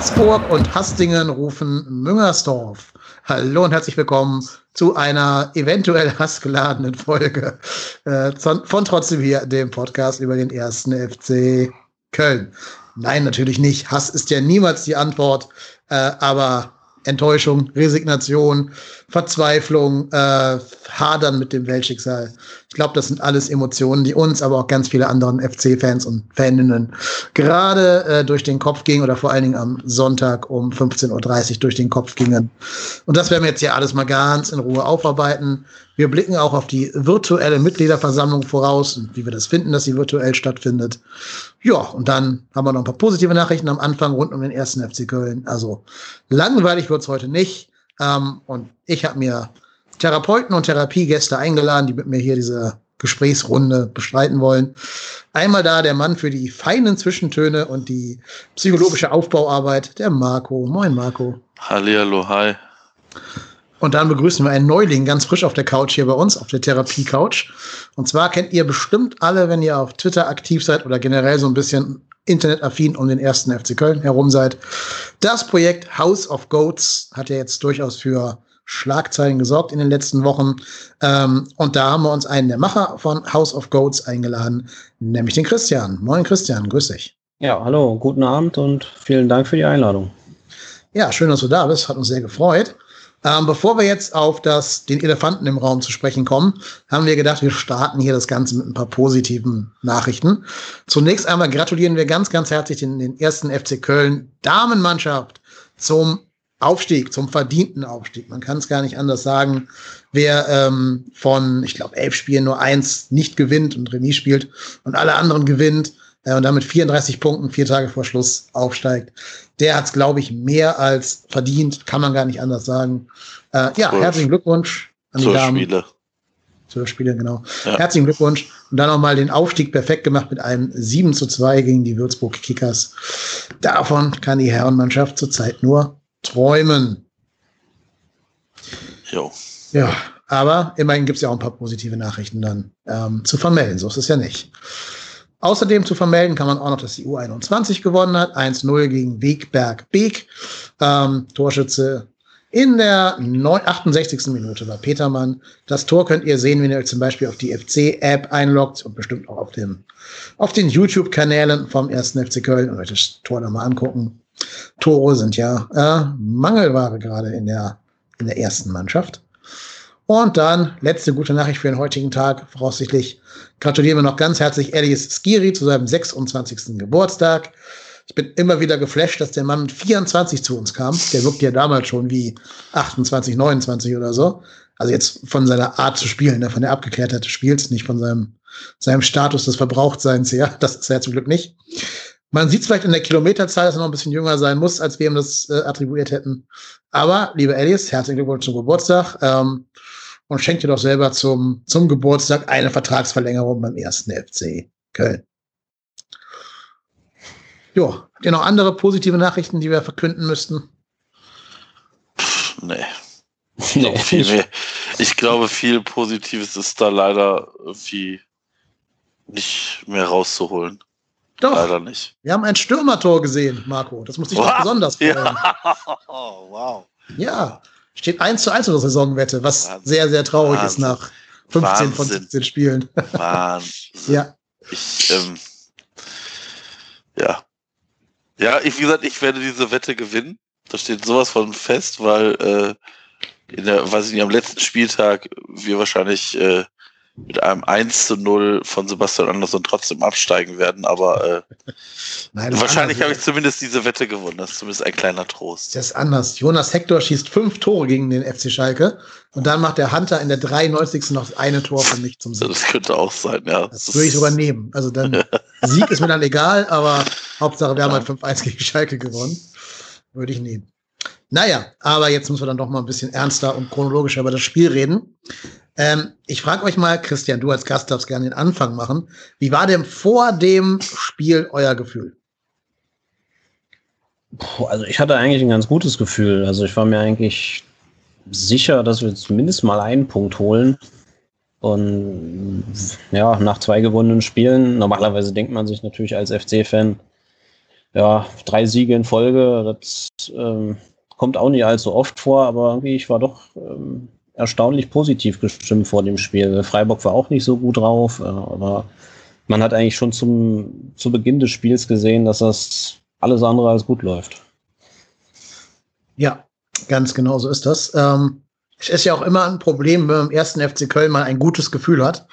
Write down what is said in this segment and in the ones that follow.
Haßburg und Hastingen rufen Müngersdorf. Hallo und herzlich willkommen zu einer eventuell hassgeladenen Folge äh, von trotzdem hier dem Podcast über den ersten FC Köln. Nein, natürlich nicht. Hass ist ja niemals die Antwort, äh, aber Enttäuschung, Resignation, Verzweiflung, äh, Hadern mit dem Weltschicksal. Ich glaube, das sind alles Emotionen, die uns, aber auch ganz viele anderen FC-Fans und Faninnen gerade äh, durch den Kopf gingen oder vor allen Dingen am Sonntag um 15.30 Uhr durch den Kopf gingen. Und das werden wir jetzt hier alles mal ganz in Ruhe aufarbeiten. Wir blicken auch auf die virtuelle Mitgliederversammlung voraus und wie wir das finden, dass sie virtuell stattfindet. Ja, und dann haben wir noch ein paar positive Nachrichten am Anfang rund um den ersten FC Köln. Also langweilig wird's heute nicht. Ähm, und ich habe mir Therapeuten und Therapiegäste eingeladen, die mit mir hier diese Gesprächsrunde bestreiten wollen. Einmal da der Mann für die feinen Zwischentöne und die psychologische Aufbauarbeit, der Marco. Moin, Marco. Hallihallo, hi. Und dann begrüßen wir einen Neuling ganz frisch auf der Couch hier bei uns, auf der Therapie-Couch. Und zwar kennt ihr bestimmt alle, wenn ihr auf Twitter aktiv seid oder generell so ein bisschen internetaffin um den ersten FC Köln herum seid. Das Projekt House of Goats hat ja jetzt durchaus für Schlagzeilen gesorgt in den letzten Wochen. Ähm, und da haben wir uns einen der Macher von House of Goats eingeladen, nämlich den Christian. Moin Christian, grüß dich. Ja, hallo, guten Abend und vielen Dank für die Einladung. Ja, schön, dass du da bist, hat uns sehr gefreut. Ähm, bevor wir jetzt auf das, den Elefanten im Raum zu sprechen kommen, haben wir gedacht, wir starten hier das Ganze mit ein paar positiven Nachrichten. Zunächst einmal gratulieren wir ganz, ganz herzlich den, den ersten FC Köln Damenmannschaft zum Aufstieg, zum verdienten Aufstieg. Man kann es gar nicht anders sagen. Wer ähm, von, ich glaube, elf Spielen nur eins nicht gewinnt und Remis spielt und alle anderen gewinnt äh, und damit 34 Punkten vier Tage vor Schluss aufsteigt, der hat es, glaube ich, mehr als verdient, kann man gar nicht anders sagen. Äh, ja, Zwölf. herzlichen Glückwunsch an die Zwölf Damen. Spiele. Zwölf Spiele, genau. Ja. Herzlichen Glückwunsch. Und dann nochmal den Aufstieg perfekt gemacht mit einem 7 zu 2 gegen die Würzburg Kickers. Davon kann die Herrenmannschaft zurzeit nur träumen. Jo. Ja, aber immerhin gibt es ja auch ein paar positive Nachrichten dann ähm, zu vermelden. So ist es ja nicht. Außerdem zu vermelden kann man auch noch, dass die U21 gewonnen hat. 1-0 gegen Wegberg Beek. Ähm, Torschütze in der 68. Minute war Petermann. Das Tor könnt ihr sehen, wenn ihr euch zum Beispiel auf die FC-App einloggt und bestimmt auch auf, dem, auf den YouTube-Kanälen vom 1. FC Köln und euch das Tor nochmal angucken. Tore sind ja äh, Mangelware gerade in der, in der ersten Mannschaft. Und dann letzte gute Nachricht für den heutigen Tag. Voraussichtlich gratulieren wir noch ganz herzlich Elias Skiri zu seinem 26. Geburtstag. Ich bin immer wieder geflasht, dass der Mann mit 24 zu uns kam. Der wirkt ja damals schon wie 28, 29 oder so. Also jetzt von seiner Art zu spielen, ne, von der Abgeklärtheit des Spiels, nicht von seinem, seinem Status des Verbrauchtseins her. Das ist er zum Glück nicht. Man sieht es vielleicht in der Kilometerzahl, dass er noch ein bisschen jünger sein muss, als wir ihm das äh, attribuiert hätten. Aber, liebe Elias, herzlichen Glückwunsch zum Geburtstag. Ähm, und schenkt dir doch selber zum, zum Geburtstag eine Vertragsverlängerung beim ersten FC Köln. Jo, habt ihr noch andere positive Nachrichten, die wir verkünden müssten? Nee. nee. Viel mehr. Ich glaube, viel Positives ist da leider irgendwie nicht mehr rauszuholen. Doch. Leider nicht. Wir haben ein Stürmertor gesehen, Marco. Das muss dich doch besonders freuen. Ja. wow. Ja, Steht 1 zu 1 in der Saisonwette, was Wahnsinn. sehr, sehr traurig Wahnsinn. ist nach 15 Wahnsinn. von 17 Spielen. Wahnsinn. ja. Ich, ähm, ja. Ja, ich, wie gesagt, ich werde diese Wette gewinnen. Da steht sowas von fest, weil äh, in der, weiß ich nicht, am letzten Spieltag wir wahrscheinlich äh, mit einem 1 zu 0 von Sebastian Andersson trotzdem absteigen werden, aber äh, Nein, wahrscheinlich habe ich zumindest diese Wette gewonnen. Das ist zumindest ein kleiner Trost. Das ist anders. Jonas Hector schießt fünf Tore gegen den FC Schalke und dann macht der Hunter in der 93. noch eine Tor für mich zum Sieg. Das könnte auch sein, ja. Das, das würde ich sogar nehmen. Also dann Sieg ist mir dann egal, aber Hauptsache wir haben halt 5-1 gegen Schalke gewonnen. Würde ich nehmen. Naja, aber jetzt müssen wir dann doch mal ein bisschen ernster und chronologischer über das Spiel reden. Ähm, ich frage euch mal, Christian, du als Gast darfst gerne den Anfang machen. Wie war denn vor dem Spiel euer Gefühl? Also ich hatte eigentlich ein ganz gutes Gefühl. Also ich war mir eigentlich sicher, dass wir zumindest mal einen Punkt holen. Und ja, nach zwei gewonnenen Spielen, normalerweise denkt man sich natürlich als FC-Fan, ja, drei Siege in Folge, das ähm, kommt auch nicht allzu oft vor, aber irgendwie, ich war doch ähm, erstaunlich positiv gestimmt vor dem Spiel. Freiburg war auch nicht so gut drauf, äh, aber man hat eigentlich schon zum, zu Beginn des Spiels gesehen, dass das alles andere als gut läuft. Ja, ganz genau so ist das. Ähm, es ist ja auch immer ein Problem, wenn man im ersten FC Köln mal ein gutes Gefühl hat.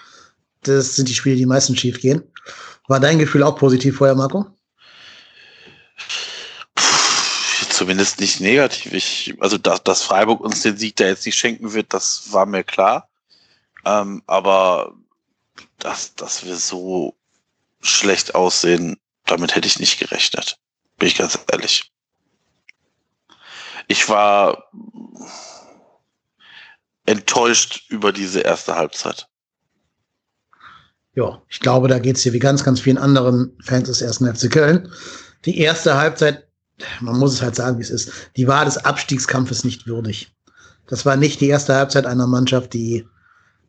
Das sind die Spiele, die meistens schief gehen. War dein Gefühl auch positiv vorher, Marco? Zumindest nicht negativ. Ich, also, dass, dass Freiburg uns den Sieg da jetzt nicht schenken wird, das war mir klar. Ähm, aber dass, dass wir so schlecht aussehen, damit hätte ich nicht gerechnet. Bin ich ganz ehrlich. Ich war enttäuscht über diese erste Halbzeit. Ja, ich glaube, da geht es hier wie ganz, ganz vielen anderen Fans des ersten FC Köln. Die erste Halbzeit, man muss es halt sagen, wie es ist, die war des Abstiegskampfes nicht würdig. Das war nicht die erste Halbzeit einer Mannschaft, die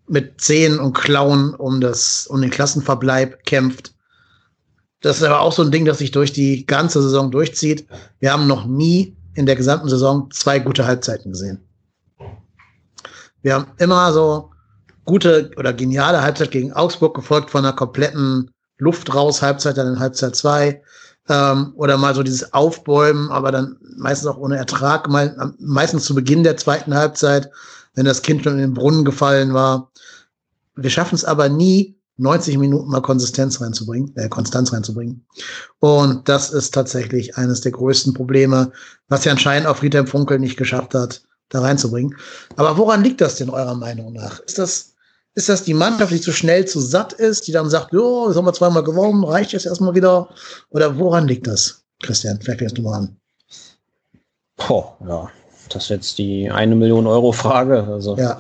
mit Zehen und Klauen um das, um den Klassenverbleib kämpft. Das ist aber auch so ein Ding, das sich durch die ganze Saison durchzieht. Wir haben noch nie in der gesamten Saison zwei gute Halbzeiten gesehen. Wir haben immer so gute oder geniale Halbzeit gegen Augsburg gefolgt von einer kompletten Luft raus Halbzeit, dann in Halbzeit zwei ähm, oder mal so dieses Aufbäumen, aber dann meistens auch ohne Ertrag, mal, meistens zu Beginn der zweiten Halbzeit, wenn das Kind schon in den Brunnen gefallen war. Wir schaffen es aber nie, 90 Minuten mal Konsistenz reinzubringen, äh, Konstanz reinzubringen. Und das ist tatsächlich eines der größten Probleme, was ja anscheinend auch Friedhelm Funkel nicht geschafft hat, da reinzubringen. Aber woran liegt das denn eurer Meinung nach? Ist das, ist das die Mannschaft, die zu schnell zu satt ist, die dann sagt, jo, jetzt haben wir zweimal gewonnen, reicht jetzt erstmal wieder? Oder woran liegt das? Christian, vielleicht fängst du mal an. Boah, ja. Das ist jetzt die eine Million Euro Frage. Also ja.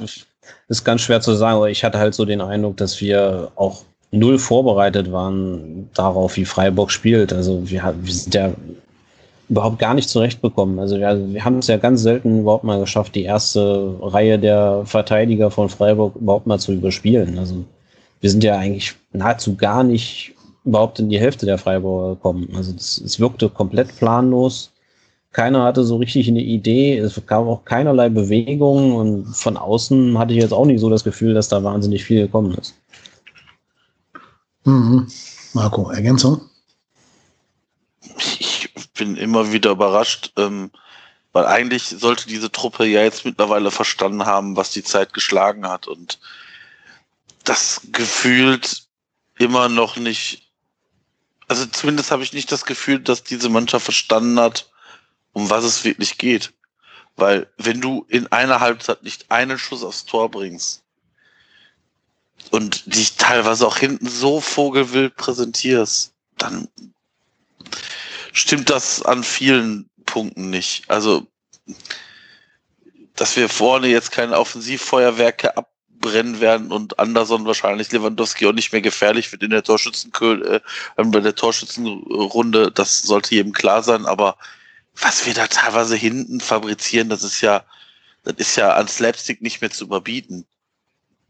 ist ganz schwer zu sagen, aber ich hatte halt so den Eindruck, dass wir auch null vorbereitet waren darauf, wie Freiburg spielt. Also wir, wir sind ja überhaupt gar nicht zurechtbekommen. Also wir, wir haben es ja ganz selten überhaupt mal geschafft, die erste Reihe der Verteidiger von Freiburg überhaupt mal zu überspielen. Also wir sind ja eigentlich nahezu gar nicht überhaupt in die Hälfte der Freiburger gekommen. Also es wirkte komplett planlos. Keiner hatte so richtig eine Idee. Es gab auch keinerlei Bewegung und von außen hatte ich jetzt auch nicht so das Gefühl, dass da wahnsinnig viel gekommen ist. Mhm. Marco, Ergänzung? Bin immer wieder überrascht, ähm, weil eigentlich sollte diese Truppe ja jetzt mittlerweile verstanden haben, was die Zeit geschlagen hat und das gefühlt immer noch nicht, also zumindest habe ich nicht das Gefühl, dass diese Mannschaft verstanden hat, um was es wirklich geht. Weil wenn du in einer Halbzeit nicht einen Schuss aufs Tor bringst und dich teilweise auch hinten so vogelwild präsentierst, dann stimmt das an vielen Punkten nicht. Also, dass wir vorne jetzt keine Offensivfeuerwerke abbrennen werden und Anderson wahrscheinlich Lewandowski auch nicht mehr gefährlich wird in der Torschützen äh, bei der Torschützenrunde, das sollte jedem klar sein, aber was wir da teilweise hinten fabrizieren, das ist ja, das ist ja an Slapstick nicht mehr zu überbieten.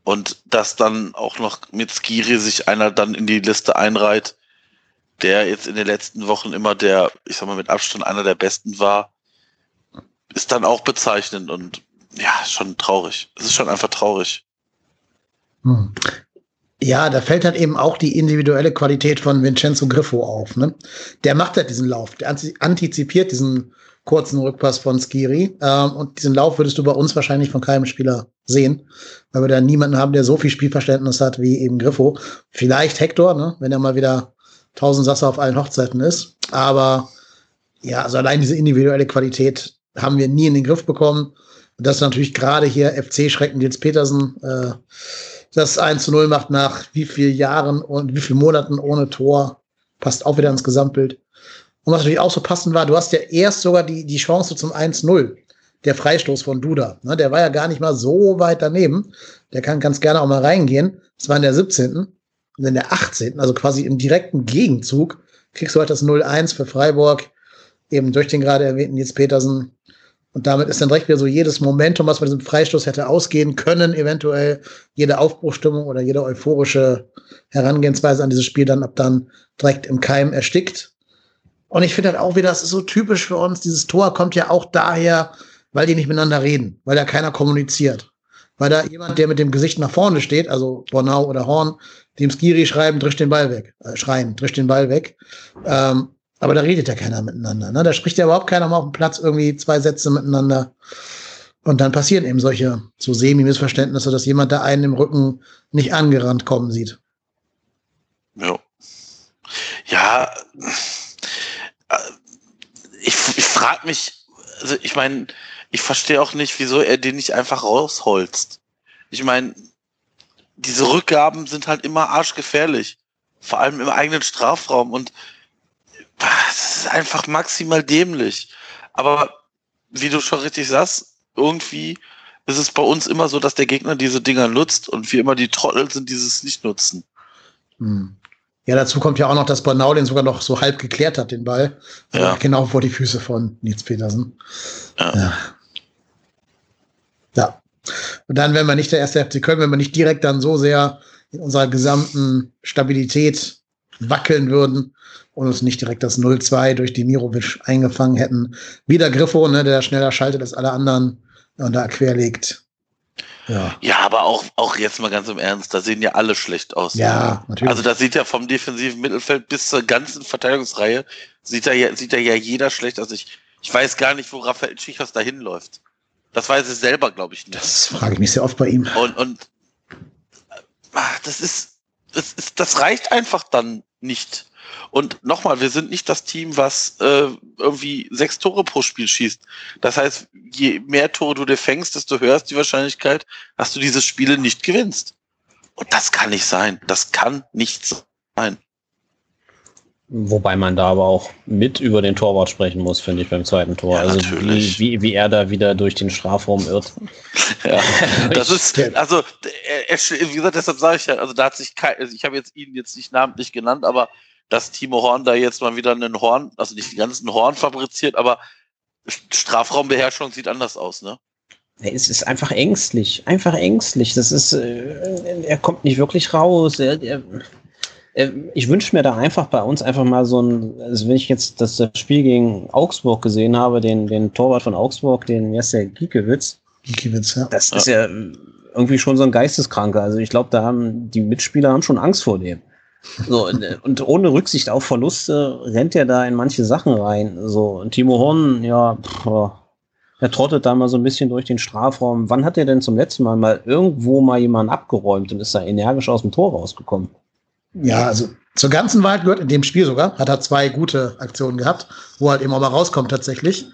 Und dass dann auch noch mit Skiri sich einer dann in die Liste einreiht, der jetzt in den letzten Wochen immer der, ich sag mal, mit Abstand einer der besten war, ist dann auch bezeichnend und ja, schon traurig. Es ist schon einfach traurig. Hm. Ja, da fällt halt eben auch die individuelle Qualität von Vincenzo Griffo auf. Ne? Der macht halt diesen Lauf, der antizipiert diesen kurzen Rückpass von Skiri. Ähm, und diesen Lauf würdest du bei uns wahrscheinlich von keinem Spieler sehen, weil wir da niemanden haben, der so viel Spielverständnis hat wie eben Griffo. Vielleicht Hector, ne? wenn er mal wieder tausend Sasse auf allen Hochzeiten ist. Aber ja, also allein diese individuelle Qualität haben wir nie in den Griff bekommen. Und das natürlich gerade hier FC-Schrecken Nils Petersen äh, das 1 zu 0 macht nach wie vielen Jahren und wie vielen Monaten ohne Tor. Passt auch wieder ins Gesamtbild. Und was natürlich auch so passend war, du hast ja erst sogar die, die Chance zum 1-0. Der Freistoß von Duda. Ne, der war ja gar nicht mal so weit daneben. Der kann ganz gerne auch mal reingehen. Das war in der 17. Und in der 18., also quasi im direkten Gegenzug, kriegst du halt das 0-1 für Freiburg, eben durch den gerade erwähnten Nils Petersen. Und damit ist dann direkt wieder so jedes Momentum, was bei diesem Freistoß hätte ausgehen können, eventuell jede Aufbruchstimmung oder jede euphorische Herangehensweise an dieses Spiel dann ab dann direkt im Keim erstickt. Und ich finde halt auch wieder, das ist so typisch für uns. Dieses Tor kommt ja auch daher, weil die nicht miteinander reden, weil da keiner kommuniziert. Weil da jemand, der mit dem Gesicht nach vorne steht, also Bornau oder Horn, dem Skiri schreiben, drisch den Ball weg, äh, schreien, drisch den Ball weg. Ähm, aber da redet ja keiner miteinander. Ne? Da spricht ja überhaupt keiner mal auf dem Platz irgendwie zwei Sätze miteinander. Und dann passieren eben solche so Semi-Missverständnisse, dass jemand da einen im Rücken nicht angerannt kommen sieht. Ja. Ja, äh, ich, ich frage mich, also ich meine, ich verstehe auch nicht, wieso er den nicht einfach rausholzt. Ich meine, diese Rückgaben sind halt immer arschgefährlich. Vor allem im eigenen Strafraum und das ist einfach maximal dämlich. Aber wie du schon richtig sagst, irgendwie ist es bei uns immer so, dass der Gegner diese Dinger nutzt und wir immer die Trottel sind, die es nicht nutzen. Hm. Ja, dazu kommt ja auch noch, dass Bornau den sogar noch so halb geklärt hat, den Ball. Ja. Genau vor die Füße von Nils Petersen. Ja. ja. Und dann, wenn wir nicht der erste FC Köln, wenn wir nicht direkt dann so sehr in unserer gesamten Stabilität wackeln würden und uns nicht direkt das 0-2 durch die Mirovic eingefangen hätten. Wieder Griffo, ne, der schneller schaltet als alle anderen und da querlegt. Ja. ja, aber auch, auch jetzt mal ganz im Ernst, da sehen ja alle schlecht aus. Ja, natürlich. Also da sieht ja vom defensiven Mittelfeld bis zur ganzen Verteidigungsreihe, sieht da ja, sieht da ja jeder schlecht aus. Ich, ich weiß gar nicht, wo Raphael Schichos da hinläuft. Das weiß er selber, glaube ich, nicht. Das frage ich mich sehr oft bei ihm. Und, und ach, das ist, das ist, das reicht einfach dann nicht. Und nochmal, wir sind nicht das Team, was äh, irgendwie sechs Tore pro Spiel schießt. Das heißt, je mehr Tore du dir fängst, desto höher ist die Wahrscheinlichkeit, dass du diese Spiele nicht gewinnst. Und das kann nicht sein. Das kann nicht sein. Wobei man da aber auch mit über den Torwart sprechen muss, finde ich, beim zweiten Tor. Ja, also wie, wie, wie er da wieder durch den Strafraum irrt. Ja, das ist, also, er, er, wie gesagt, deshalb sage ich ja, also da hat sich kein, also ich habe jetzt ihn jetzt nicht namentlich genannt, aber dass Timo Horn da jetzt mal wieder einen Horn, also nicht den ganzen Horn fabriziert, aber Strafraumbeherrschung sieht anders aus, ne? Es ist einfach ängstlich, einfach ängstlich. Das ist, äh, er kommt nicht wirklich raus. Er, er, ich wünsche mir da einfach bei uns einfach mal so ein, also wenn ich jetzt das Spiel gegen Augsburg gesehen habe, den, den Torwart von Augsburg, den, wie heißt der, Giekewitz? Giekewitz, ja. Das ist ja irgendwie schon so ein Geisteskranker. Also ich glaube, da haben die Mitspieler haben schon Angst vor dem. So, und ohne Rücksicht auf Verluste rennt er da in manche Sachen rein. So, und Timo Horn, ja, pff, er trottet da mal so ein bisschen durch den Strafraum. Wann hat er denn zum letzten Mal mal irgendwo mal jemanden abgeräumt und ist da energisch aus dem Tor rausgekommen? Ja, also zur ganzen Wahrheit gehört in dem Spiel sogar, hat er zwei gute Aktionen gehabt, wo er halt eben auch mal rauskommt tatsächlich.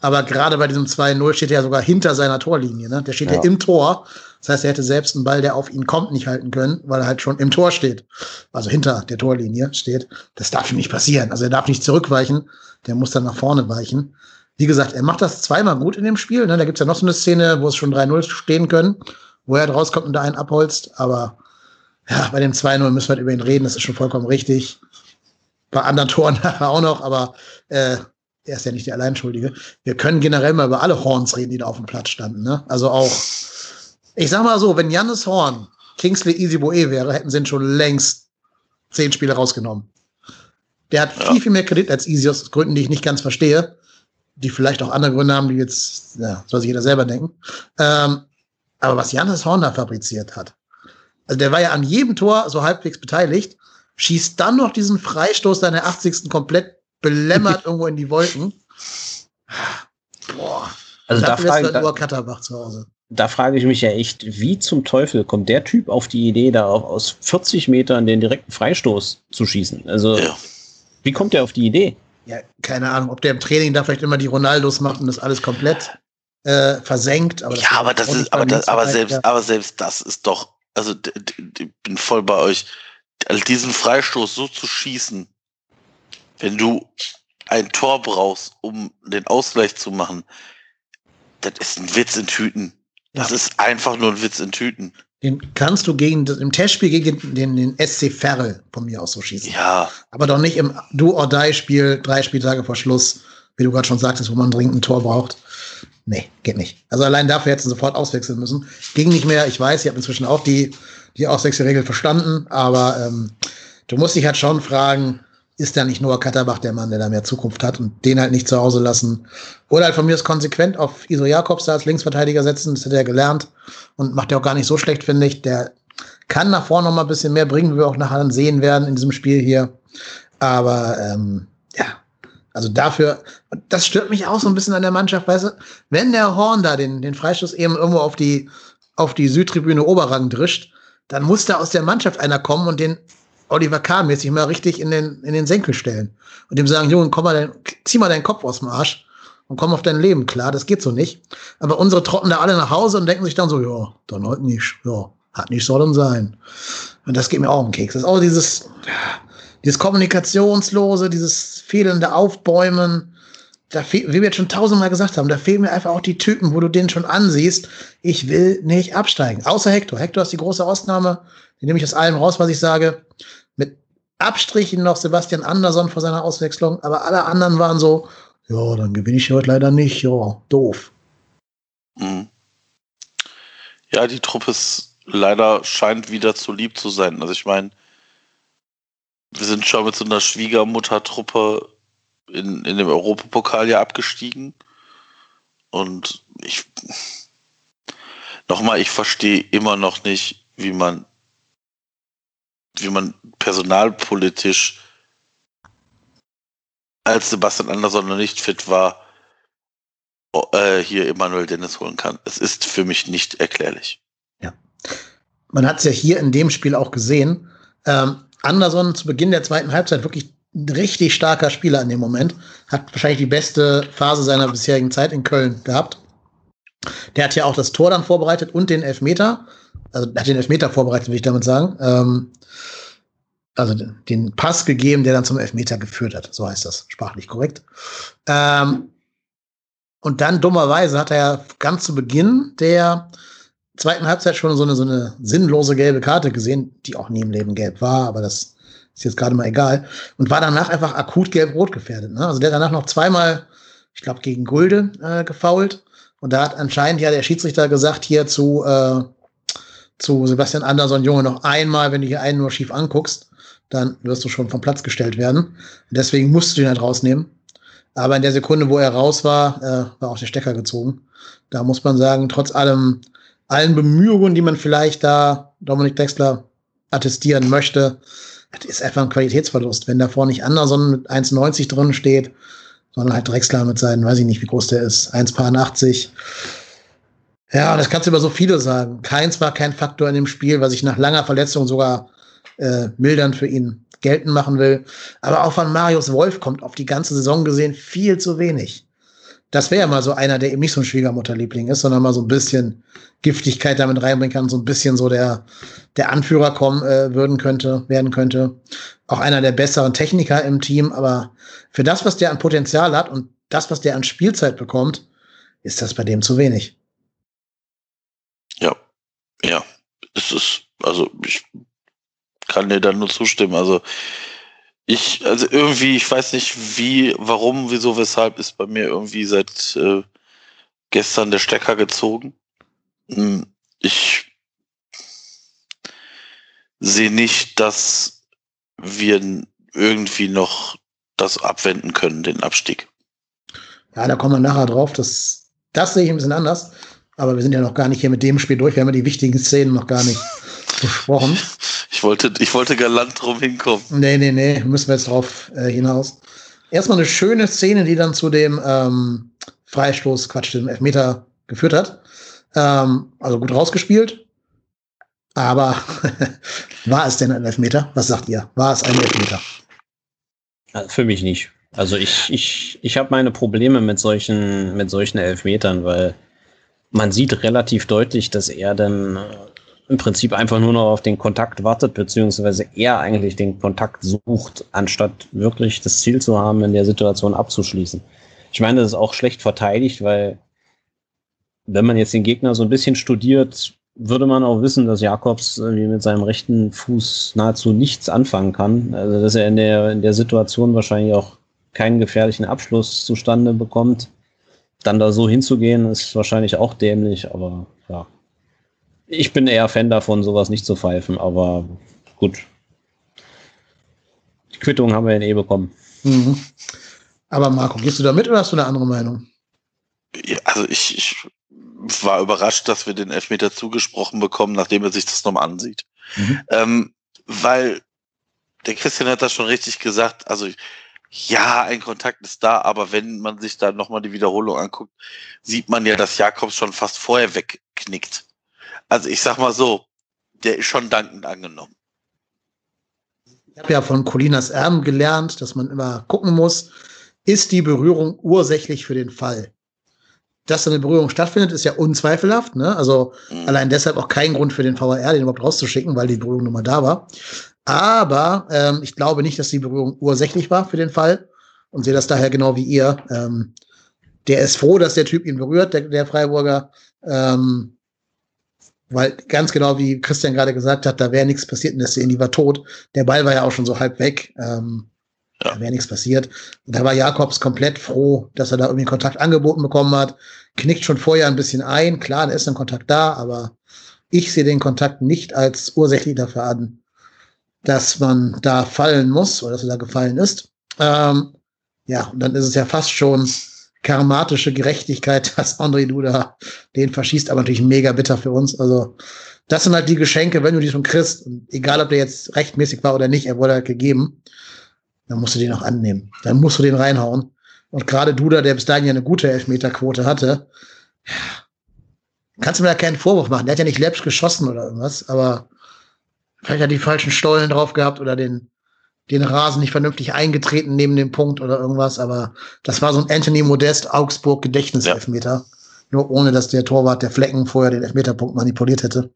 Aber gerade bei diesem 2-0 steht er ja sogar hinter seiner Torlinie. Ne? Der steht ja. ja im Tor. Das heißt, er hätte selbst einen Ball, der auf ihn kommt, nicht halten können, weil er halt schon im Tor steht. Also hinter der Torlinie steht. Das darf ihm nicht passieren. Also er darf nicht zurückweichen. Der muss dann nach vorne weichen. Wie gesagt, er macht das zweimal gut in dem Spiel. Ne? Da gibt's ja noch so eine Szene, wo es schon 3-0 stehen können, wo er rauskommt und da einen abholzt. Aber ja, bei dem 2-0 müssen wir halt über ihn reden. Das ist schon vollkommen richtig. Bei anderen Toren auch noch, aber äh, er ist ja nicht der Alleinschuldige. Wir können generell mal über alle Horns reden, die da auf dem Platz standen. Ne? Also auch ich sag mal so, wenn Jannis Horn Kingsley Easy Boe wäre, hätten sie ihn schon längst zehn Spiele rausgenommen. Der hat ja. viel, viel mehr Kredit als Easy aus Gründen, die ich nicht ganz verstehe. Die vielleicht auch andere Gründe haben, die jetzt, ja, soll sich jeder selber denken. Ähm, aber was Jannis Horn da fabriziert hat, also der war ja an jedem Tor so halbwegs beteiligt, schießt dann noch diesen Freistoß dann der 80. komplett belämmert irgendwo in die Wolken. Boah. Also da frage ich, Katterbach zu Hause da frage ich mich ja echt, wie zum Teufel kommt der Typ auf die Idee, da aus 40 Metern den direkten Freistoß zu schießen? Also, ja. wie kommt der auf die Idee? Ja, keine Ahnung, ob der im Training da vielleicht immer die Ronaldos macht und das alles komplett äh, versenkt. Aber ja, aber das ist, aber, das, aber selbst, ja. aber selbst das ist doch, also ich bin voll bei euch, also diesen Freistoß so zu schießen, wenn du ein Tor brauchst, um den Ausgleich zu machen, das ist ein Witz in Tüten. Das ja. ist einfach nur ein Witz in Tüten. Den kannst du gegen im Testspiel gegen den, den, den SC Ferrell von mir aus so schießen. Ja. Aber doch nicht im Do-or-Die-Spiel, drei Spieltage vor Schluss, wie du gerade schon sagtest, wo man dringend ein Tor braucht. Nee, geht nicht. Also allein dafür hätten sie sofort auswechseln müssen. Ging nicht mehr. Ich weiß, ich habe inzwischen auch die, die Auswechselregel verstanden, aber ähm, du musst dich halt schon fragen, ist da nicht Noah Katterbach der Mann, der da mehr Zukunft hat und den halt nicht zu Hause lassen. Oder halt von mir ist konsequent auf Iso Jakobs da als Linksverteidiger setzen, das hat er gelernt und macht er auch gar nicht so schlecht, finde ich. Der kann nach vorne noch mal ein bisschen mehr bringen, wie wir auch nachher sehen werden in diesem Spiel hier. Aber ähm, ja, also dafür, das stört mich auch so ein bisschen an der Mannschaft, weißt du, wenn der Horn da den, den Freistoß eben irgendwo auf die, auf die Südtribüne Oberrang drischt, dann muss da aus der Mannschaft einer kommen und den Oliver Kahn-mäßig mal richtig in den, in den Senkel stellen. Und dem sagen, Junge, komm mal dein, zieh mal deinen Kopf aus dem Arsch und komm auf dein Leben klar. Das geht so nicht. Aber unsere trotten da alle nach Hause und denken sich dann so, ja, dann heute nicht. Ja, hat nicht sollen sein. Und das geht mir auch um Keks. Das ist auch dieses, dieses Kommunikationslose, dieses fehlende Aufbäumen. Da wie wir jetzt schon tausendmal gesagt haben, da fehlen mir einfach auch die Typen, wo du den schon ansiehst. Ich will nicht absteigen. Außer Hector. Hector ist die große Ausnahme. Den nehme ich aus allem raus, was ich sage. Mit Abstrichen noch Sebastian Andersson vor seiner Auswechslung. Aber alle anderen waren so, ja, dann gewinne ich heute leider nicht. Ja, doof. Mhm. Ja, die Truppe ist leider scheint wieder zu lieb zu sein. Also ich meine, wir sind schon mit so einer Schwiegermuttertruppe in, in dem Europapokal ja abgestiegen. Und ich nochmal, ich verstehe immer noch nicht, wie man, wie man personalpolitisch als Sebastian Andersson noch nicht fit war, äh, hier Emanuel Dennis holen kann. Es ist für mich nicht erklärlich. Ja. Man hat es ja hier in dem Spiel auch gesehen. Ähm, Anderson zu Beginn der zweiten Halbzeit wirklich ein richtig starker Spieler in dem Moment. Hat wahrscheinlich die beste Phase seiner bisherigen Zeit in Köln gehabt. Der hat ja auch das Tor dann vorbereitet und den Elfmeter. Also hat den Elfmeter vorbereitet, will ich damit sagen. Ähm, also den Pass gegeben, der dann zum Elfmeter geführt hat. So heißt das, sprachlich korrekt. Ähm, und dann dummerweise hat er ja ganz zu Beginn der zweiten Halbzeit schon so eine, so eine sinnlose gelbe Karte gesehen, die auch nie im Leben gelb war, aber das ist jetzt gerade mal egal. Und war danach einfach akut gelb-rot gefährdet. Ne? Also der danach noch zweimal, ich glaube, gegen Gulde äh, gefault. Und da hat anscheinend ja der Schiedsrichter gesagt, hier zu, äh, zu Sebastian Andersson, Junge, noch einmal, wenn du hier einen nur schief anguckst, dann wirst du schon vom Platz gestellt werden. Deswegen musst du ihn halt rausnehmen. Aber in der Sekunde, wo er raus war, äh, war auch der Stecker gezogen. Da muss man sagen, trotz allem allen Bemühungen, die man vielleicht da Dominik Drexler attestieren möchte, das ist einfach ein Qualitätsverlust. Wenn davor nicht Anderson mit 1,90 drin steht, sondern halt Drexler mit seinen, weiß ich nicht, wie groß der ist, 1,80. Ja, das kannst du über so viele sagen. Keins war kein Faktor in dem Spiel, was ich nach langer Verletzung sogar äh, mildern für ihn geltend machen will. Aber auch von Marius Wolf kommt auf die ganze Saison gesehen viel zu wenig das wäre ja mal so einer, der eben nicht so ein Schwiegermutterliebling ist, sondern mal so ein bisschen Giftigkeit damit reinbringen kann, so ein bisschen so der, der Anführer kommen äh, würden könnte, werden könnte. Auch einer der besseren Techniker im Team, aber für das, was der an Potenzial hat und das, was der an Spielzeit bekommt, ist das bei dem zu wenig. Ja, ja, es ist, also ich kann dir da nur zustimmen. Also ich, also irgendwie, ich weiß nicht wie, warum, wieso, weshalb ist bei mir irgendwie seit äh, gestern der Stecker gezogen. Hm, ich sehe nicht, dass wir irgendwie noch das abwenden können, den Abstieg. Ja, da kommen wir nachher drauf. Das, das sehe ich ein bisschen anders. Aber wir sind ja noch gar nicht hier mit dem Spiel durch. Wir haben ja die wichtigen Szenen noch gar nicht besprochen. Ich wollte, ich wollte galant drum hinkommen. Nee, nee, nee, müssen wir jetzt drauf äh, hinaus. Erstmal eine schöne Szene, die dann zu dem ähm, Freistoß, Quatsch, dem Elfmeter geführt hat. Ähm, also gut rausgespielt. Aber war es denn ein Elfmeter? Was sagt ihr? War es ein Elfmeter? Äh, für mich nicht. Also ich, ich, ich habe meine Probleme mit solchen, mit solchen Elfmetern, weil man sieht relativ deutlich, dass er dann äh, im Prinzip einfach nur noch auf den Kontakt wartet, beziehungsweise er eigentlich den Kontakt sucht, anstatt wirklich das Ziel zu haben, in der Situation abzuschließen. Ich meine, das ist auch schlecht verteidigt, weil wenn man jetzt den Gegner so ein bisschen studiert, würde man auch wissen, dass Jakobs irgendwie mit seinem rechten Fuß nahezu nichts anfangen kann. Also dass er in der, in der Situation wahrscheinlich auch keinen gefährlichen Abschluss zustande bekommt. Dann da so hinzugehen, ist wahrscheinlich auch dämlich, aber ja, ich bin eher Fan davon, sowas nicht zu pfeifen, aber gut. Quittung haben wir in eh bekommen. Mhm. Aber Marco, gehst du da mit oder hast du eine andere Meinung? Ja, also ich, ich war überrascht, dass wir den Elfmeter zugesprochen bekommen, nachdem er sich das nochmal ansieht. Mhm. Ähm, weil der Christian hat das schon richtig gesagt. Also ja, ein Kontakt ist da, aber wenn man sich da nochmal die Wiederholung anguckt, sieht man ja, dass Jakobs schon fast vorher wegknickt. Also ich sag mal so, der ist schon dankend angenommen. Ich habe ja von Colinas Erben gelernt, dass man immer gucken muss, ist die Berührung ursächlich für den Fall? Dass eine Berührung stattfindet, ist ja unzweifelhaft. Ne? Also mhm. allein deshalb auch kein Grund für den VAR, den überhaupt rauszuschicken, weil die Berührung nun mal da war. Aber ähm, ich glaube nicht, dass die Berührung ursächlich war für den Fall und sehe das daher genau wie ihr. Ähm, der ist froh, dass der Typ ihn berührt, der, der Freiburger. Ähm, weil ganz genau wie Christian gerade gesagt hat, da wäre nichts passiert in der Szene, die war tot. Der Ball war ja auch schon so halb weg. Ähm, ja. Da wäre nichts passiert. Und da war Jakobs komplett froh, dass er da irgendwie Kontakt angeboten bekommen hat. Knickt schon vorher ein bisschen ein. Klar, da ist ein Kontakt da, aber ich sehe den Kontakt nicht als ursächlich dafür an, dass man da fallen muss oder dass er da gefallen ist. Ähm, ja, und dann ist es ja fast schon karmatische Gerechtigkeit, dass André Duda den verschießt, aber natürlich mega bitter für uns. Also, das sind halt die Geschenke, wenn du die schon kriegst. Egal, ob der jetzt rechtmäßig war oder nicht, er wurde halt gegeben dann musst du den auch annehmen. Dann musst du den reinhauen. Und gerade Duda, der bis dahin ja eine gute Elfmeterquote hatte, kannst du mir da keinen Vorwurf machen. Der hat ja nicht läppisch geschossen oder irgendwas, aber vielleicht hat er die falschen Stollen drauf gehabt oder den, den Rasen nicht vernünftig eingetreten neben dem Punkt oder irgendwas, aber das war so ein Anthony Modest Augsburg Gedächtniselfmeter. Ja. Nur ohne, dass der Torwart der Flecken vorher den Elfmeterpunkt manipuliert hätte.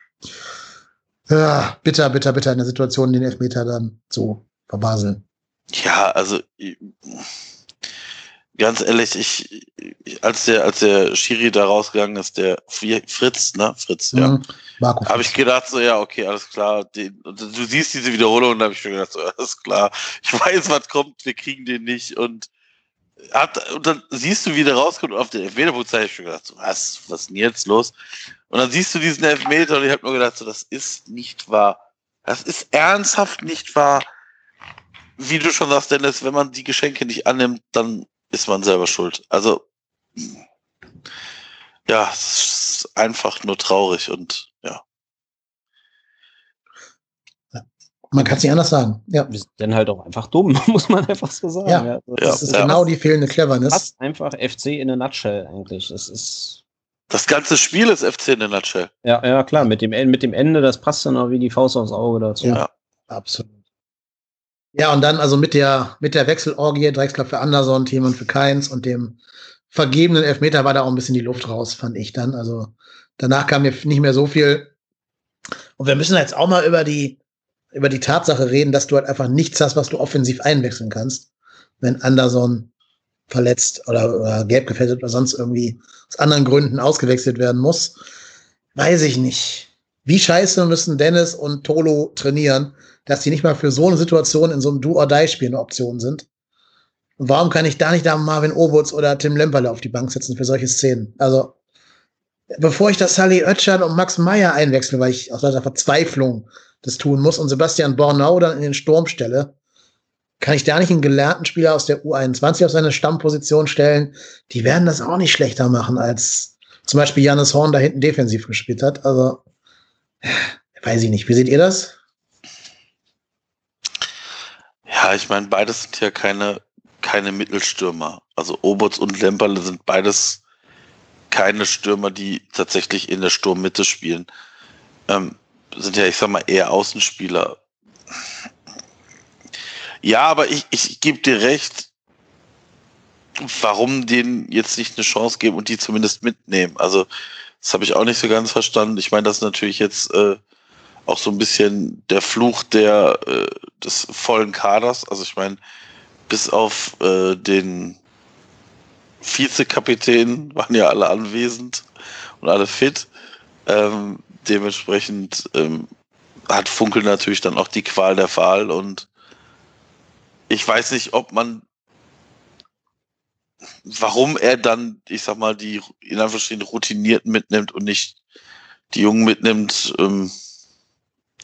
Ja, bitter, bitter, bitter in der Situation, den Elfmeter dann zu verbaseln. Ja, also ganz ehrlich, ich, als der als der Schiri da rausgegangen ist, der Fritz, ne, Fritz, ja, mhm. habe ich gedacht so, ja, okay, alles klar. Den, du siehst diese Wiederholung und da habe ich mir gedacht so, alles klar. Ich weiß, was kommt, wir kriegen den nicht und hat, und dann siehst du, wie der rauskommt und auf den Elfmeterpunkt habe ich mir gedacht, so, was, was ist denn jetzt los? Und dann siehst du diesen Elfmeter und ich habe nur gedacht, so, das ist nicht wahr. Das ist ernsthaft nicht wahr wie du schon sagst, Dennis, wenn man die Geschenke nicht annimmt, dann ist man selber schuld. Also, ja, es ist einfach nur traurig und ja. Man kann es nicht anders sagen. Ja. Wir sind dann halt auch einfach dumm, muss man einfach so sagen. Ja, ja. das ja, ist genau die fehlende Cleverness. Das ist einfach FC in a nutshell eigentlich. Das ist. Das ganze Spiel ist FC in a nutshell. Ja, ja, klar. Mit dem, mit dem Ende, das passt dann auch wie die Faust aufs Auge dazu. Ja, absolut. Ja, und dann also mit der, mit der Wechselorgie, Drexler für Anderson, Thiemann für Keins und dem vergebenen Elfmeter war da auch ein bisschen die Luft raus, fand ich dann. Also danach kam mir nicht mehr so viel. Und wir müssen jetzt auch mal über die, über die Tatsache reden, dass du halt einfach nichts hast, was du offensiv einwechseln kannst, wenn Anderson verletzt oder, oder gelb gefällt oder sonst irgendwie aus anderen Gründen ausgewechselt werden muss. Weiß ich nicht. Wie scheiße müssen Dennis und Tolo trainieren, dass die nicht mal für so eine Situation in so einem Do-or-Die-Spiel eine Option sind. Und warum kann ich da nicht da Marvin Obutz oder Tim Lemperle auf die Bank setzen für solche Szenen? Also, bevor ich das Sally Oetschern und Max Meyer einwechsel, weil ich aus lauter Verzweiflung das tun muss und Sebastian Bornau dann in den Sturm stelle, kann ich da nicht einen gelernten Spieler aus der U21 auf seine Stammposition stellen? Die werden das auch nicht schlechter machen, als zum Beispiel Janis Horn da hinten defensiv gespielt hat. Also, weiß ich nicht. Wie seht ihr das? Ja, ich meine, beides sind ja keine, keine Mittelstürmer. Also Obots und Lemperle sind beides keine Stürmer, die tatsächlich in der Sturmmitte spielen. Ähm, sind ja, ich sag mal, eher Außenspieler. Ja, aber ich, ich gebe dir recht, warum denen jetzt nicht eine Chance geben und die zumindest mitnehmen. Also, das habe ich auch nicht so ganz verstanden. Ich meine, das ist natürlich jetzt äh, auch so ein bisschen der Fluch der, äh, des vollen Kaders. Also ich meine, bis auf äh, den Vizekapitän waren ja alle anwesend und alle fit. Ähm, dementsprechend ähm, hat Funkel natürlich dann auch die Qual der Wahl und ich weiß nicht, ob man warum er dann, ich sag mal, die in Anführungsstrichen Routinierten mitnimmt und nicht die Jungen mitnimmt. Ähm,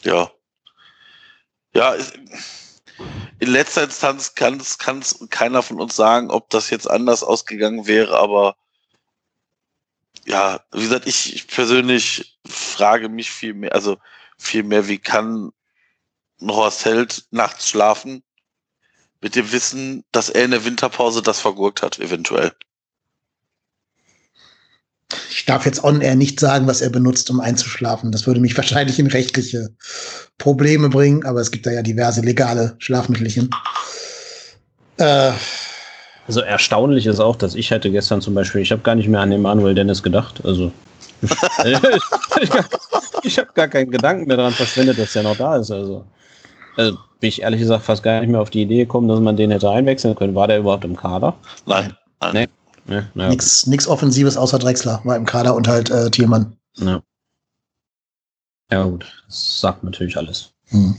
ja. Ja, in letzter Instanz kann es keiner von uns sagen, ob das jetzt anders ausgegangen wäre, aber ja, wie gesagt, ich, ich persönlich frage mich viel mehr, also viel mehr, wie kann ein Horst Held nachts schlafen mit dem Wissen, dass er in der Winterpause das vergurkt hat, eventuell. Ich darf jetzt on air nicht sagen, was er benutzt, um einzuschlafen. Das würde mich wahrscheinlich in rechtliche Probleme bringen, aber es gibt da ja diverse legale Schlafmittelchen. Äh, also erstaunlich ist auch, dass ich hätte gestern zum Beispiel, ich habe gar nicht mehr an Emanuel Dennis gedacht. Also ich, ich habe gar keinen Gedanken mehr daran verschwendet, dass der noch da ist. Also, also bin ich ehrlich gesagt fast gar nicht mehr auf die Idee gekommen, dass man den hätte einwechseln können. War der überhaupt im Kader? Nein. Nein. Nee. Nee, naja. nix, nix Offensives außer Drexler war im Kader und halt äh, Thielmann. Ja. ja, gut. Das sagt natürlich alles. Hm.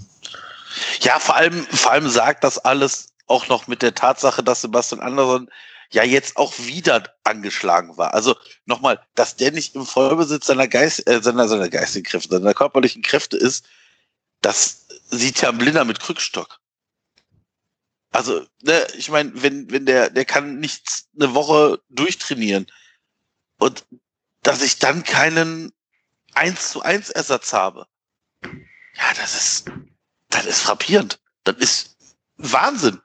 Ja, vor allem, vor allem sagt das alles auch noch mit der Tatsache, dass Sebastian Andersson ja jetzt auch wieder angeschlagen war. Also nochmal, dass der nicht im Vollbesitz seiner, Geist, äh, seiner, seiner geistigen Kräfte, seiner körperlichen Kräfte ist, das sieht ja ein Blinder mit Krückstock. Also, ne, ich meine, wenn, wenn der, der kann nicht eine Woche durchtrainieren und dass ich dann keinen 1 zu 1 Ersatz habe. Ja, das ist, das ist frappierend. Das ist Wahnsinn.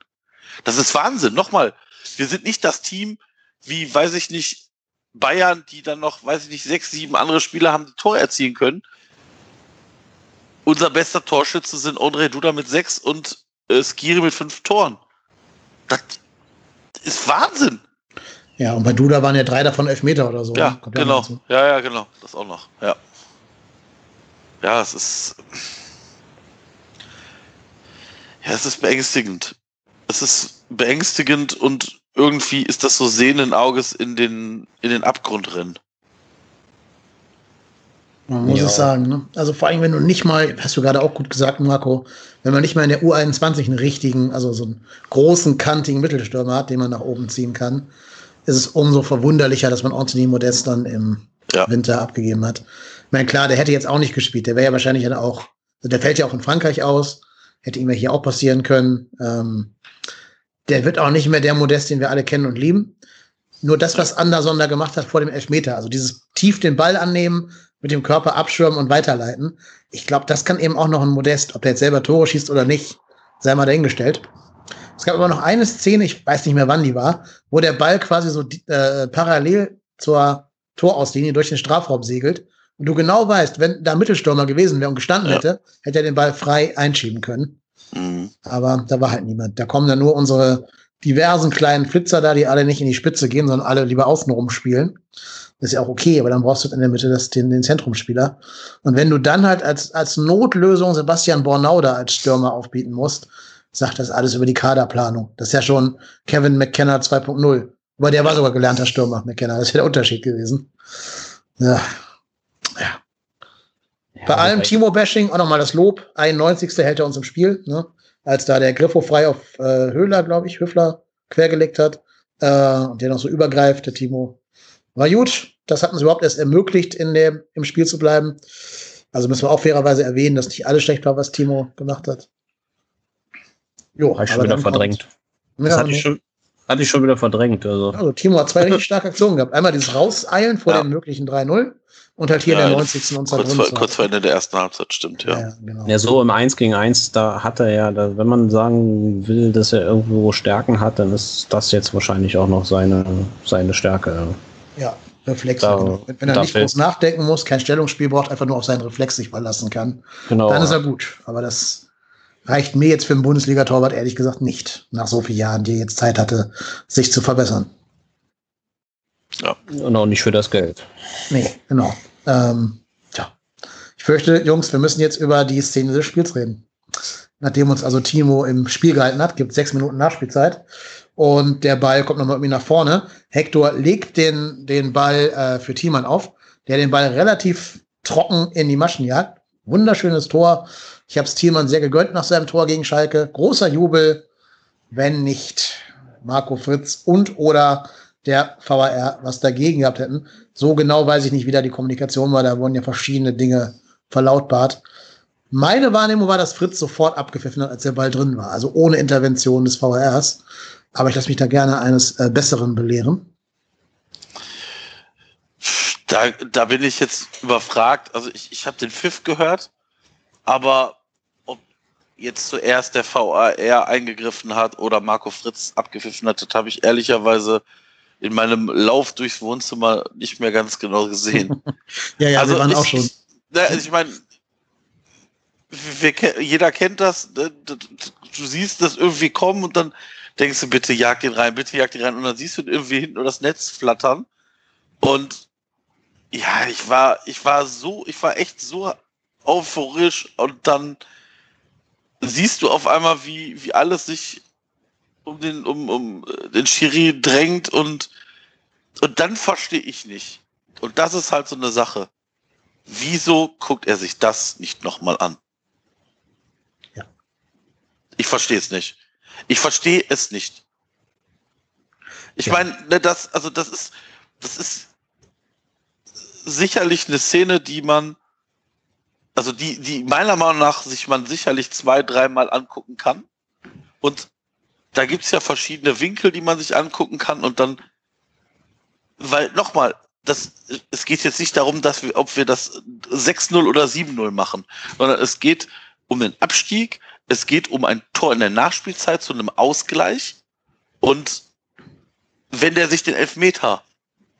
Das ist Wahnsinn. Nochmal, wir sind nicht das Team wie, weiß ich nicht, Bayern, die dann noch, weiß ich nicht, sechs, sieben andere Spieler haben, die Tor erzielen können. Unser bester Torschütze sind André Duda mit sechs und äh, Skiri mit fünf Toren. Das ist Wahnsinn. Ja, und bei Duda waren ja drei davon Elfmeter oder so. Ja, ne? genau. Ja, ja, genau. Das auch noch. Ja. Ja, es ist. Ja, es ist beängstigend. Es ist beängstigend und irgendwie ist das so sehenden Auges in den, in den Abgrund rennen. Man muss ja. es sagen. Ne? Also vor allem, wenn du nicht mal, hast du gerade auch gut gesagt, Marco, wenn man nicht mal in der U21 einen richtigen, also so einen großen, kantigen Mittelstürmer hat, den man nach oben ziehen kann, ist es umso verwunderlicher, dass man Anthony Modest dann im ja. Winter abgegeben hat. Ich meine, klar, der hätte jetzt auch nicht gespielt. Der wäre ja wahrscheinlich dann auch, also der fällt ja auch in Frankreich aus. Hätte ihm ja hier auch passieren können. Ähm, der wird auch nicht mehr der Modest, den wir alle kennen und lieben. Nur das, was Anderson da gemacht hat vor dem Elfmeter, also dieses tief den Ball annehmen, mit dem Körper abschirmen und weiterleiten. Ich glaube, das kann eben auch noch ein Modest, ob der jetzt selber Tore schießt oder nicht, sei mal dahingestellt. Es gab aber noch eine Szene, ich weiß nicht mehr wann die war, wo der Ball quasi so äh, parallel zur Torauslinie durch den Strafraum segelt. Und du genau weißt, wenn da Mittelstürmer gewesen wäre und gestanden ja. hätte, hätte er den Ball frei einschieben können. Mhm. Aber da war halt niemand. Da kommen dann nur unsere diversen kleinen Flitzer da, die alle nicht in die Spitze gehen, sondern alle lieber außenrum spielen. Ist ja auch okay, aber dann brauchst du in der Mitte das, den, den Zentrumspieler. Und wenn du dann halt als, als Notlösung Sebastian Bornau da als Stürmer aufbieten musst, sagt das alles über die Kaderplanung. Das ist ja schon Kevin McKenna 2.0. Aber der war sogar gelernter Stürmer, McKenna. Das wäre der Unterschied gewesen. Ja. ja. ja Bei allem Timo-Bashing auch nochmal das Lob. 91. hält er uns im Spiel, ne? als da der Griffo frei auf äh, Höhler, glaube ich, Höfler quergelegt hat. Äh, und der noch so übergreift, der Timo. War gut, das hat uns überhaupt erst ermöglicht, in dem, im Spiel zu bleiben. Also müssen wir auch fairerweise erwähnen, dass nicht alles schlecht war, was Timo gemacht hat. Jo, habe ich schon wieder verdrängt. das hatte, ich schon, hatte ich schon wieder verdrängt. Also. also Timo hat zwei richtig starke Aktionen gehabt. Einmal dieses Rauseilen vor ja. dem möglichen 3-0 und halt hier ja, in der 90. und kurz, vor, kurz vor Ende der ersten Halbzeit, stimmt, ja. Ja, genau. ja, so im 1 gegen 1, da hat er ja, da, wenn man sagen will, dass er irgendwo Stärken hat, dann ist das jetzt wahrscheinlich auch noch seine, seine Stärke. Ja, Reflexe. Da, genau. Wenn er nicht groß nachdenken muss, kein Stellungsspiel braucht, einfach nur auf seinen Reflex sich verlassen kann, genau. dann ist er gut. Aber das reicht mir jetzt für einen Bundesliga-Torwart ehrlich gesagt nicht, nach so vielen Jahren, die er jetzt Zeit hatte, sich zu verbessern. Ja. Und auch nicht für das Geld. Nee, genau. Ähm, tja. Ich fürchte, Jungs, wir müssen jetzt über die Szene des Spiels reden. Nachdem uns also Timo im Spiel gehalten hat, gibt sechs Minuten Nachspielzeit und der Ball kommt nochmal irgendwie nach vorne. Hector legt den, den Ball äh, für Thiemann auf, der den Ball relativ trocken in die Maschen jagt. Wunderschönes Tor. Ich habe es Thielmann sehr gegönnt nach seinem Tor gegen Schalke. Großer Jubel, wenn nicht Marco Fritz und oder der VAR was dagegen gehabt hätten. So genau weiß ich nicht, wie da die Kommunikation war. Da wurden ja verschiedene Dinge verlautbart. Meine Wahrnehmung war, dass Fritz sofort abgepfiffen hat, als der Ball drin war, also ohne Intervention des VRs. Aber ich lasse mich da gerne eines äh, Besseren belehren. Da, da bin ich jetzt überfragt. Also ich, ich habe den Pfiff gehört, aber ob jetzt zuerst der VAR eingegriffen hat oder Marco Fritz abgepfiffen hat, das habe ich ehrlicherweise in meinem Lauf durchs Wohnzimmer nicht mehr ganz genau gesehen. ja, ja, also wir waren ich, auch schon. Ich, ich meine, jeder kennt das. Ne, du siehst das irgendwie kommen und dann denkst du, bitte jag den rein, bitte jag den rein. Und dann siehst du irgendwie hinten nur das Netz flattern. Und ja, ich war, ich war so, ich war echt so euphorisch und dann siehst du auf einmal, wie, wie alles sich um den, um, um den Schiri drängt und, und dann verstehe ich nicht. Und das ist halt so eine Sache. Wieso guckt er sich das nicht nochmal an? Ja. Ich verstehe es nicht. Ich verstehe es nicht. Ich ja. meine, ne, das, also das ist, das ist sicherlich eine Szene, die man, also die, die meiner Meinung nach sich man sicherlich zwei, dreimal angucken kann. Und da gibt's ja verschiedene Winkel, die man sich angucken kann und dann, weil nochmal, das, es geht jetzt nicht darum, dass wir, ob wir das 6-0 oder 7-0 machen, sondern es geht um den Abstieg, es geht um ein Tor in der Nachspielzeit zu einem Ausgleich und wenn der sich den Elfmeter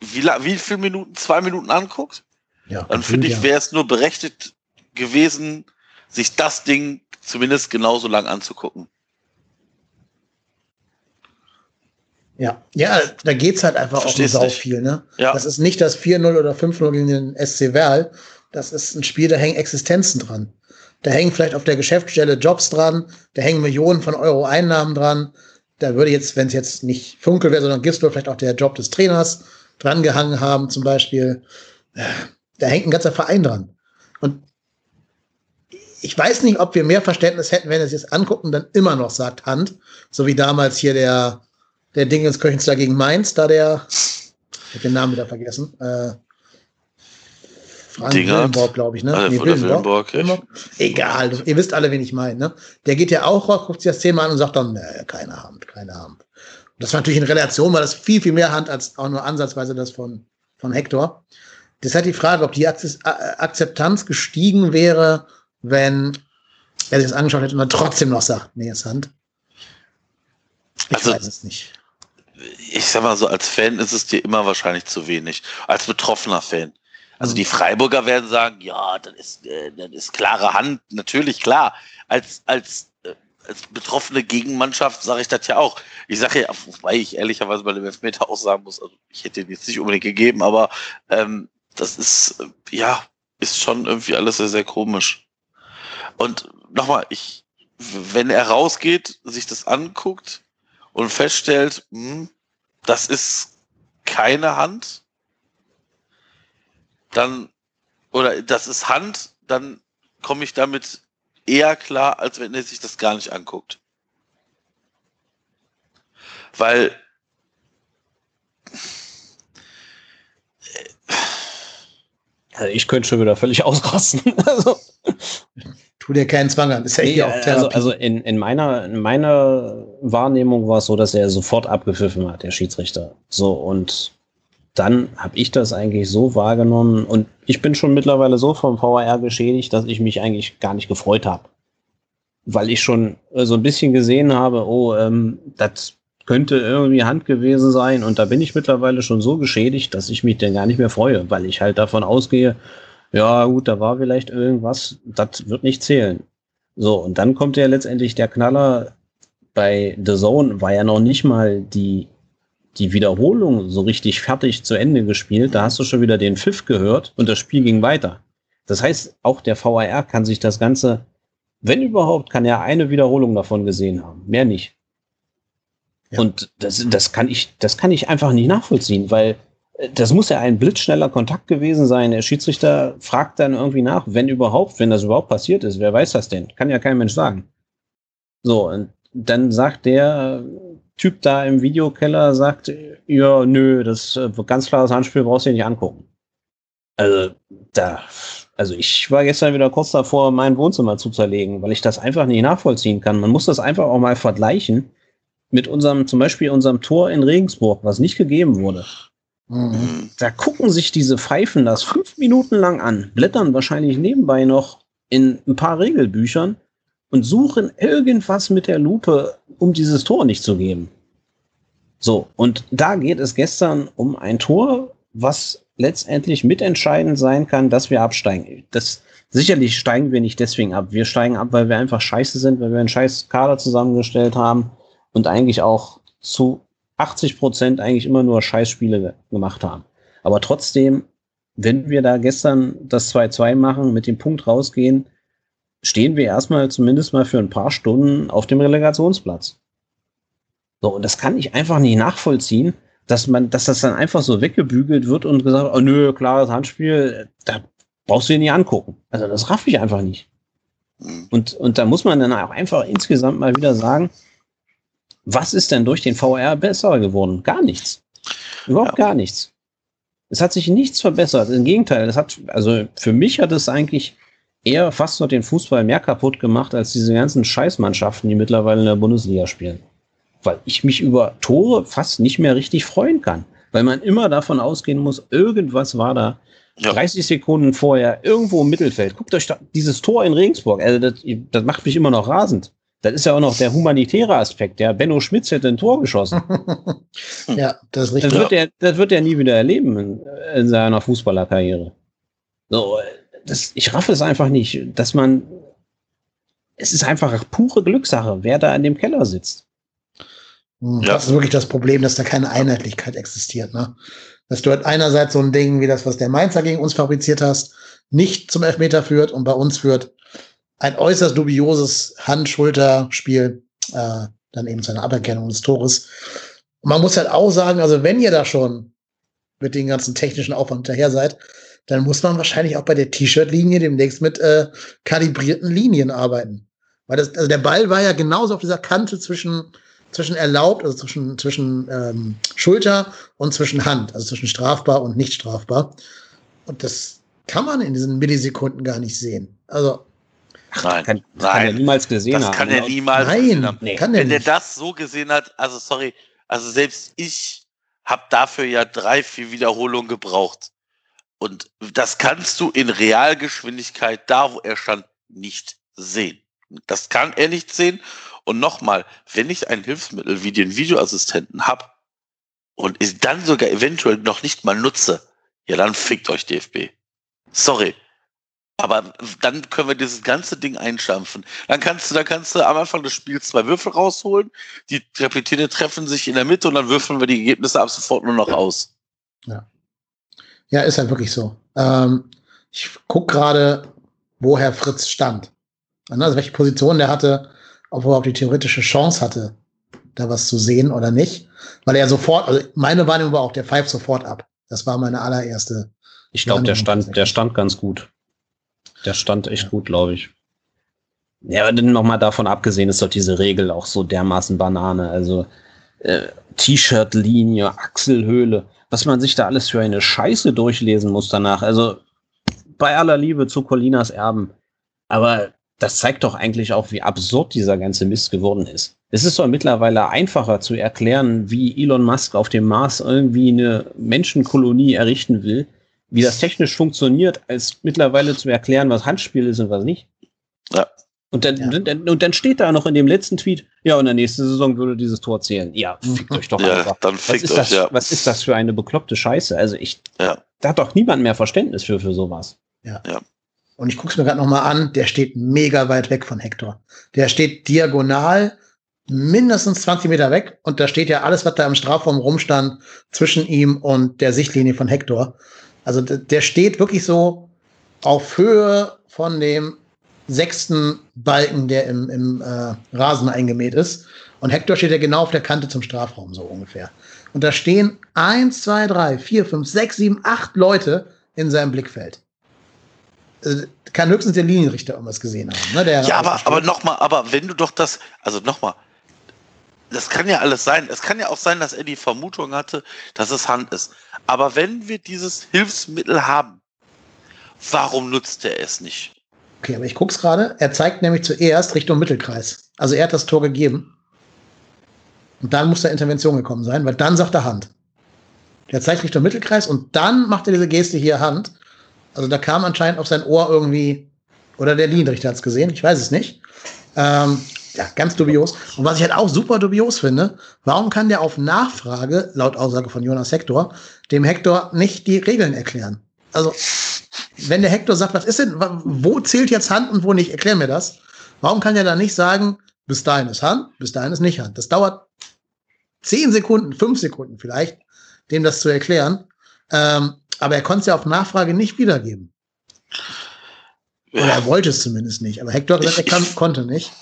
wie, wie viele Minuten, zwei Minuten anguckt, ja, dann finde ich, wäre es nur berechtigt gewesen, sich das Ding zumindest genauso lang anzugucken. Ja, ja, da geht's halt einfach Verstehst auch um sau viel, ne? Ja. Das ist nicht das 4-0 oder 5-0 gegen den SC Werl. Das ist ein Spiel, da hängen Existenzen dran. Da hängen vielleicht auf der Geschäftsstelle Jobs dran, da hängen Millionen von Euro Einnahmen dran. Da würde jetzt, wenn es jetzt nicht Funkel wäre, sondern Gisdol, vielleicht auch der Job des Trainers drangehangen haben, zum Beispiel. Da hängt ein ganzer Verein dran. Und ich weiß nicht, ob wir mehr Verständnis hätten, wenn wir es jetzt angucken, dann immer noch sagt Hand. So wie damals hier der, der Ding ins Köchens gegen Mainz, da der, ich hab den Namen wieder vergessen, äh, Frank Willenborg, glaube ich, ne? Äh, nee, Willenborg. Willenborg. Egal, ihr wisst alle, wen ich meine, ne? Der geht ja auch raus, guckt sich das Thema an und sagt dann, ne, keine Hand, keine Hand. Das war natürlich in Relation, weil das viel, viel mehr Hand als auch nur ansatzweise das von, von Hector. Das hat die Frage, ob die Akzeptanz gestiegen wäre, wenn er sich das angeschaut hätte und man trotzdem noch sagt, nee, ist Hand. Ich also, weiß es nicht. Ich sag mal so, als Fan ist es dir immer wahrscheinlich zu wenig. Als betroffener Fan. Also die Freiburger werden sagen, ja, das ist, äh, das ist klare Hand, natürlich klar. Als, als als betroffene Gegenmannschaft sage ich das ja auch. Ich sage ja, wobei ich ehrlicherweise bei dem Elfmeter auch sagen muss, also ich hätte ihn jetzt nicht unbedingt gegeben, aber ähm, das ist, äh, ja, ist schon irgendwie alles sehr, sehr komisch. Und nochmal, ich, wenn er rausgeht, sich das anguckt und feststellt, hm, das ist keine Hand, dann, oder das ist Hand, dann komme ich damit eher klar, als wenn er sich das gar nicht anguckt. Weil also ich könnte schon wieder völlig ausrasten. also. Tu dir keinen Zwang an. Ist ja nee, auch also, also in, in, meiner, in meiner Wahrnehmung war es so, dass er sofort abgepfiffen hat, der Schiedsrichter. So, und dann habe ich das eigentlich so wahrgenommen und ich bin schon mittlerweile so vom VAR geschädigt, dass ich mich eigentlich gar nicht gefreut habe. Weil ich schon äh, so ein bisschen gesehen habe, oh, ähm, das könnte irgendwie Hand gewesen sein und da bin ich mittlerweile schon so geschädigt, dass ich mich denn gar nicht mehr freue, weil ich halt davon ausgehe, ja gut, da war vielleicht irgendwas, das wird nicht zählen. So, und dann kommt ja letztendlich der Knaller, bei The Zone war ja noch nicht mal die die Wiederholung so richtig fertig zu Ende gespielt, da hast du schon wieder den Pfiff gehört und das Spiel ging weiter. Das heißt, auch der VAR kann sich das Ganze, wenn überhaupt, kann er eine Wiederholung davon gesehen haben. Mehr nicht. Ja. Und das, das kann ich, das kann ich einfach nicht nachvollziehen, weil äh, das muss ja ein blitzschneller Kontakt gewesen sein. Der Schiedsrichter fragt dann irgendwie nach, wenn überhaupt, wenn das überhaupt passiert ist. Wer weiß das denn? Kann ja kein Mensch sagen. So, und dann sagt der, Typ da im Videokeller sagt, ja, nö, das äh, ganz klares Handspiel brauchst du dir nicht angucken. Also, da, Also ich war gestern wieder kurz davor, mein Wohnzimmer zu zerlegen, weil ich das einfach nicht nachvollziehen kann. Man muss das einfach auch mal vergleichen mit unserem, zum Beispiel unserem Tor in Regensburg, was nicht gegeben wurde. Mhm. Da gucken sich diese Pfeifen das fünf Minuten lang an, blättern wahrscheinlich nebenbei noch in ein paar Regelbüchern und suchen irgendwas mit der Lupe, um dieses Tor nicht zu geben. So, und da geht es gestern um ein Tor, was letztendlich mitentscheidend sein kann, dass wir absteigen. Das, sicherlich steigen wir nicht deswegen ab. Wir steigen ab, weil wir einfach scheiße sind, weil wir einen scheiß Kader zusammengestellt haben und eigentlich auch zu 80 Prozent eigentlich immer nur Scheißspiele gemacht haben. Aber trotzdem, wenn wir da gestern das 2-2 machen, mit dem Punkt rausgehen, stehen wir erstmal zumindest mal für ein paar Stunden auf dem Relegationsplatz. So, und das kann ich einfach nicht nachvollziehen, dass man, dass das dann einfach so weggebügelt wird und gesagt, oh nö, klares Handspiel, da brauchst du dir nicht angucken. Also das raff ich einfach nicht. Mhm. Und, und da muss man dann auch einfach insgesamt mal wieder sagen, was ist denn durch den VR besser geworden? Gar nichts. Überhaupt ja. gar nichts. Es hat sich nichts verbessert. Im Gegenteil, das hat, also für mich hat es eigentlich eher fast noch den Fußball mehr kaputt gemacht als diese ganzen Scheißmannschaften, die mittlerweile in der Bundesliga spielen weil ich mich über Tore fast nicht mehr richtig freuen kann, weil man immer davon ausgehen muss, irgendwas war da. Ja. 30 Sekunden vorher irgendwo im Mittelfeld. Guckt euch da, dieses Tor in Regensburg. Also das, das macht mich immer noch rasend. Das ist ja auch noch der humanitäre Aspekt. Der Benno Schmitz hätte ein Tor geschossen. ja, das ist richtig. Das wird, er, das wird er nie wieder erleben in, in seiner Fußballerkarriere. So, das, ich raff es einfach nicht, dass man. Es ist einfach pure Glückssache, wer da in dem Keller sitzt. Hm, ja. Das ist wirklich das Problem, dass da keine Einheitlichkeit existiert. Ne? Dass du halt einerseits so ein Ding wie das, was der Mainzer gegen uns fabriziert hast, nicht zum Elfmeter führt und bei uns führt ein äußerst dubioses Hand-Schulter-Spiel äh, dann eben zu einer Aberkennung des Tores. Und man muss halt auch sagen, also wenn ihr da schon mit den ganzen technischen Aufwand hinterher seid, dann muss man wahrscheinlich auch bei der T-Shirt-Linie demnächst mit äh, kalibrierten Linien arbeiten. Weil das, also der Ball war ja genauso auf dieser Kante zwischen zwischen erlaubt, also zwischen, zwischen ähm, Schulter und zwischen Hand, also zwischen strafbar und nicht strafbar. Und das kann man in diesen Millisekunden gar nicht sehen. Also Nein, kann, nein, kann er niemals gesehen das haben. kann er niemals nein, gesehen haben. Nee. Kann Wenn er das so gesehen hat, also sorry, also selbst ich habe dafür ja drei, vier Wiederholungen gebraucht. Und das kannst du in Realgeschwindigkeit, da wo er stand, nicht sehen. Das kann er nicht sehen. Und nochmal, wenn ich ein Hilfsmittel wie den Videoassistenten habe und es dann sogar eventuell noch nicht mal nutze, ja, dann fickt euch DFB. Sorry. Aber dann können wir dieses ganze Ding einstampfen. Dann kannst du, dann kannst du am Anfang des Spiels zwei Würfel rausholen, die Repetine treffen sich in der Mitte und dann würfeln wir die Ergebnisse ab sofort nur noch aus. Ja. Ja, ist halt wirklich so. Ähm, ich guck gerade, wo Herr Fritz stand. Also welche Position der hatte ob er überhaupt die theoretische Chance hatte, da was zu sehen oder nicht. Weil er sofort, also meine Wahrnehmung war auch, der pfeift sofort ab. Das war meine allererste. Ich glaube, der stand, der stand ganz gut. Der stand echt ja. gut, glaube ich. Ja, aber nochmal davon abgesehen ist doch diese Regel auch so dermaßen Banane. Also äh, T-Shirt-Linie, Achselhöhle, was man sich da alles für eine Scheiße durchlesen muss danach. Also bei aller Liebe zu Colinas Erben. Aber das zeigt doch eigentlich auch, wie absurd dieser ganze Mist geworden ist. Es ist doch mittlerweile einfacher zu erklären, wie Elon Musk auf dem Mars irgendwie eine Menschenkolonie errichten will, wie das technisch funktioniert, als mittlerweile zu erklären, was Handspiel ist und was nicht. Ja. Und dann, ja. dann, und dann steht da noch in dem letzten Tweet, ja, und in der nächsten Saison würde dieses Tor zählen. Ja, fickt euch doch ja, einfach. Dann fickt was, ist euch, das, ja. was ist das für eine bekloppte Scheiße? Also ich, ja. da hat doch niemand mehr Verständnis für, für sowas. Ja. ja. Und ich gucke es mir gerade nochmal an, der steht mega weit weg von Hector. Der steht diagonal mindestens 20 Meter weg und da steht ja alles, was da im Strafraum rumstand, zwischen ihm und der Sichtlinie von Hector. Also der steht wirklich so auf Höhe von dem sechsten Balken, der im, im äh, Rasen eingemäht ist. Und Hector steht ja genau auf der Kante zum Strafraum, so ungefähr. Und da stehen eins, zwei, drei, vier, fünf, sechs, sieben, acht Leute in seinem Blickfeld. Äh, kann höchstens der Linienrichter irgendwas gesehen haben. Ne, ja, aber, aber nochmal, aber wenn du doch das, also nochmal, das kann ja alles sein. Es kann ja auch sein, dass er die Vermutung hatte, dass es Hand ist. Aber wenn wir dieses Hilfsmittel haben, Warum nutzt er es nicht? Okay, aber ich guck's gerade. Er zeigt nämlich zuerst Richtung Mittelkreis. Also er hat das Tor gegeben. Und dann muss da Intervention gekommen sein, weil dann sagt er Hand. Der zeigt Richtung Mittelkreis und dann macht er diese Geste hier Hand. Also da kam anscheinend auf sein Ohr irgendwie, oder der Linienrichter hat es gesehen, ich weiß es nicht. Ähm, ja, ganz dubios. Und was ich halt auch super dubios finde, warum kann der auf Nachfrage, laut Aussage von Jonas Hector, dem Hector nicht die Regeln erklären? Also, wenn der Hector sagt, was ist denn, wo zählt jetzt Hand und wo nicht, erklär mir das. Warum kann er da nicht sagen, bis dahin ist Hand, bis dahin ist nicht Hand? Das dauert zehn Sekunden, fünf Sekunden vielleicht, dem das zu erklären. Ähm, aber er konnte es ja auf Nachfrage nicht wiedergeben. Oder er wollte es zumindest nicht. Aber Hector hat gesagt, er kann, konnte nicht.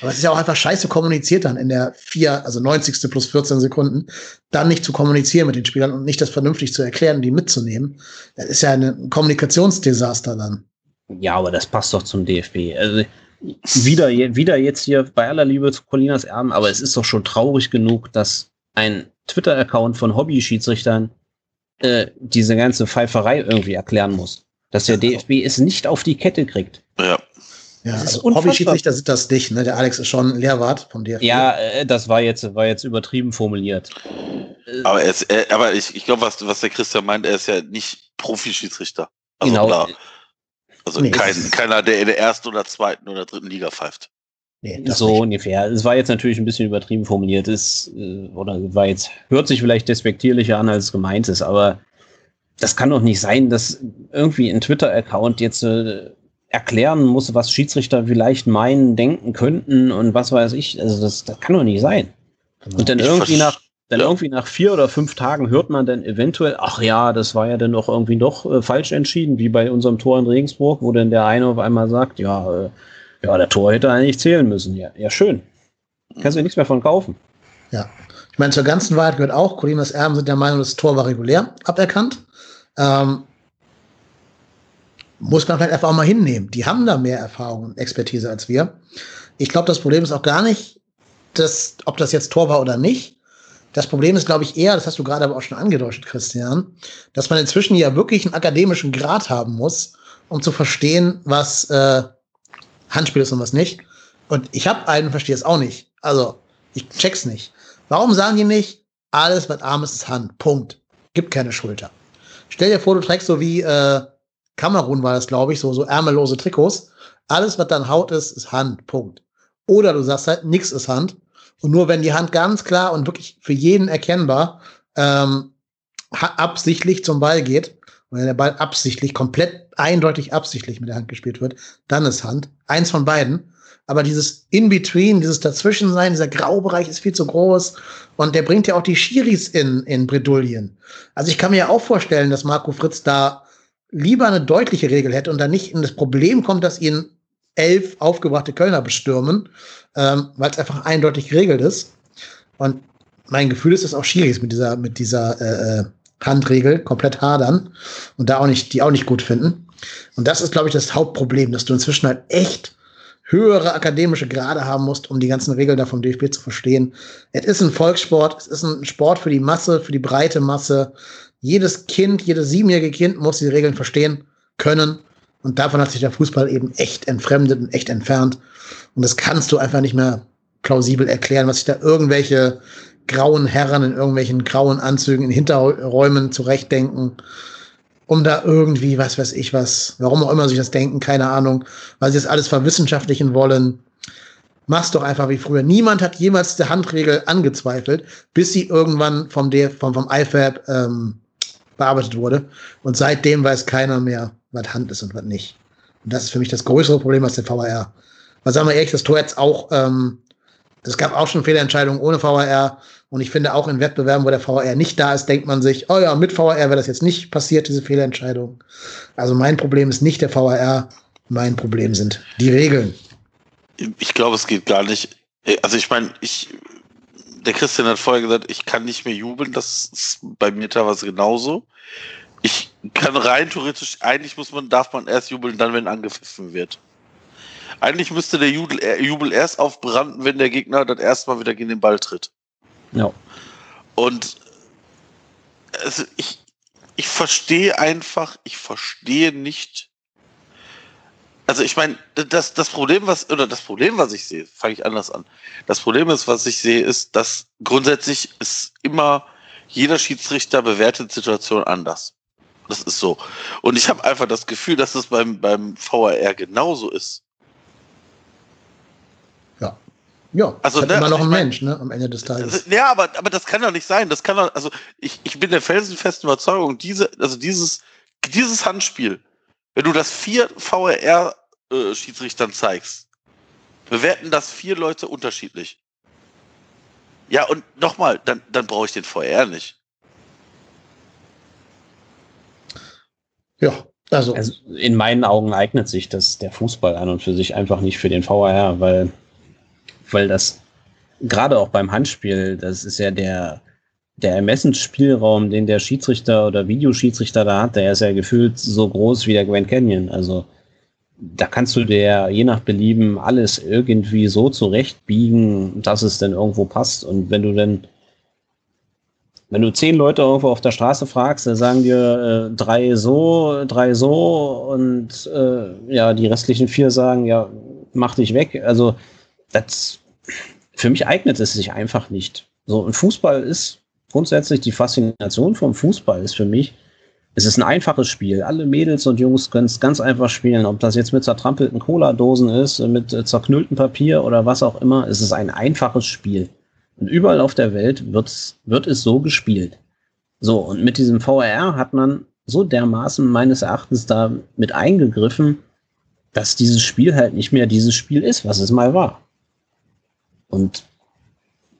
Aber es ist ja auch einfach scheiße kommuniziert dann in der vier, also 90. plus 14 Sekunden, dann nicht zu kommunizieren mit den Spielern und nicht das vernünftig zu erklären, die mitzunehmen. Das ist ja ein Kommunikationsdesaster dann. Ja, aber das passt doch zum DFB. Also wieder, wieder jetzt hier bei aller Liebe zu Colinas Erben, aber es ist doch schon traurig genug, dass ein Twitter-Account von Hobby-Schiedsrichtern äh, diese ganze Pfeiferei irgendwie erklären muss. Dass der DFB es nicht auf die Kette kriegt. Ja. Ja, also Hobby-Schiedsrichter sind das nicht, ne? Der Alex ist schon Lehrwart vom DFB. Ja, äh, das war jetzt, war jetzt übertrieben formuliert. Aber, er ist, er, aber ich, ich glaube, was, was der Christian meint, er ist ja nicht Profi-Schiedsrichter. Also genau. Klar. Also nee, kein, keiner, der in der ersten oder zweiten oder dritten Liga pfeift. Nee, so nicht. ungefähr. Es war jetzt natürlich ein bisschen übertrieben formuliert. Es, äh, oder war jetzt, hört sich vielleicht despektierlicher an, als es gemeint ist, aber das kann doch nicht sein, dass irgendwie ein Twitter-Account jetzt äh, erklären muss, was Schiedsrichter vielleicht meinen, denken könnten und was weiß ich. Also das, das kann doch nicht sein. Und dann irgendwie nach, dann ja. irgendwie nach vier oder fünf Tagen hört man dann eventuell, ach ja, das war ja dann doch irgendwie doch äh, falsch entschieden, wie bei unserem Tor in Regensburg, wo dann der eine auf einmal sagt, ja, äh, ja, der Tor hätte eigentlich zählen müssen. Ja, ja schön. Kannst du nichts mehr von kaufen. Ja. Ich meine, zur ganzen Wahrheit gehört auch, Colinas Erben sind der Meinung, das Tor war regulär aberkannt. Ähm, muss man vielleicht einfach auch mal hinnehmen. Die haben da mehr Erfahrung und Expertise als wir. Ich glaube, das Problem ist auch gar nicht, dass, ob das jetzt Tor war oder nicht. Das Problem ist, glaube ich, eher, das hast du gerade aber auch schon angedeutet, Christian, dass man inzwischen ja wirklich einen akademischen Grad haben muss, um zu verstehen, was äh, Handspiel ist und was nicht. Und ich habe einen, verstehe es auch nicht. Also, ich check's nicht. Warum sagen die nicht, alles, was arm ist, ist Hand. Punkt. Gibt keine Schulter. Stell dir vor, du trägst so wie äh, Kamerun war das, glaube ich, so, so ärmellose Trikots. Alles, was dann Haut ist, ist Hand. Punkt. Oder du sagst halt, nix ist Hand. Und nur wenn die Hand ganz klar und wirklich für jeden erkennbar ähm, absichtlich zum Ball geht, wenn der Ball absichtlich, komplett eindeutig absichtlich mit der Hand gespielt wird, dann ist Hand. Eins von beiden. Aber dieses In-Between, dieses Dazwischensein, dieser Graubereich ist viel zu groß. Und der bringt ja auch die Schiris in, in Bredouillen. Also ich kann mir ja auch vorstellen, dass Marco Fritz da lieber eine deutliche Regel hätte und dann nicht in das Problem kommt, dass ihn elf aufgebrachte Kölner bestürmen, ähm, weil es einfach eindeutig geregelt ist. Und mein Gefühl ist, dass auch Schiris mit dieser, mit dieser äh, äh, Handregel komplett hadern und da auch nicht, die auch nicht gut finden. Und das ist, glaube ich, das Hauptproblem, dass du inzwischen halt echt höhere akademische Grade haben musst, um die ganzen Regeln da vom DFB zu verstehen. Es ist ein Volkssport, es ist ein Sport für die Masse, für die breite Masse jedes Kind, jedes siebenjährige Kind muss die Regeln verstehen können. Und davon hat sich der Fußball eben echt entfremdet und echt entfernt. Und das kannst du einfach nicht mehr plausibel erklären, was sich da irgendwelche grauen Herren in irgendwelchen grauen Anzügen in Hinterräumen zurechtdenken, um da irgendwie, was weiß ich was, warum auch immer sich das denken, keine Ahnung, weil sie das alles verwissenschaftlichen wollen. Mach's doch einfach wie früher. Niemand hat jemals die Handregel angezweifelt, bis sie irgendwann vom, DF, vom, vom IFAB ähm, bearbeitet wurde. Und seitdem weiß keiner mehr, was Hand ist und was nicht. Und das ist für mich das größere Problem als der VAR. Weil sagen wir ehrlich, das Tor jetzt auch, ähm, es gab auch schon Fehlentscheidungen ohne VAR. Und ich finde auch in Wettbewerben, wo der VAR nicht da ist, denkt man sich, oh ja, mit VAR wäre das jetzt nicht passiert, diese Fehlentscheidung. Also mein Problem ist nicht der VAR, mein Problem sind die Regeln. Ich glaube, es geht gar nicht. Also ich meine, ich der Christian hat vorher gesagt, ich kann nicht mehr jubeln. Das ist bei mir teilweise genauso. Ich kann rein theoretisch, eigentlich muss man, darf man erst jubeln, dann, wenn angepfiffen wird. Eigentlich müsste der Jubel, äh, Jubel erst aufbranden, wenn der Gegner das erste Mal wieder gegen den Ball tritt. Ja. Und also ich, ich verstehe einfach, ich verstehe nicht. Also ich meine, das, das Problem, was, oder das Problem, was ich sehe, fange ich anders an. Das Problem ist, was ich sehe, ist, dass grundsätzlich ist immer jeder Schiedsrichter bewertet Situation anders. Das ist so. Und ich habe einfach das Gefühl, dass es beim, beim VAR genauso ist. Ja. Ja, also ne, immer also noch ein Mensch, ne, am Ende des Tages. Ja, aber, aber das kann doch nicht sein. Das kann doch, also ich, ich bin der felsenfesten Überzeugung, diese, also dieses, dieses Handspiel, wenn du das vier VAR-Schiedsrichtern äh, zeigst, bewerten das vier Leute unterschiedlich. Ja, und nochmal, dann, dann brauche ich den VR nicht. Ja, also. also. In meinen Augen eignet sich das der Fußball an und für sich einfach nicht für den VR, weil, weil das gerade auch beim Handspiel, das ist ja der, der Ermessensspielraum, den der Schiedsrichter oder Videoschiedsrichter da hat, der ist ja gefühlt so groß wie der Grand Canyon. Also da kannst du dir je nach Belieben alles irgendwie so zurechtbiegen, dass es dann irgendwo passt. Und wenn du dann wenn du zehn Leute irgendwo auf der Straße fragst, dann sagen dir äh, drei so, drei so und äh, ja, die restlichen vier sagen, ja, mach dich weg. Also das, für mich eignet es sich einfach nicht. So, ein Fußball ist grundsätzlich die Faszination vom Fußball ist für mich, es ist ein einfaches Spiel. Alle Mädels und Jungs können es ganz einfach spielen. Ob das jetzt mit zertrampelten Cola-Dosen ist, mit äh, zerknülltem Papier oder was auch immer, es ist ein einfaches Spiel. Und überall auf der Welt wird es so gespielt. So, und mit diesem VR hat man so dermaßen meines Erachtens da mit eingegriffen, dass dieses Spiel halt nicht mehr dieses Spiel ist, was es mal war. Und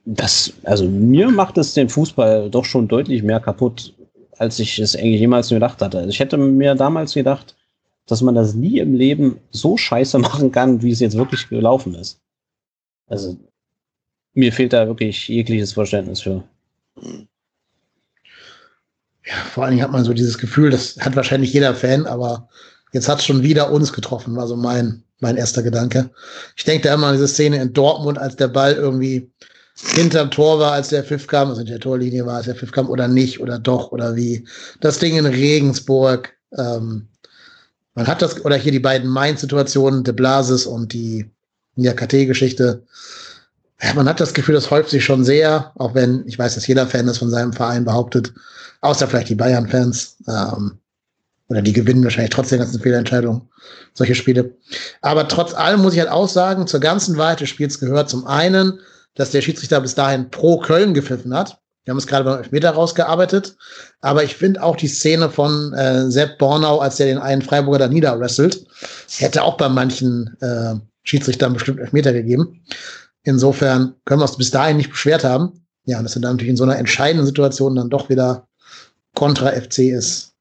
das, also mir macht es den Fußball doch schon deutlich mehr kaputt, als ich es eigentlich jemals gedacht hatte. Also ich hätte mir damals gedacht, dass man das nie im Leben so scheiße machen kann, wie es jetzt wirklich gelaufen ist. Also mir fehlt da wirklich jegliches Verständnis für. Ja, vor allen Dingen hat man so dieses Gefühl, das hat wahrscheinlich jeder Fan, aber jetzt hat es schon wieder uns getroffen, war so mein, mein erster Gedanke. Ich denke da immer an diese Szene in Dortmund, als der Ball irgendwie hinterm Tor war, als der Pfiff kam, also in der Torlinie war, als der Pfiff kam oder nicht oder doch oder wie. Das Ding in Regensburg, ähm, man hat das, oder hier die beiden Main-Situationen, De Blasis und die KT-Geschichte ja, man hat das Gefühl, das häuft sich schon sehr, auch wenn ich weiß, dass jeder Fan das von seinem Verein behauptet, außer vielleicht die Bayern-Fans. Ähm, oder die gewinnen wahrscheinlich trotzdem ganzen Fehlentscheidungen, solche Spiele. Aber trotz allem muss ich halt auch sagen, zur ganzen Weite des Spiels gehört zum einen, dass der Schiedsrichter bis dahin pro Köln gepfiffen hat. Wir haben es gerade beim Elfmeter rausgearbeitet. Aber ich finde auch die Szene von äh, Sepp Bornau, als der den einen Freiburger da niederwrestelt, hätte auch bei manchen äh, Schiedsrichtern bestimmt Elfmeter gegeben. Insofern können wir uns bis dahin nicht beschwert haben. Ja, und dass er dann natürlich in so einer entscheidenden Situation dann doch wieder kontra FC ist.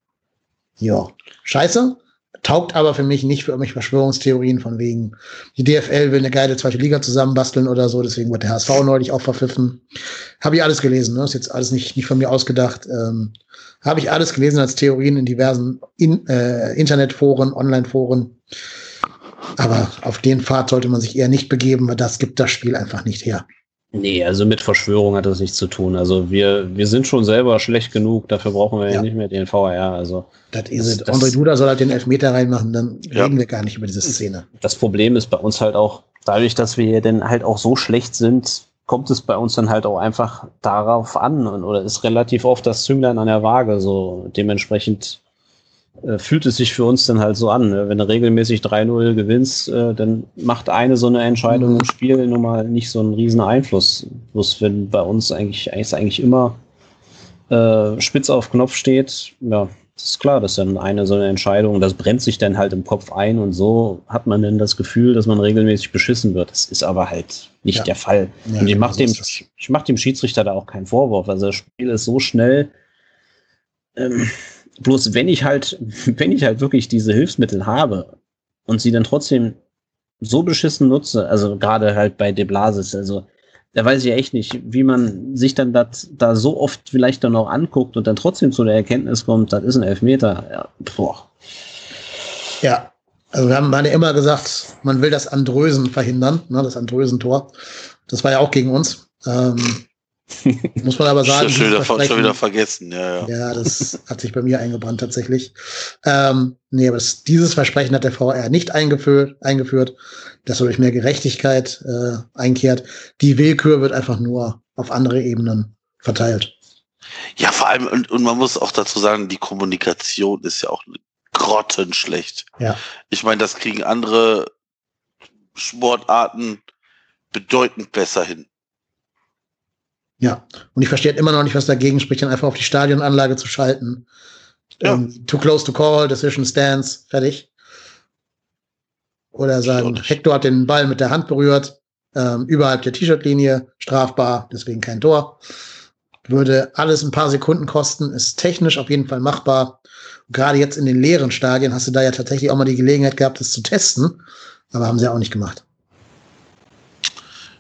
Ja, scheiße. Taugt aber für mich nicht für irgendwelche Verschwörungstheorien von wegen, die DFL will eine geile zweite Liga zusammenbasteln oder so, deswegen wird der HSV neulich auch verpfiffen. Habe ich alles gelesen, ne? Ist jetzt alles nicht, nicht von mir ausgedacht. Ähm, Habe ich alles gelesen als Theorien in diversen in, äh, Internetforen, Online-Foren. Aber auf den Pfad sollte man sich eher nicht begeben, weil das gibt das Spiel einfach nicht her. Nee, also mit Verschwörung hat das nichts zu tun. Also wir, wir sind schon selber schlecht genug, dafür brauchen wir ja, ja nicht mehr den VR. Also das ist es. André Duda soll halt den Elfmeter reinmachen, dann ja. reden wir gar nicht über diese Szene. Das Problem ist bei uns halt auch, dadurch, dass wir hier denn halt auch so schlecht sind, kommt es bei uns dann halt auch einfach darauf an oder ist relativ oft das Zünglein an der Waage. So dementsprechend fühlt es sich für uns dann halt so an. Ne? Wenn du regelmäßig 3-0 gewinnst, äh, dann macht eine so eine Entscheidung im Spiel nun mal nicht so einen riesen Einfluss. Bloß wenn bei uns eigentlich, eigentlich, eigentlich immer äh, spitz auf Knopf steht, ja, ist klar, dass dann eine so eine Entscheidung, das brennt sich dann halt im Kopf ein und so hat man dann das Gefühl, dass man regelmäßig beschissen wird. Das ist aber halt nicht ja. der Fall. Ja, und ich mache dem, ich mach dem Schiedsrichter da auch keinen Vorwurf. Also das Spiel ist so schnell. Ähm, Bloß wenn ich halt, wenn ich halt wirklich diese Hilfsmittel habe und sie dann trotzdem so beschissen nutze, also gerade halt bei De Blasis, also da weiß ich echt nicht, wie man sich dann das da so oft vielleicht dann auch anguckt und dann trotzdem zu der Erkenntnis kommt, das ist ein Elfmeter. Ja, boah. ja also wir haben ja immer gesagt, man will das Andrösen verhindern, ne, das Andrösen-Tor. Das war ja auch gegen uns. Ähm, Muss man aber sagen. schon, wieder, schon wieder vergessen, ja, ja. Ja, das hat sich bei mir eingebrannt tatsächlich. Ähm, nee, aber das, dieses Versprechen hat der VR nicht eingeführt, eingeführt dass dadurch mehr Gerechtigkeit äh, einkehrt. Die Willkür wird einfach nur auf andere Ebenen verteilt. Ja, vor allem, und, und man muss auch dazu sagen, die Kommunikation ist ja auch grottenschlecht. Ja. Ich meine, das kriegen andere Sportarten bedeutend besser hin. Ja, und ich verstehe immer noch nicht, was dagegen spricht, dann einfach auf die Stadionanlage zu schalten. Ja. Ähm, too close to call, decision stands, fertig. Oder sagen, Hector hat den Ball mit der Hand berührt, ähm, überhalb der T-Shirt-Linie, strafbar, deswegen kein Tor. Würde alles ein paar Sekunden kosten, ist technisch auf jeden Fall machbar. gerade jetzt in den leeren Stadien hast du da ja tatsächlich auch mal die Gelegenheit gehabt, das zu testen, aber haben sie auch nicht gemacht.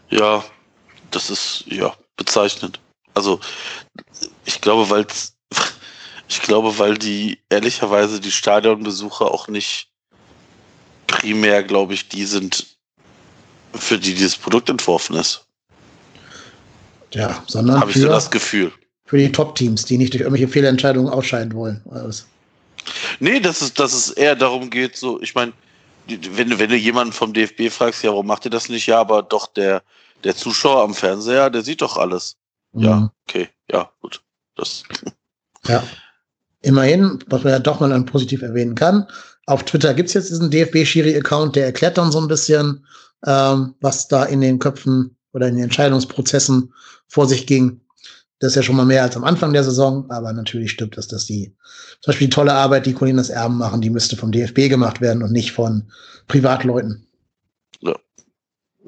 Ja, das ist ja bezeichnend. Also ich glaube, weil ich glaube, weil die ehrlicherweise die Stadionbesucher auch nicht primär, glaube ich, die sind, für die dieses Produkt entworfen ist. Ja, sondern habe ich so das Gefühl. Für die Top-Teams, die nicht durch irgendwelche Fehlentscheidungen ausscheiden wollen. Also. Nee, dass es, dass es eher darum geht, so, ich meine, wenn, wenn du jemanden vom DFB fragst, ja, warum macht ihr das nicht? Ja, aber doch, der, der Zuschauer am Fernseher, der sieht doch alles. Mhm. Ja, okay, ja, gut. Das. Ja. Immerhin, was man ja doch mal dann positiv erwähnen kann, auf Twitter gibt es jetzt diesen DFB-Schiri-Account, der erklärt dann so ein bisschen, ähm, was da in den Köpfen oder in den Entscheidungsprozessen vor sich ging. Das ist ja schon mal mehr als am Anfang der Saison, aber natürlich stimmt es, dass die, zum Beispiel die tolle Arbeit, die Colinas Erben machen, die müsste vom DFB gemacht werden und nicht von Privatleuten.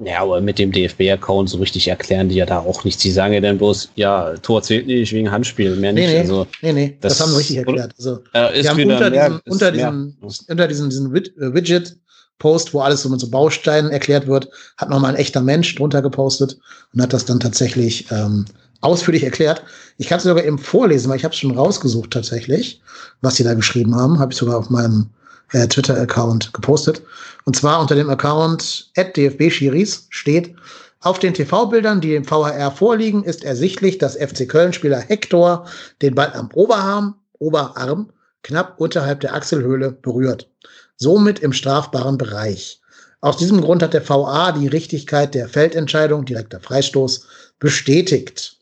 Ja. Aber mit dem DFB-Account so richtig erklären die ja da auch nichts. Die sagen ja dann bloß, ja, Tor zählt nicht wegen Handspiel, mehr nicht. Nee, nee, also, nee, nee das, das, haben sie richtig erklärt. Also, äh, wir haben unter, mehr, diesem, unter, diesem, unter diesem, diesem äh, Widget-Post, wo alles so mit so Bausteinen erklärt wird, hat nochmal ein echter Mensch drunter gepostet und hat das dann tatsächlich ähm, ausführlich erklärt. Ich kann es sogar eben vorlesen, weil ich habe es schon rausgesucht tatsächlich, was sie da geschrieben haben. Habe ich sogar auf meinem äh, Twitter-Account gepostet. Und zwar unter dem Account DFB-Schiris steht, auf den TV-Bildern, die dem VHR vorliegen, ist ersichtlich, dass FC Köln-Spieler Hector den Ball am Oberarm, Oberarm knapp unterhalb der Achselhöhle berührt. Somit im strafbaren Bereich. Aus diesem Grund hat der VA die Richtigkeit der Feldentscheidung, direkter Freistoß, bestätigt.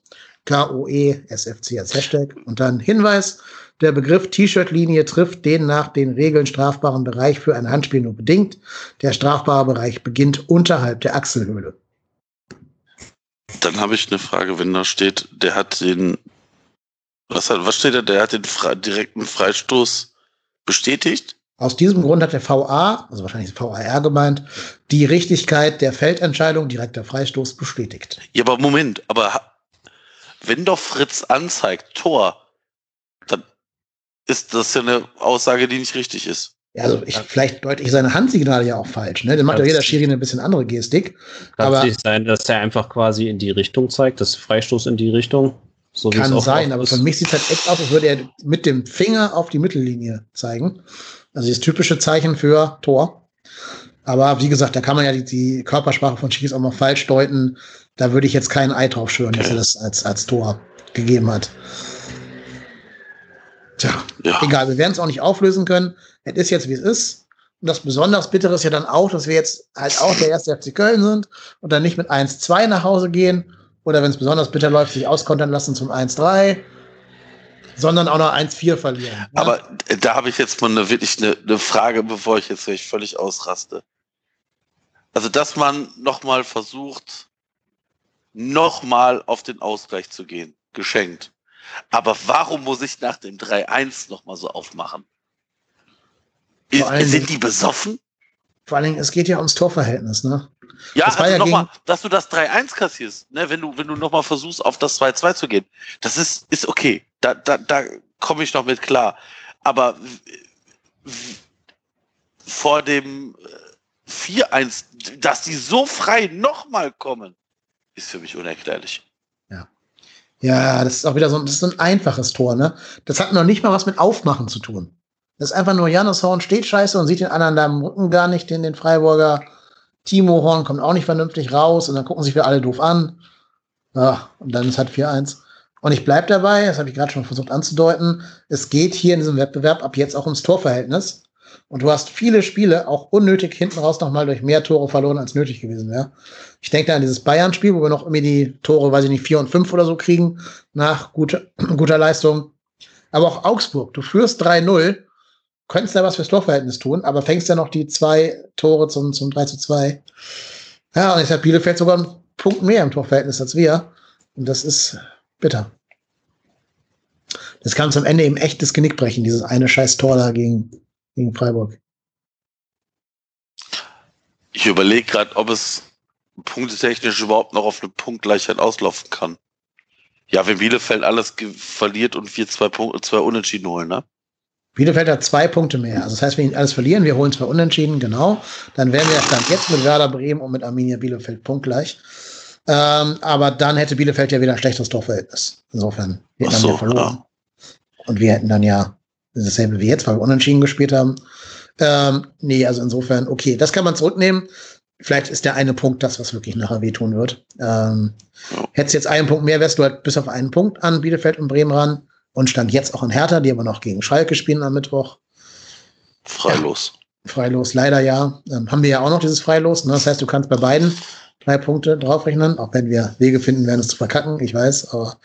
KOE SFC als Hashtag. Und dann Hinweis, der Begriff T-Shirt-Linie trifft den nach den Regeln strafbaren Bereich für ein Handspiel nur bedingt. Der strafbare Bereich beginnt unterhalb der Achselhöhle. Dann habe ich eine Frage, wenn da steht, der hat den, was, hat, was steht da, der hat den Fre direkten Freistoß bestätigt? Aus diesem Grund hat der VA, also wahrscheinlich VAR gemeint, die Richtigkeit der Feldentscheidung direkter Freistoß bestätigt. Ja, aber Moment, aber wenn doch Fritz anzeigt, Tor, ist das ja eine Aussage, die nicht richtig ist. Ja, also ich, vielleicht deute ich seine Handsignale ja auch falsch. Ne? Dann macht ja jeder Schiri eine bisschen andere Gestik. Kann es nicht sein, dass er einfach quasi in die Richtung zeigt, das Freistoß in die Richtung? So kann sein, aber für mich sieht es halt echt aus, als würde er mit dem Finger auf die Mittellinie zeigen. Also das typische Zeichen für Tor. Aber wie gesagt, da kann man ja die, die Körpersprache von Schiris auch mal falsch deuten. Da würde ich jetzt kein Ei drauf schwören, okay. dass er das als, als Tor gegeben hat. Tja, ja. egal, wir werden es auch nicht auflösen können. Es ist jetzt, wie es ist. Und das besonders Bittere ist ja dann auch, dass wir jetzt halt auch der erste FC Köln sind und dann nicht mit 1-2 nach Hause gehen oder wenn es besonders bitter läuft, sich auskontern lassen zum 1-3, sondern auch noch 1-4 verlieren. Ja? Aber da habe ich jetzt mal eine, wirklich eine, eine Frage, bevor ich jetzt völlig ausraste. Also, dass man nochmal versucht, nochmal auf den Ausgleich zu gehen, geschenkt. Aber warum muss ich nach dem 3-1 nochmal so aufmachen? Ist, sind die besoffen? Vor allen Dingen, es geht ja ums Torverhältnis, ne? Ja, das also ja nochmal, dass du das 3-1 kassierst, ne? wenn du, wenn du nochmal versuchst, auf das 2-2 zu gehen. Das ist, ist okay. Da, da, da komme ich noch mit klar. Aber vor dem 4-1, äh, dass die so frei nochmal kommen, ist für mich unerklärlich. Ja, das ist auch wieder so, das ist ein einfaches Tor, ne? Das hat noch nicht mal was mit Aufmachen zu tun. Das ist einfach nur, Janus Horn steht scheiße und sieht den anderen da im Rücken gar nicht, den, den Freiburger. Timo Horn kommt auch nicht vernünftig raus und dann gucken sich wir alle doof an. Ja, und dann ist halt 4-1. Und ich bleibe dabei, das habe ich gerade schon versucht anzudeuten, es geht hier in diesem Wettbewerb ab jetzt auch ums Torverhältnis. Und du hast viele Spiele auch unnötig hinten raus nochmal durch mehr Tore verloren, als nötig gewesen wäre. Ich denke da an dieses Bayern-Spiel, wo wir noch irgendwie die Tore, weiß ich nicht, 4 und 5 oder so kriegen, nach gute, guter Leistung. Aber auch Augsburg, du führst 3-0, könntest da was fürs Torverhältnis tun, aber fängst ja noch die zwei Tore zum, zum 3 zu 2. Ja, und jetzt hat Bielefeld sogar einen Punkt mehr im Torverhältnis als wir. Und das ist bitter. Das kann zum Ende eben echt das Genick brechen, dieses eine scheiß Tor da gegen, gegen Freiburg. Ich überlege gerade, ob es punktetechnisch überhaupt noch auf eine Punktgleichheit auslaufen kann. Ja, wenn Bielefeld alles verliert und wir zwei Punkte, zwei Unentschieden holen, ne? Bielefeld hat zwei Punkte mehr. Also das heißt, wenn wir alles verlieren, wir holen zwei Unentschieden, genau, dann wären wir ja Stand jetzt mit Werder Bremen und mit Arminia Bielefeld punktgleich. Ähm, aber dann hätte Bielefeld ja wieder ein schlechteres Torverhältnis. Insofern, wir hätten so, ja verloren. Ja. Und wir hätten dann ja dasselbe wie jetzt, weil wir unentschieden gespielt haben. Ähm, nee, also insofern, okay, das kann man zurücknehmen. Vielleicht ist der eine Punkt das, was wirklich nachher wehtun wird. Ähm, hättest jetzt einen Punkt mehr, wärst du halt bis auf einen Punkt an Bielefeld und Bremen ran und stand jetzt auch in Hertha, die aber noch gegen Schalke spielen am Mittwoch. Freilos. Ja, freilos, leider ja. Ähm, haben wir ja auch noch dieses Freilos. Ne? Das heißt, du kannst bei beiden drei Punkte draufrechnen, auch wenn wir Wege finden werden, es zu verkacken, ich weiß. Aber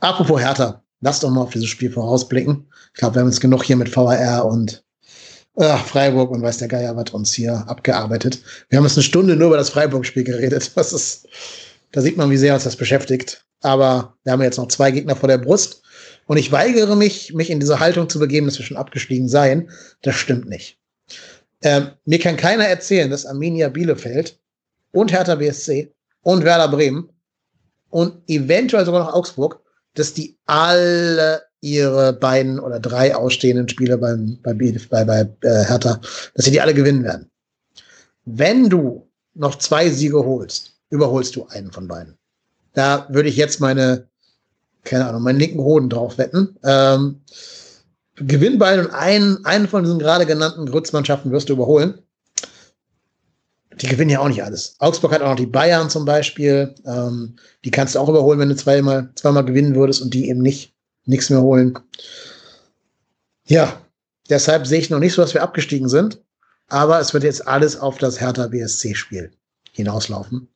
apropos Hertha, lass doch mal auf dieses Spiel vorausblicken. Ich glaube, wir haben jetzt genug hier mit VAR und äh, Freiburg und weiß der Geier was uns hier abgearbeitet. Wir haben jetzt eine Stunde nur über das Freiburg-Spiel geredet. Das ist, da sieht man, wie sehr uns das beschäftigt. Aber wir haben jetzt noch zwei Gegner vor der Brust. Und ich weigere mich, mich in diese Haltung zu begeben, dass wir schon abgestiegen seien. Das stimmt nicht. Ähm, mir kann keiner erzählen, dass Arminia Bielefeld und Hertha BSC und Werder Bremen und eventuell sogar noch Augsburg, dass die alle ihre beiden oder drei ausstehenden Spiele beim, bei, bei, bei äh, Hertha, dass sie die alle gewinnen werden. Wenn du noch zwei Siege holst, überholst du einen von beiden. Da würde ich jetzt meine, keine Ahnung, meinen linken Hoden drauf wetten. Ähm, gewinn beide und einen, einen von diesen gerade genannten Grützmannschaften wirst du überholen. Die gewinnen ja auch nicht alles. Augsburg hat auch noch die Bayern zum Beispiel. Ähm, die kannst du auch überholen, wenn du zweimal, zweimal gewinnen würdest und die eben nicht nichts mehr holen. Ja, deshalb sehe ich noch nicht so, dass wir abgestiegen sind. Aber es wird jetzt alles auf das Hertha BSC-Spiel hinauslaufen.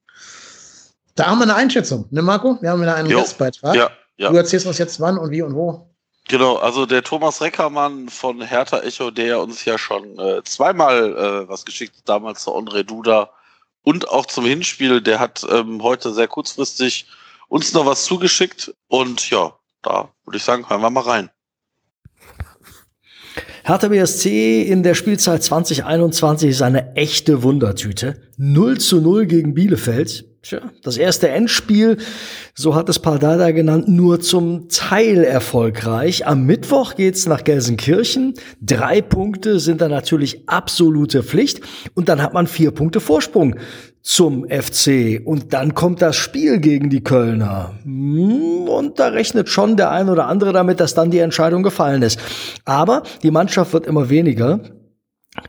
Da haben wir eine Einschätzung, ne Marco? Wir haben wieder einen jo, Gastbeitrag. Ja, ja. Du erzählst uns jetzt wann und wie und wo. Genau, also der Thomas Reckermann von Hertha Echo, der uns ja schon äh, zweimal äh, was geschickt, damals zu Andre Duda und auch zum Hinspiel, der hat ähm, heute sehr kurzfristig uns noch was zugeschickt und ja, da würde ich sagen, hören wir mal rein. Hertha BSC in der Spielzeit 2021 ist eine echte Wundertüte. 0 zu 0 gegen Bielefeld. Tja, das erste Endspiel, so hat es Pardada genannt, nur zum Teil erfolgreich. Am Mittwoch geht's nach Gelsenkirchen. Drei Punkte sind da natürlich absolute Pflicht. Und dann hat man vier Punkte Vorsprung zum FC. Und dann kommt das Spiel gegen die Kölner. Hm, und da rechnet schon der ein oder andere damit, dass dann die Entscheidung gefallen ist. Aber die Mannschaft wird immer weniger.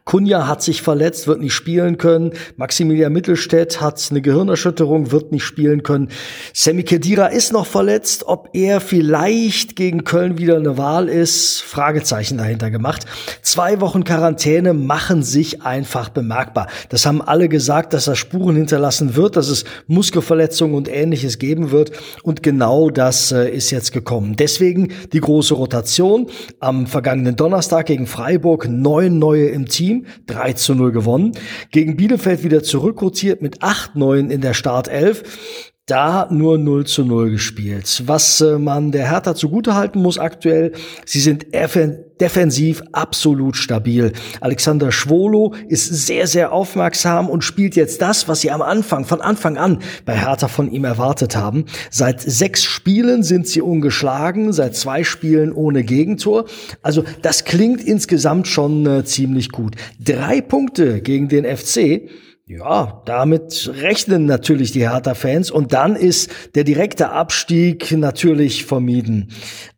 Kunja hat sich verletzt, wird nicht spielen können. Maximilian Mittelstädt hat eine Gehirnerschütterung, wird nicht spielen können. Sammy Kedira ist noch verletzt. Ob er vielleicht gegen Köln wieder eine Wahl ist, Fragezeichen dahinter gemacht. Zwei Wochen Quarantäne machen sich einfach bemerkbar. Das haben alle gesagt, dass er Spuren hinterlassen wird, dass es Muskelverletzungen und ähnliches geben wird. Und genau das äh, ist jetzt gekommen. Deswegen die große Rotation. Am vergangenen Donnerstag gegen Freiburg neun neue im Team, 3 zu 0 gewonnen. Gegen Bielefeld wieder zurückrotiert mit 8 Neuen in der Startelf. Da nur 0 zu 0 gespielt. Was äh, man der Hertha zugutehalten muss aktuell, sie sind defensiv absolut stabil. Alexander Schwolo ist sehr, sehr aufmerksam und spielt jetzt das, was sie am Anfang, von Anfang an bei Hertha von ihm erwartet haben. Seit sechs Spielen sind sie ungeschlagen, seit zwei Spielen ohne Gegentor. Also das klingt insgesamt schon äh, ziemlich gut. Drei Punkte gegen den FC ja, damit rechnen natürlich die Hertha-Fans und dann ist der direkte Abstieg natürlich vermieden.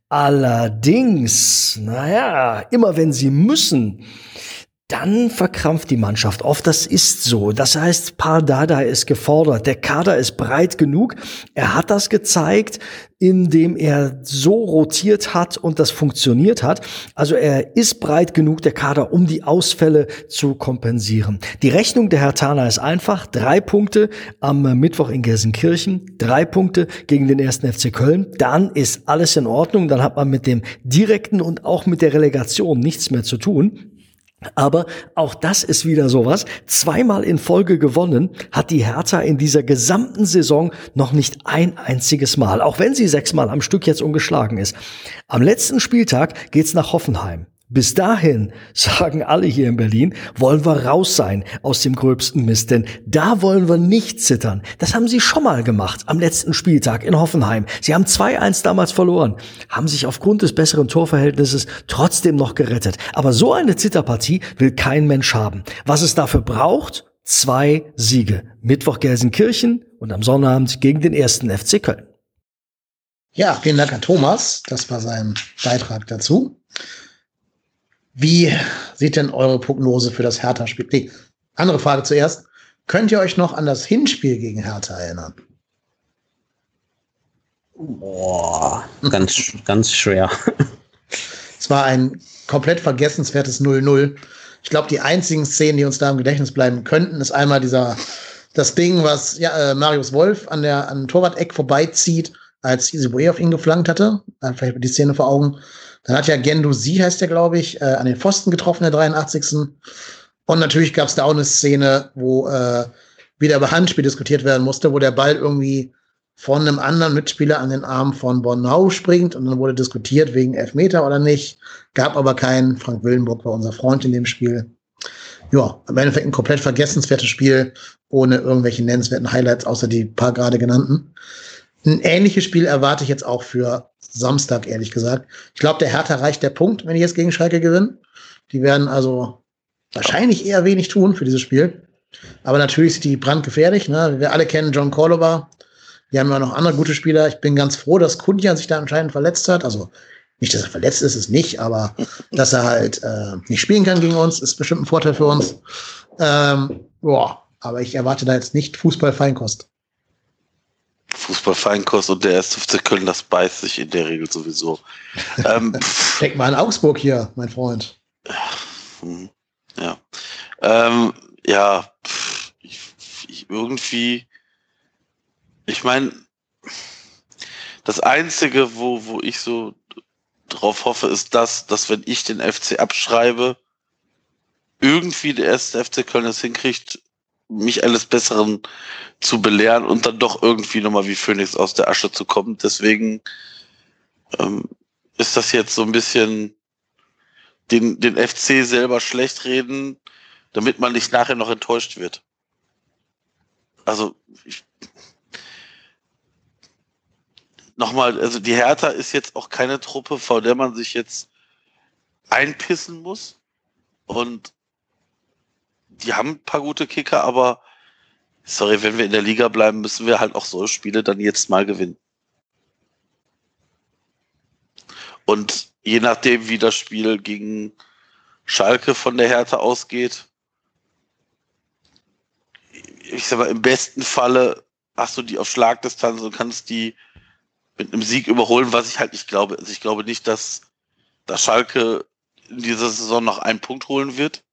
Allerdings, naja, immer wenn sie müssen, dann verkrampft die Mannschaft oft. Das ist so. Das heißt, Pardada ist gefordert. Der Kader ist breit genug. Er hat das gezeigt, indem er so rotiert hat und das funktioniert hat. Also er ist breit genug, der Kader, um die Ausfälle zu kompensieren. Die Rechnung der Hertaner ist einfach. Drei Punkte am Mittwoch in Gelsenkirchen, drei Punkte gegen den ersten FC Köln. Dann ist alles in Ordnung. Dann hat man mit dem direkten und auch mit der Relegation nichts mehr zu tun. Aber auch das ist wieder sowas. Zweimal in Folge gewonnen hat die Hertha in dieser gesamten Saison noch nicht ein einziges Mal, auch wenn sie sechsmal am Stück jetzt ungeschlagen ist. Am letzten Spieltag geht's nach Hoffenheim. Bis dahin, sagen alle hier in Berlin, wollen wir raus sein aus dem gröbsten Mist, denn da wollen wir nicht zittern. Das haben sie schon mal gemacht am letzten Spieltag in Hoffenheim. Sie haben 2-1 damals verloren, haben sich aufgrund des besseren Torverhältnisses trotzdem noch gerettet. Aber so eine Zitterpartie will kein Mensch haben. Was es dafür braucht? Zwei Siege. Mittwoch Gelsenkirchen und am Sonnabend gegen den ersten FC Köln. Ja, vielen Dank an Thomas. Das war sein Beitrag dazu. Wie sieht denn eure Prognose für das Hertha-Spiel? Nee, andere Frage zuerst. Könnt ihr euch noch an das Hinspiel gegen Hertha erinnern? Boah, ganz, ganz schwer. Es war ein komplett vergessenswertes 0-0. Ich glaube, die einzigen Szenen, die uns da im Gedächtnis bleiben könnten, ist einmal dieser, das Ding, was ja, äh, Marius Wolf an der an Torwart-Eck vorbeizieht, als Isibue auf ihn geflankt hatte. Vielleicht die Szene vor Augen. Dann hat ja Gendusi, heißt der, glaube ich, äh, an den Pfosten getroffen, der 83. Und natürlich gab es da auch eine Szene, wo äh, wieder über Handspiel diskutiert werden musste, wo der Ball irgendwie von einem anderen Mitspieler an den Arm von Bornau springt und dann wurde diskutiert wegen Elfmeter oder nicht. Gab aber keinen. Frank Willenburg war unser Freund in dem Spiel. Ja, im Endeffekt ein komplett vergessenswertes Spiel ohne irgendwelche nennenswerten Highlights, außer die paar gerade genannten. Ein ähnliches Spiel erwarte ich jetzt auch für Samstag, ehrlich gesagt. Ich glaube, der Hertha reicht der Punkt, wenn die jetzt gegen Schalke gewinnen. Die werden also wahrscheinlich eher wenig tun für dieses Spiel. Aber natürlich sind die brandgefährlich. Ne? Wir alle kennen John Cordova. Wir haben ja noch andere gute Spieler. Ich bin ganz froh, dass Kunja sich da anscheinend verletzt hat. Also nicht, dass er verletzt ist, ist nicht, aber dass er halt äh, nicht spielen kann gegen uns, ist bestimmt ein Vorteil für uns. Ähm, boah, aber ich erwarte da jetzt nicht Fußball-Feinkost. Fußballfeinkost und der erste FC Köln, das beißt sich in der Regel sowieso. ähm, Denk mal an Augsburg hier, mein Freund. Ja. Ähm, ja, ich, ich irgendwie, ich meine, das Einzige, wo, wo ich so drauf hoffe, ist das, dass wenn ich den FC abschreibe, irgendwie der erste FC Köln es hinkriegt, mich eines Besseren zu belehren und dann doch irgendwie nochmal wie Phoenix aus der Asche zu kommen. Deswegen ähm, ist das jetzt so ein bisschen den, den FC selber schlecht reden, damit man nicht nachher noch enttäuscht wird. Also ich, nochmal, also die Hertha ist jetzt auch keine Truppe, vor der man sich jetzt einpissen muss. Und die haben ein paar gute Kicker, aber sorry, wenn wir in der Liga bleiben, müssen wir halt auch so Spiele dann jetzt mal gewinnen. Und je nachdem, wie das Spiel gegen Schalke von der Härte ausgeht, ich sag mal, im besten Falle hast du die auf Schlagdistanz und kannst die mit einem Sieg überholen, was ich halt nicht glaube. Also ich glaube nicht, dass, dass Schalke in dieser Saison noch einen Punkt holen wird.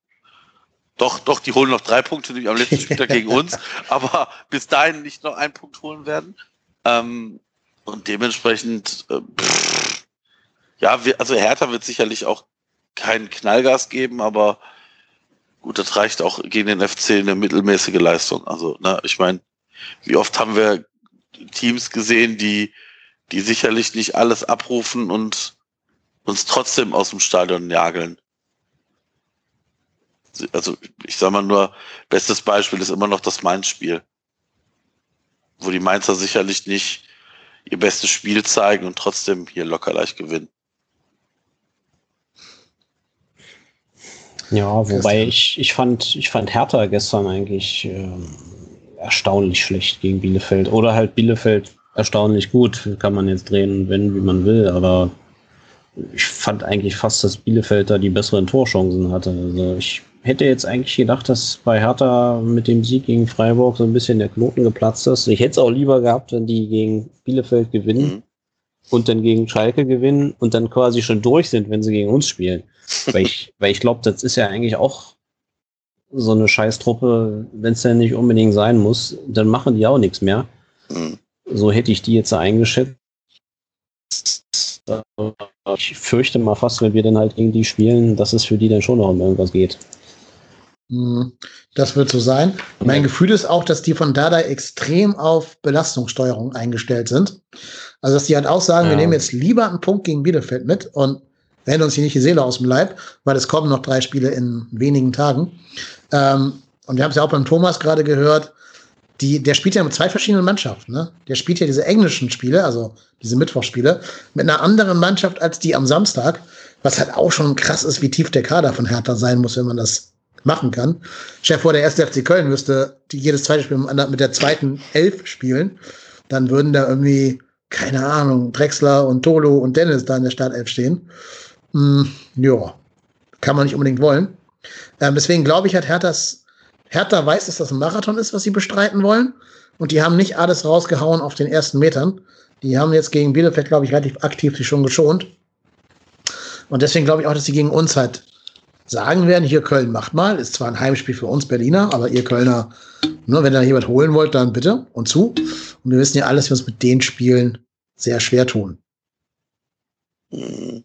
Doch, doch, die holen noch drei Punkte, nämlich am letzten Spieltag gegen uns, aber bis dahin nicht noch einen Punkt holen werden. Ähm, und dementsprechend, äh, pff, ja, wir, also Hertha wird sicherlich auch keinen Knallgas geben, aber gut, das reicht auch gegen den FC eine mittelmäßige Leistung. Also, ne, ich meine, wie oft haben wir Teams gesehen, die, die sicherlich nicht alles abrufen und uns trotzdem aus dem Stadion jageln also ich sag mal nur, bestes Beispiel ist immer noch das Mainz-Spiel. Wo die Mainzer sicherlich nicht ihr bestes Spiel zeigen und trotzdem hier locker leicht gewinnen. Ja, wobei ich, ich fand, ich fand Hertha gestern eigentlich äh, erstaunlich schlecht gegen Bielefeld. Oder halt Bielefeld erstaunlich gut. Kann man jetzt drehen, wenn, wie man will, aber ich fand eigentlich fast, dass Bielefeld da die besseren Torchancen hatte. Also ich hätte jetzt eigentlich gedacht, dass bei Hertha mit dem Sieg gegen Freiburg so ein bisschen der Knoten geplatzt ist. Ich hätte es auch lieber gehabt, wenn die gegen Bielefeld gewinnen mhm. und dann gegen Schalke gewinnen und dann quasi schon durch sind, wenn sie gegen uns spielen. weil ich, weil ich glaube, das ist ja eigentlich auch so eine Scheißtruppe, wenn es ja nicht unbedingt sein muss, dann machen die auch nichts mehr. Mhm. So hätte ich die jetzt eingeschätzt. Ich fürchte mal fast, wenn wir dann halt gegen die spielen, dass es für die dann schon noch um irgendwas geht. Mhm. Das wird so sein. Mein Gefühl ist auch, dass die von Dada extrem auf Belastungssteuerung eingestellt sind. Also, dass die halt auch sagen, ja. wir nehmen jetzt lieber einen Punkt gegen Bielefeld mit und werden uns hier nicht die Seele aus dem Leib, weil es kommen noch drei Spiele in wenigen Tagen. Ähm, und wir haben es ja auch beim Thomas gerade gehört, die, der spielt ja mit zwei verschiedenen Mannschaften. Ne? Der spielt ja diese englischen Spiele, also diese Mittwochspiele, mit einer anderen Mannschaft als die am Samstag, was halt auch schon krass ist, wie tief der Kader von Hertha sein muss, wenn man das machen kann. Chef vor der erste FC Köln müsste die jedes zweite Spiel mit der zweiten Elf spielen. Dann würden da irgendwie, keine Ahnung, Drexler und Tolo und Dennis da in der Startelf stehen. Hm, ja, kann man nicht unbedingt wollen. Ähm, deswegen glaube ich, hat Herthas Hertha weiß, dass das ein Marathon ist, was sie bestreiten wollen. Und die haben nicht alles rausgehauen auf den ersten Metern. Die haben jetzt gegen Bielefeld, glaube ich, relativ aktiv sich schon geschont. Und deswegen glaube ich auch, dass sie gegen uns halt sagen werden, hier Köln macht mal, ist zwar ein Heimspiel für uns Berliner, aber ihr Kölner, ne, wenn ihr jemand holen wollt, dann bitte und zu. Und wir wissen ja alles, wir uns mit den Spielen sehr schwer tun. Mhm.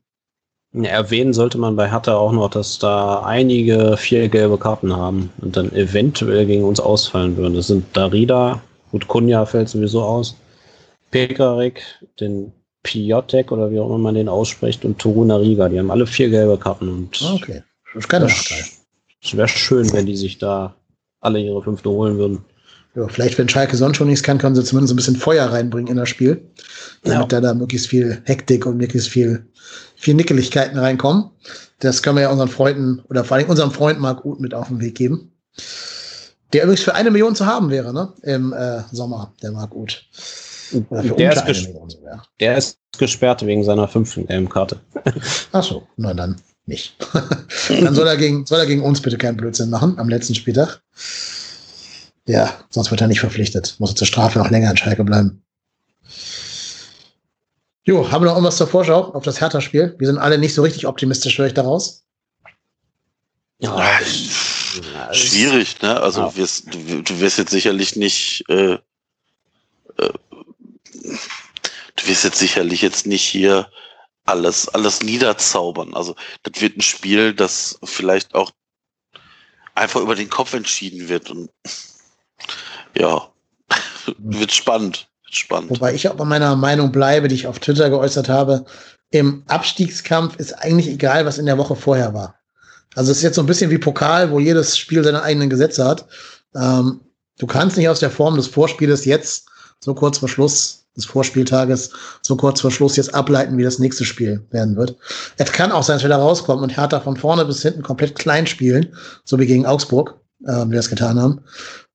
Erwähnen sollte man bei Hertha auch noch, dass da einige vier gelbe Karten haben und dann eventuell gegen uns ausfallen würden. Das sind Darida, gut, Kunja fällt sowieso aus, Pekarik, den Piotek oder wie auch immer man den ausspricht und Toruna Riga. Die haben alle vier gelbe Karten. Und ah, okay, das keine Nachteil. Es wäre schön, wenn die sich da alle ihre fünfte holen würden. Ja, vielleicht, wenn Schalke sonst schon nichts kann, können sie zumindest ein bisschen Feuer reinbringen in das Spiel. Damit ja. da, da möglichst viel Hektik und möglichst viel viel Nickeligkeiten reinkommen. Das können wir ja unseren Freunden oder vor allem unserem Freund Marc Uth mit auf den Weg geben. Der übrigens für eine Million zu haben wäre, ne? Im äh, Sommer, der Marc Uth. Der ist, Million, der ist gesperrt wegen seiner fünften gelben-Karte. Ach so, na dann nicht. dann soll er, gegen, soll er gegen uns bitte keinen Blödsinn machen am letzten Spieltag. Ja, sonst wird er nicht verpflichtet. Muss er zur Strafe noch länger in Schalke bleiben. Jo, haben wir noch irgendwas zur Vorschau auf das Hertha-Spiel? Wir sind alle nicht so richtig optimistisch, höre ich daraus. Ja, schwierig, ne? Also ja. wirst, du, du wirst jetzt sicherlich nicht, äh, äh, du wirst jetzt sicherlich jetzt nicht hier alles, alles niederzaubern. Also das wird ein Spiel, das vielleicht auch einfach über den Kopf entschieden wird und ja, wird spannend spannend. Wobei ich auch bei meiner Meinung bleibe, die ich auf Twitter geäußert habe. Im Abstiegskampf ist eigentlich egal, was in der Woche vorher war. Also es ist jetzt so ein bisschen wie Pokal, wo jedes Spiel seine eigenen Gesetze hat. Ähm, du kannst nicht aus der Form des Vorspieles jetzt, so kurz vor Schluss des Vorspieltages, so kurz vor Schluss jetzt ableiten, wie das nächste Spiel werden wird. Es kann auch sein, dass wir da rauskommen und Hertha von vorne bis hinten komplett klein spielen, so wie gegen Augsburg, äh, wie wir das getan haben.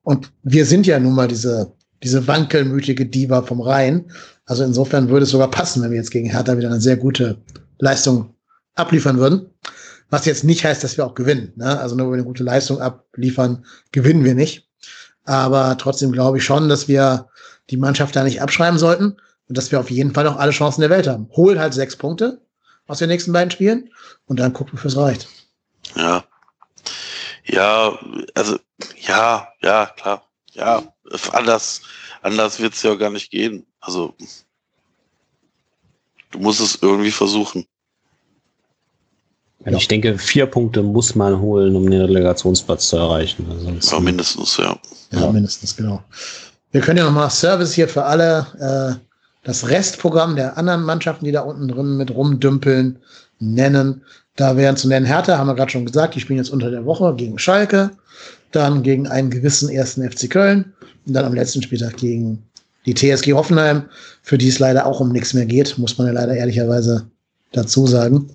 Und wir sind ja nun mal diese diese wankelmütige Diva vom Rhein. Also insofern würde es sogar passen, wenn wir jetzt gegen Hertha wieder eine sehr gute Leistung abliefern würden. Was jetzt nicht heißt, dass wir auch gewinnen. Ne? Also nur wenn wir eine gute Leistung abliefern, gewinnen wir nicht. Aber trotzdem glaube ich schon, dass wir die Mannschaft da nicht abschreiben sollten und dass wir auf jeden Fall noch alle Chancen der Welt haben. Hol halt sechs Punkte aus den nächsten beiden Spielen und dann gucken, wofür es reicht. Ja. Ja, also, ja, ja, klar. Ja, anders, anders wird es ja gar nicht gehen. Also, du musst es irgendwie versuchen. Ja. Ich denke, vier Punkte muss man holen, um den Relegationsplatz zu erreichen. Also ja, mindestens, ja. ja. Ja, mindestens, genau. Wir können ja nochmal Service hier für alle, äh, das Restprogramm der anderen Mannschaften, die da unten drin mit rumdümpeln, nennen. Da wären zu nennen Hertha, haben wir gerade schon gesagt, die spielen jetzt unter der Woche gegen Schalke dann gegen einen gewissen ersten FC Köln und dann am letzten Spieltag gegen die TSG Hoffenheim, für die es leider auch um nichts mehr geht, muss man ja leider ehrlicherweise dazu sagen.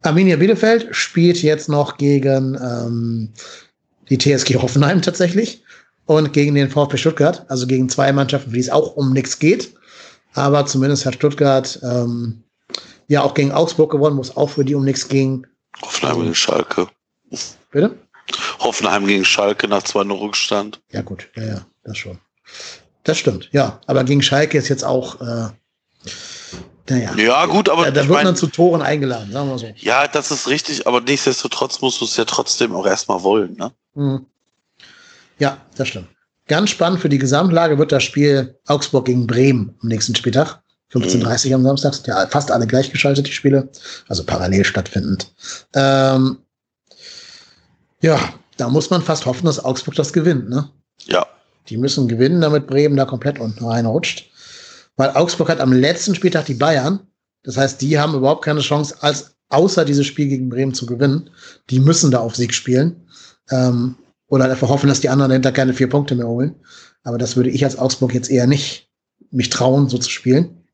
Arminia Bielefeld spielt jetzt noch gegen ähm, die TSG Hoffenheim tatsächlich und gegen den VfB Stuttgart, also gegen zwei Mannschaften, für die es auch um nichts geht. Aber zumindest hat Stuttgart ähm, ja auch gegen Augsburg gewonnen, wo es auch für die um nichts ging. Hoffenheim und Schalke. Bitte? Hoffenheim gegen Schalke nach 2 Rückstand. Ja, gut, ja, ja, das schon. Das stimmt, ja. Aber gegen Schalke ist jetzt auch, äh, naja. Ja, gut, aber. Ja, da wird mein, man zu Toren eingeladen, sagen wir so. Ja, das ist richtig, aber nichtsdestotrotz musst du es ja trotzdem auch erstmal wollen, ne? Mhm. Ja, das stimmt. Ganz spannend für die Gesamtlage wird das Spiel Augsburg gegen Bremen am nächsten Spieltag. 15.30 Uhr am Samstag ja fast alle gleichgeschaltet, die Spiele. Also parallel stattfindend. Ähm, ja, da muss man fast hoffen, dass Augsburg das gewinnt, ne? Ja. Die müssen gewinnen, damit Bremen da komplett unten reinrutscht. Weil Augsburg hat am letzten Spieltag die Bayern. Das heißt, die haben überhaupt keine Chance, als außer dieses Spiel gegen Bremen zu gewinnen. Die müssen da auf Sieg spielen. Ähm, oder einfach hoffen, dass die anderen dahinter keine vier Punkte mehr holen. Aber das würde ich als Augsburg jetzt eher nicht mich trauen, so zu spielen.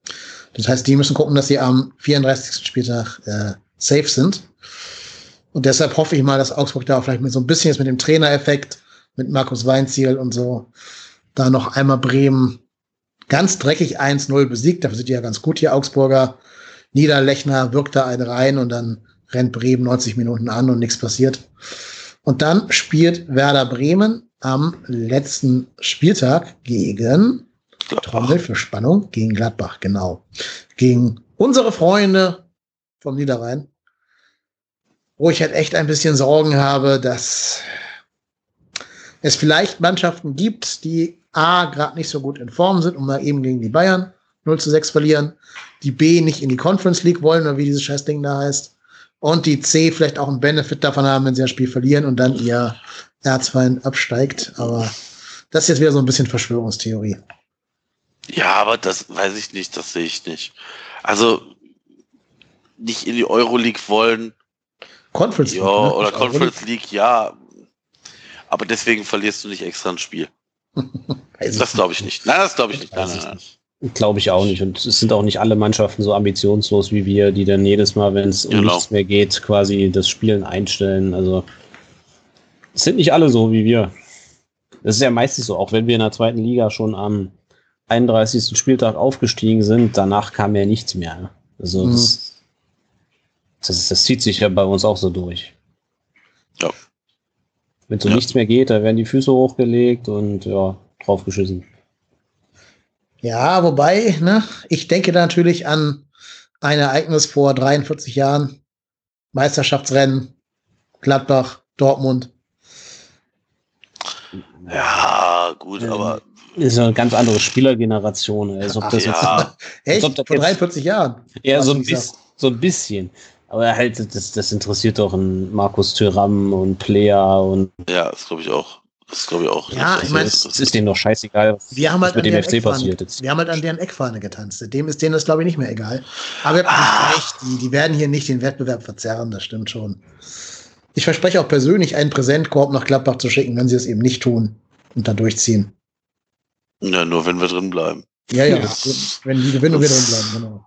Das heißt, die müssen gucken, dass sie am 34. Spieltag äh, safe sind. Und deshalb hoffe ich mal, dass Augsburg da vielleicht mit so ein bisschen jetzt mit dem Trainereffekt, mit Markus Weinziel und so, da noch einmal Bremen ganz dreckig 1-0 besiegt. Dafür sind die ja ganz gut hier, Augsburger. Niederlechner wirkt da einen rein und dann rennt Bremen 90 Minuten an und nichts passiert. Und dann spielt Werder Bremen am letzten Spieltag gegen Trommel für Spannung gegen Gladbach, genau. Gegen unsere Freunde vom Niederrhein. Wo ich halt echt ein bisschen Sorgen habe, dass es vielleicht Mannschaften gibt, die A, gerade nicht so gut in Form sind und mal eben gegen die Bayern 0 zu 6 verlieren, die B nicht in die Conference League wollen, oder wie dieses Scheißding da heißt, und die C vielleicht auch einen Benefit davon haben, wenn sie das Spiel verlieren und dann ihr Erzfeind absteigt. Aber das ist jetzt wieder so ein bisschen Verschwörungstheorie. Ja, aber das weiß ich nicht, das sehe ich nicht. Also nicht in die Euroleague wollen, Conference League. Ja, ne? oder Conference League, ja. Aber deswegen verlierst du nicht extra ein Spiel. das glaube ich nicht. Nein, das glaube ich nicht. Nein, nein, nein. Glaube ich auch nicht. Und es sind auch nicht alle Mannschaften so ambitionslos wie wir, die dann jedes Mal, wenn es um genau. nichts mehr geht, quasi das Spielen einstellen. Also es sind nicht alle so wie wir. Das ist ja meistens so, auch wenn wir in der zweiten Liga schon am 31. Spieltag aufgestiegen sind, danach kam ja nichts mehr. Also mhm. das das, das zieht sich ja bei uns auch so durch. Ja. Wenn so ja. nichts mehr geht, da werden die Füße hochgelegt und ja, draufgeschissen. Ja, wobei, ne, ich denke da natürlich an ein Ereignis vor 43 Jahren. Meisterschaftsrennen, Gladbach, Dortmund. Ja, gut, ähm, aber. Ist eine ganz andere Spielergeneration. Als ob das ja. jetzt, Echt? vor 43 Jahren? Ja, so ein, bisschen, so ein bisschen. Aber halt, das, das interessiert doch einen Markus Thüram und Player und. Ja, das glaube ich auch. Das glaube ich auch. Ja, ich meine, es ist denen doch scheißegal, was, wir haben halt mit dem FC passiert ist. Wir haben halt an deren Eckfahne getanzt. Dem ist denen das, glaube ich, nicht mehr egal. Aber ihr habt ah. recht, die, die werden hier nicht den Wettbewerb verzerren, das stimmt schon. Ich verspreche auch persönlich, einen Präsentkorb nach Gladbach zu schicken, wenn sie es eben nicht tun und da durchziehen. Ja, nur wenn wir drin bleiben. Ja, ja, wenn die Gewinnung wieder drin bleiben, genau.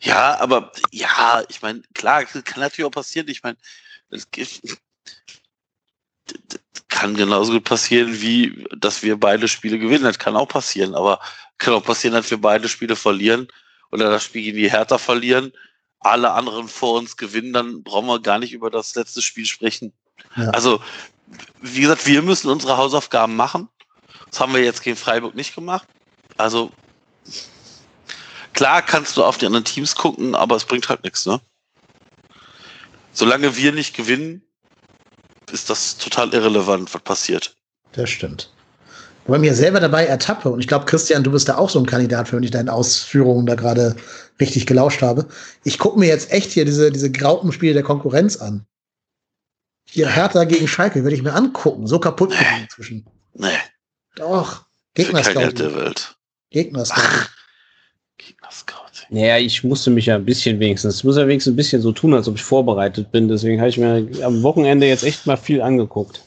Ja, aber ja, ich meine, klar, kann natürlich auch passieren. Ich meine, es kann genauso gut passieren, wie dass wir beide Spiele gewinnen. Das kann auch passieren, aber kann auch passieren, dass wir beide Spiele verlieren oder das Spiel gegen die Hertha verlieren, alle anderen vor uns gewinnen, dann brauchen wir gar nicht über das letzte Spiel sprechen. Ja. Also, wie gesagt, wir müssen unsere Hausaufgaben machen. Das haben wir jetzt gegen Freiburg nicht gemacht. Also Klar kannst du auf die anderen Teams gucken, aber es bringt halt nichts, ne? Solange wir nicht gewinnen, ist das total irrelevant, was passiert. Das stimmt. Wobei mir selber dabei ertappe, und ich glaube, Christian, du bist da auch so ein Kandidat für, wenn ich deinen Ausführungen da gerade richtig gelauscht habe. Ich gucke mir jetzt echt hier diese, diese Graupenspiele der Konkurrenz an. Hier Hertha gegen Schalke würde ich mir angucken. So kaputt nee. inzwischen. Nee. Doch. Gegner der Welt. Gegner Gegner-Scout. Naja, ich musste mich ja ein bisschen wenigstens, ich muss ja wenigstens ein bisschen so tun, als ob ich vorbereitet bin. Deswegen habe ich mir am Wochenende jetzt echt mal viel angeguckt.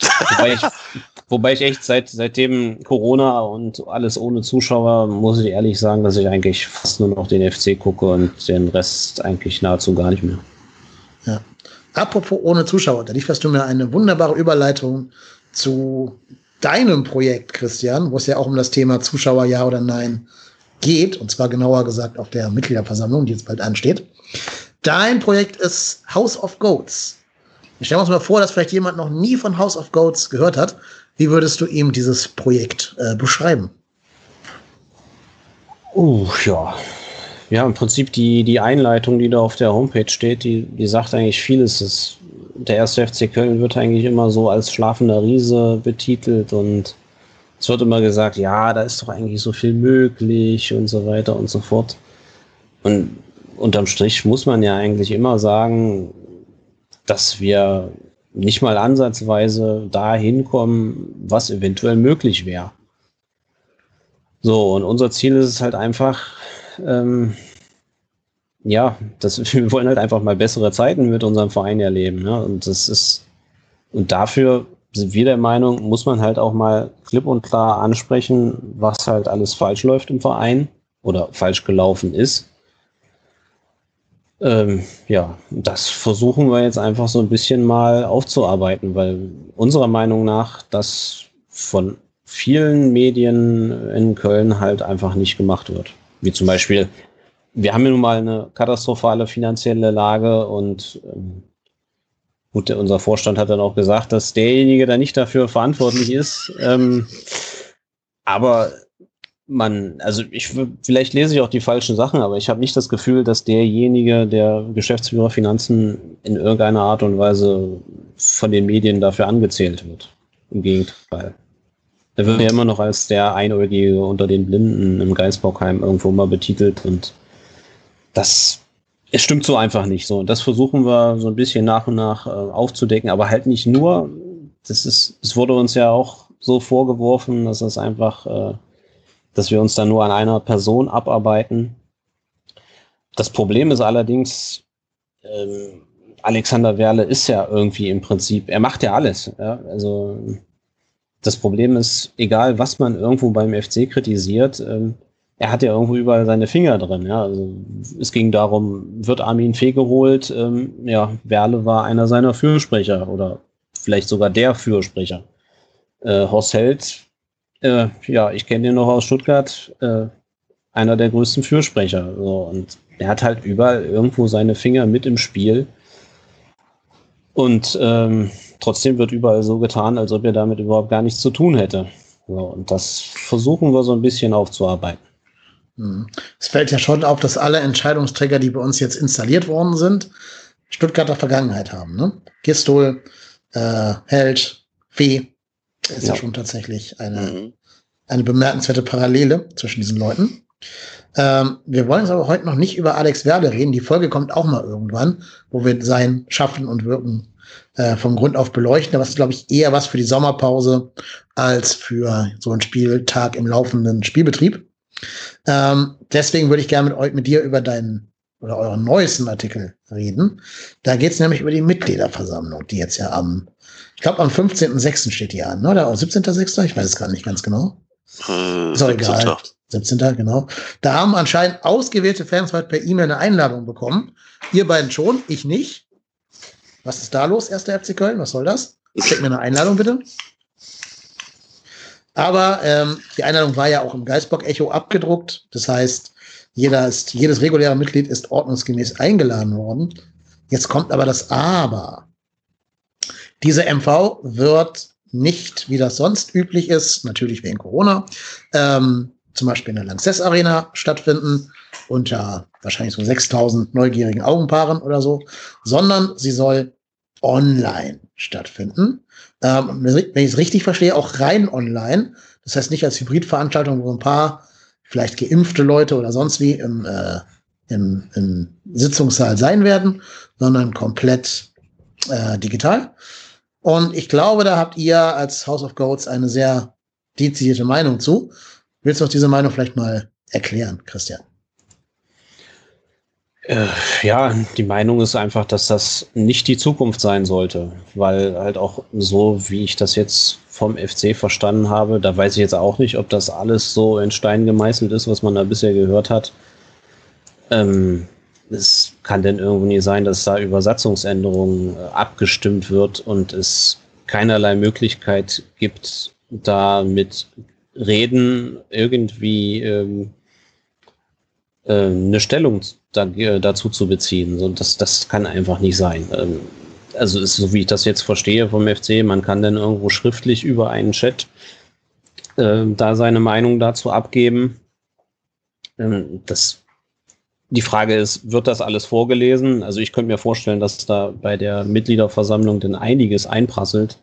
wobei, ich, wobei ich echt seit, seitdem Corona und alles ohne Zuschauer, muss ich ehrlich sagen, dass ich eigentlich fast nur noch den FC gucke und den Rest eigentlich nahezu gar nicht mehr. Ja. Apropos ohne Zuschauer, da lieferst du mir eine wunderbare Überleitung zu deinem Projekt, Christian, wo es ja auch um das Thema Zuschauer ja oder nein geht, und zwar genauer gesagt auf der Mitgliederversammlung, die jetzt bald ansteht. Dein Projekt ist House of Goats. Stellen wir uns mal vor, dass vielleicht jemand noch nie von House of Goats gehört hat. Wie würdest du ihm dieses Projekt äh, beschreiben? Uh, ja. Ja, im Prinzip die, die Einleitung, die da auf der Homepage steht, die, die sagt eigentlich vieles. Das, der erste FC Köln wird eigentlich immer so als schlafender Riese betitelt und es wird immer gesagt, ja, da ist doch eigentlich so viel möglich und so weiter und so fort. Und unterm Strich muss man ja eigentlich immer sagen, dass wir nicht mal ansatzweise dahin kommen, was eventuell möglich wäre. So, und unser Ziel ist es halt einfach, ähm, ja, das, wir wollen halt einfach mal bessere Zeiten mit unserem Verein erleben. Ne? Und das ist, und dafür sind wir der Meinung, muss man halt auch mal klipp und klar ansprechen, was halt alles falsch läuft im Verein oder falsch gelaufen ist. Ähm, ja, das versuchen wir jetzt einfach so ein bisschen mal aufzuarbeiten, weil unserer Meinung nach das von vielen Medien in Köln halt einfach nicht gemacht wird. Wie zum Beispiel, wir haben ja nun mal eine katastrophale finanzielle Lage und ähm, gut, unser Vorstand hat dann auch gesagt, dass derjenige da nicht dafür verantwortlich ist. Ähm, aber man, also ich vielleicht lese ich auch die falschen Sachen, aber ich habe nicht das Gefühl, dass derjenige, der Geschäftsführer Finanzen in irgendeiner Art und Weise von den Medien dafür angezählt wird. Im Gegenteil. Er wird ja immer noch als der Einäugige unter den Blinden im Geisbockheim irgendwo mal betitelt und das es stimmt so einfach nicht so. Und das versuchen wir so ein bisschen nach und nach äh, aufzudecken, aber halt nicht nur. Das ist, es wurde uns ja auch so vorgeworfen, dass es einfach äh, dass wir uns da nur an einer Person abarbeiten. Das Problem ist allerdings, ähm, Alexander Werle ist ja irgendwie im Prinzip, er macht ja alles. Ja? Also das Problem ist, egal was man irgendwo beim FC kritisiert, ähm, er hat ja irgendwo überall seine Finger drin. Ja? Also, es ging darum, wird Armin Fee geholt? Ähm, ja, Werle war einer seiner Fürsprecher oder vielleicht sogar der Fürsprecher. Äh, Horst Held äh, ja, ich kenne ihn noch aus Stuttgart, äh, einer der größten Fürsprecher. So, und er hat halt überall irgendwo seine Finger mit im Spiel. Und ähm, trotzdem wird überall so getan, als ob er damit überhaupt gar nichts zu tun hätte. So, und das versuchen wir so ein bisschen aufzuarbeiten. Hm. Es fällt ja schon auf, dass alle Entscheidungsträger, die bei uns jetzt installiert worden sind, Stuttgarter Vergangenheit haben. Ne? Gistol, äh, Held, Fee, ist ja, ja schon tatsächlich eine, mhm. eine bemerkenswerte Parallele zwischen diesen Leuten. Ähm, wir wollen jetzt aber heute noch nicht über Alex Werle reden. Die Folge kommt auch mal irgendwann, wo wir sein Schaffen und Wirken äh, vom Grund auf beleuchten. Aber es ist, glaube ich, eher was für die Sommerpause als für so einen Spieltag im laufenden Spielbetrieb. Ähm, deswegen würde ich gerne mit euch, mit dir über deinen oder euren neuesten Artikel reden. Da geht es nämlich über die Mitgliederversammlung, die jetzt ja am ich glaube, am 15.06. steht die an, oder? 17.06. Ich weiß es gerade nicht ganz genau. Äh, ist auch egal. 17. genau. Da haben anscheinend ausgewählte Fans heute per E-Mail eine Einladung bekommen. Ihr beiden schon, ich nicht. Was ist da los, erster FC Köln? Was soll das? Schick mir eine Einladung, bitte. Aber ähm, die Einladung war ja auch im Geistbock-Echo abgedruckt. Das heißt, jeder ist, jedes reguläre Mitglied ist ordnungsgemäß eingeladen worden. Jetzt kommt aber das Aber. Diese MV wird nicht, wie das sonst üblich ist, natürlich wegen Corona, ähm, zum Beispiel in der Lanxess Arena stattfinden unter wahrscheinlich so 6000 neugierigen Augenpaaren oder so, sondern sie soll online stattfinden. Ähm, wenn ich es richtig verstehe, auch rein online. Das heißt nicht als Hybridveranstaltung, wo ein paar vielleicht geimpfte Leute oder sonst wie im, äh, im, im Sitzungssaal sein werden, sondern komplett äh, digital. Und ich glaube, da habt ihr als House of Goats eine sehr dezidierte Meinung zu. Willst du uns diese Meinung vielleicht mal erklären, Christian? Äh, ja, die Meinung ist einfach, dass das nicht die Zukunft sein sollte, weil halt auch so, wie ich das jetzt vom FC verstanden habe, da weiß ich jetzt auch nicht, ob das alles so in Stein gemeißelt ist, was man da bisher gehört hat. Ähm, es kann denn irgendwo nie sein, dass da über Satzungsänderungen äh, abgestimmt wird und es keinerlei Möglichkeit gibt, da mit Reden irgendwie ähm, äh, eine Stellung da, äh, dazu zu beziehen. So, das, das kann einfach nicht sein. Ähm, also ist, so wie ich das jetzt verstehe vom FC, man kann dann irgendwo schriftlich über einen Chat äh, da seine Meinung dazu abgeben. Ähm, das, die Frage ist, wird das alles vorgelesen? Also ich könnte mir vorstellen, dass da bei der Mitgliederversammlung denn einiges einprasselt.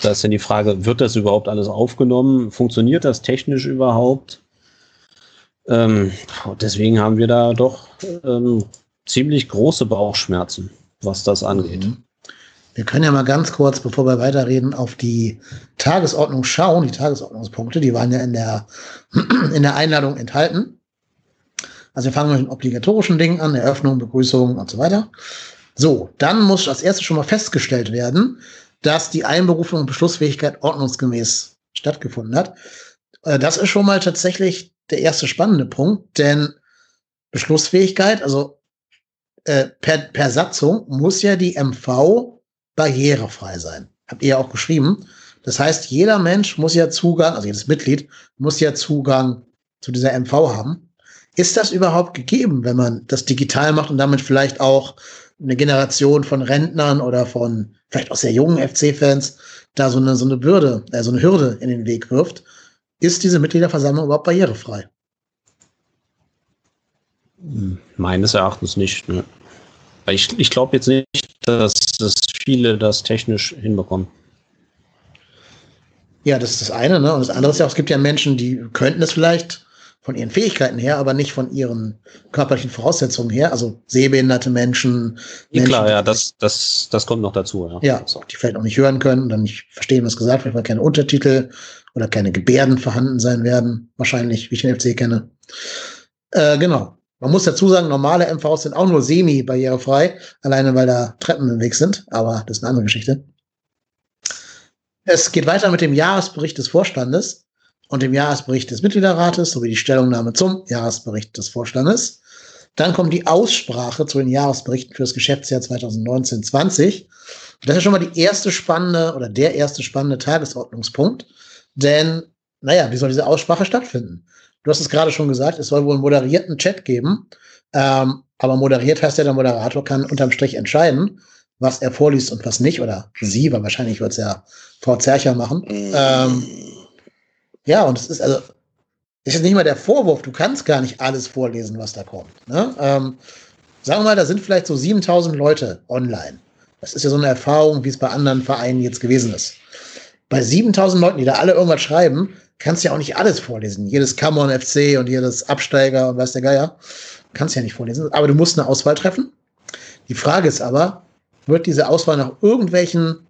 Da ist dann die Frage, wird das überhaupt alles aufgenommen? Funktioniert das technisch überhaupt? Ähm, deswegen haben wir da doch ähm, ziemlich große Bauchschmerzen, was das angeht. Mhm. Wir können ja mal ganz kurz, bevor wir weiterreden, auf die Tagesordnung schauen, die Tagesordnungspunkte, die waren ja in der, in der Einladung enthalten. Also wir fangen mit den obligatorischen Dingen an, Eröffnung, Begrüßung und so weiter. So, dann muss als erstes schon mal festgestellt werden, dass die Einberufung und Beschlussfähigkeit ordnungsgemäß stattgefunden hat. Äh, das ist schon mal tatsächlich der erste spannende Punkt, denn Beschlussfähigkeit, also äh, per, per Satzung muss ja die MV barrierefrei sein. Habt ihr ja auch geschrieben. Das heißt, jeder Mensch muss ja Zugang, also jedes Mitglied muss ja Zugang zu dieser MV haben. Ist das überhaupt gegeben, wenn man das digital macht und damit vielleicht auch eine Generation von Rentnern oder von vielleicht auch sehr jungen FC-Fans da so eine, so eine Bürde, äh, so eine Hürde in den Weg wirft? Ist diese Mitgliederversammlung überhaupt barrierefrei? Meines Erachtens nicht. Ne? Ich, ich glaube jetzt nicht, dass, dass viele das technisch hinbekommen. Ja, das ist das eine. Ne? Und das andere ist ja auch, es gibt ja Menschen, die könnten es vielleicht von ihren Fähigkeiten her, aber nicht von ihren körperlichen Voraussetzungen her. Also sehbehinderte Menschen. Ja, Menschen, klar, ja, das, das, das kommt noch dazu. Ja. ja, die vielleicht auch nicht hören können und dann nicht verstehen, was gesagt wird, weil keine Untertitel oder keine Gebärden vorhanden sein werden. Wahrscheinlich, wie ich den FC kenne. Äh, genau. Man muss dazu sagen, normale MVs sind auch nur semi-barrierefrei, alleine weil da Treppen im Weg sind, aber das ist eine andere Geschichte. Es geht weiter mit dem Jahresbericht des Vorstandes und dem Jahresbericht des Mitgliederrates sowie die Stellungnahme zum Jahresbericht des Vorstandes. Dann kommt die Aussprache zu den Jahresberichten für das Geschäftsjahr 2019-20. Das ist schon mal die erste spannende oder der erste spannende Tagesordnungspunkt. Denn, naja, wie soll diese Aussprache stattfinden? Du hast es gerade schon gesagt, es soll wohl einen moderierten Chat geben. Ähm, aber moderiert heißt ja, der Moderator kann unterm Strich entscheiden, was er vorliest und was nicht. Oder sie, weil wahrscheinlich wird es ja Frau Zercher machen. Ähm, ja, und es ist also, ist nicht mal der Vorwurf, du kannst gar nicht alles vorlesen, was da kommt. Ne? Ähm, sagen wir mal, da sind vielleicht so 7000 Leute online. Das ist ja so eine Erfahrung, wie es bei anderen Vereinen jetzt gewesen ist. Bei 7000 Leuten, die da alle irgendwas schreiben, kannst ja auch nicht alles vorlesen. Jedes Camon FC und jedes Absteiger und weiß der Geier. Kannst ja nicht vorlesen. Aber du musst eine Auswahl treffen. Die Frage ist aber, wird diese Auswahl nach irgendwelchen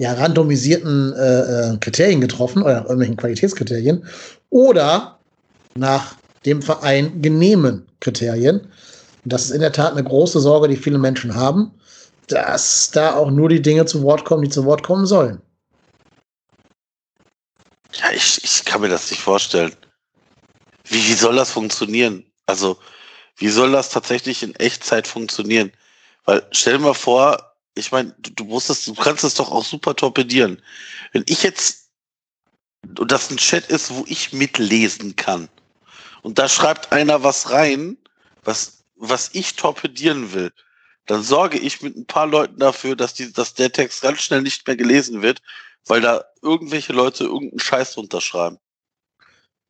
ja, randomisierten äh, äh Kriterien getroffen oder irgendwelchen Qualitätskriterien oder nach dem Verein genehmen Kriterien? Und das ist in der Tat eine große Sorge, die viele Menschen haben, dass da auch nur die Dinge zu Wort kommen, die zu Wort kommen sollen. Ja, ich, ich kann mir das nicht vorstellen. Wie, wie soll das funktionieren? Also, wie soll das tatsächlich in Echtzeit funktionieren? Weil stell dir mal vor, ich meine, du, du musst das, du kannst es doch auch super torpedieren. Wenn ich jetzt, und das ein Chat ist, wo ich mitlesen kann, und da schreibt einer was rein, was, was ich torpedieren will, dann sorge ich mit ein paar Leuten dafür, dass, die, dass der Text ganz schnell nicht mehr gelesen wird weil da irgendwelche Leute irgendeinen Scheiß runterschreiben.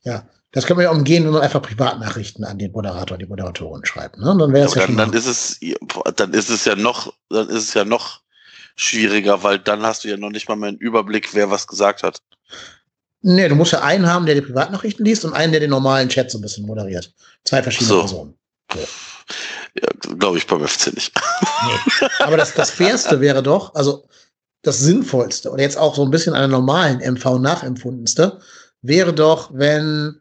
Ja, das können wir ja umgehen, wenn man einfach Privatnachrichten an den Moderator, die Moderatorin schreibt. Ne? Dann wäre es ja, ja dann, dann ist es, dann ist es ja noch, dann ist es ja noch schwieriger, weil dann hast du ja noch nicht mal mehr einen Überblick, wer was gesagt hat. Nee, du musst ja einen haben, der die Privatnachrichten liest und einen, der den normalen Chat so ein bisschen moderiert. Zwei verschiedene so. Personen. So. Ja, glaube ich beim FC nicht. Nee. Aber das, das Fairste wäre doch, also das Sinnvollste oder jetzt auch so ein bisschen einer normalen MV nachempfundenste, wäre doch, wenn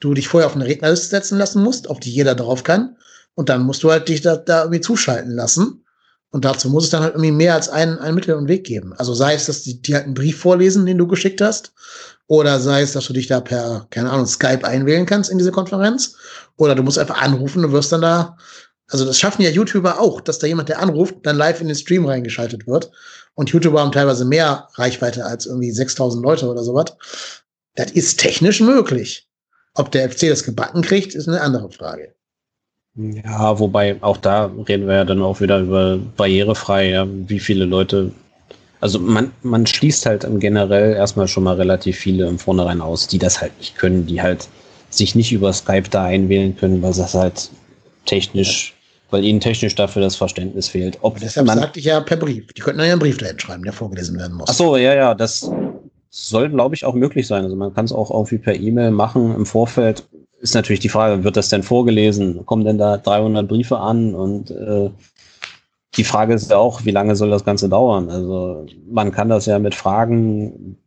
du dich vorher auf eine Rednerliste setzen lassen musst, auf die jeder drauf kann. Und dann musst du halt dich da, da irgendwie zuschalten lassen. Und dazu muss es dann halt irgendwie mehr als einen, einen Mittel und Weg geben. Also sei es, dass die, die halt einen Brief vorlesen, den du geschickt hast, oder sei es, dass du dich da per, keine Ahnung, Skype einwählen kannst in diese Konferenz, oder du musst einfach anrufen und wirst dann da, also das schaffen ja YouTuber auch, dass da jemand, der anruft, dann live in den Stream reingeschaltet wird und YouTuber haben teilweise mehr Reichweite als irgendwie 6000 Leute oder sowas. Das ist technisch möglich. Ob der FC das gebacken kriegt, ist eine andere Frage. Ja, wobei auch da reden wir ja dann auch wieder über barrierefrei, ja, wie viele Leute. Also man, man schließt halt im generell erstmal schon mal relativ viele im Vornherein aus, die das halt nicht können, die halt sich nicht über Skype da einwählen können, weil das halt technisch, weil ihnen technisch dafür das Verständnis fehlt. Ob deshalb man, sagte ich ja per Brief. Die könnten ja einen Brief dahin schreiben, der vorgelesen werden muss. Ach so, ja, ja, das soll, glaube ich, auch möglich sein. Also man kann es auch irgendwie per E-Mail machen im Vorfeld ist natürlich die Frage, wird das denn vorgelesen? Kommen denn da 300 Briefe an? Und äh, die Frage ist ja auch, wie lange soll das Ganze dauern? Also man kann das ja mit Fragen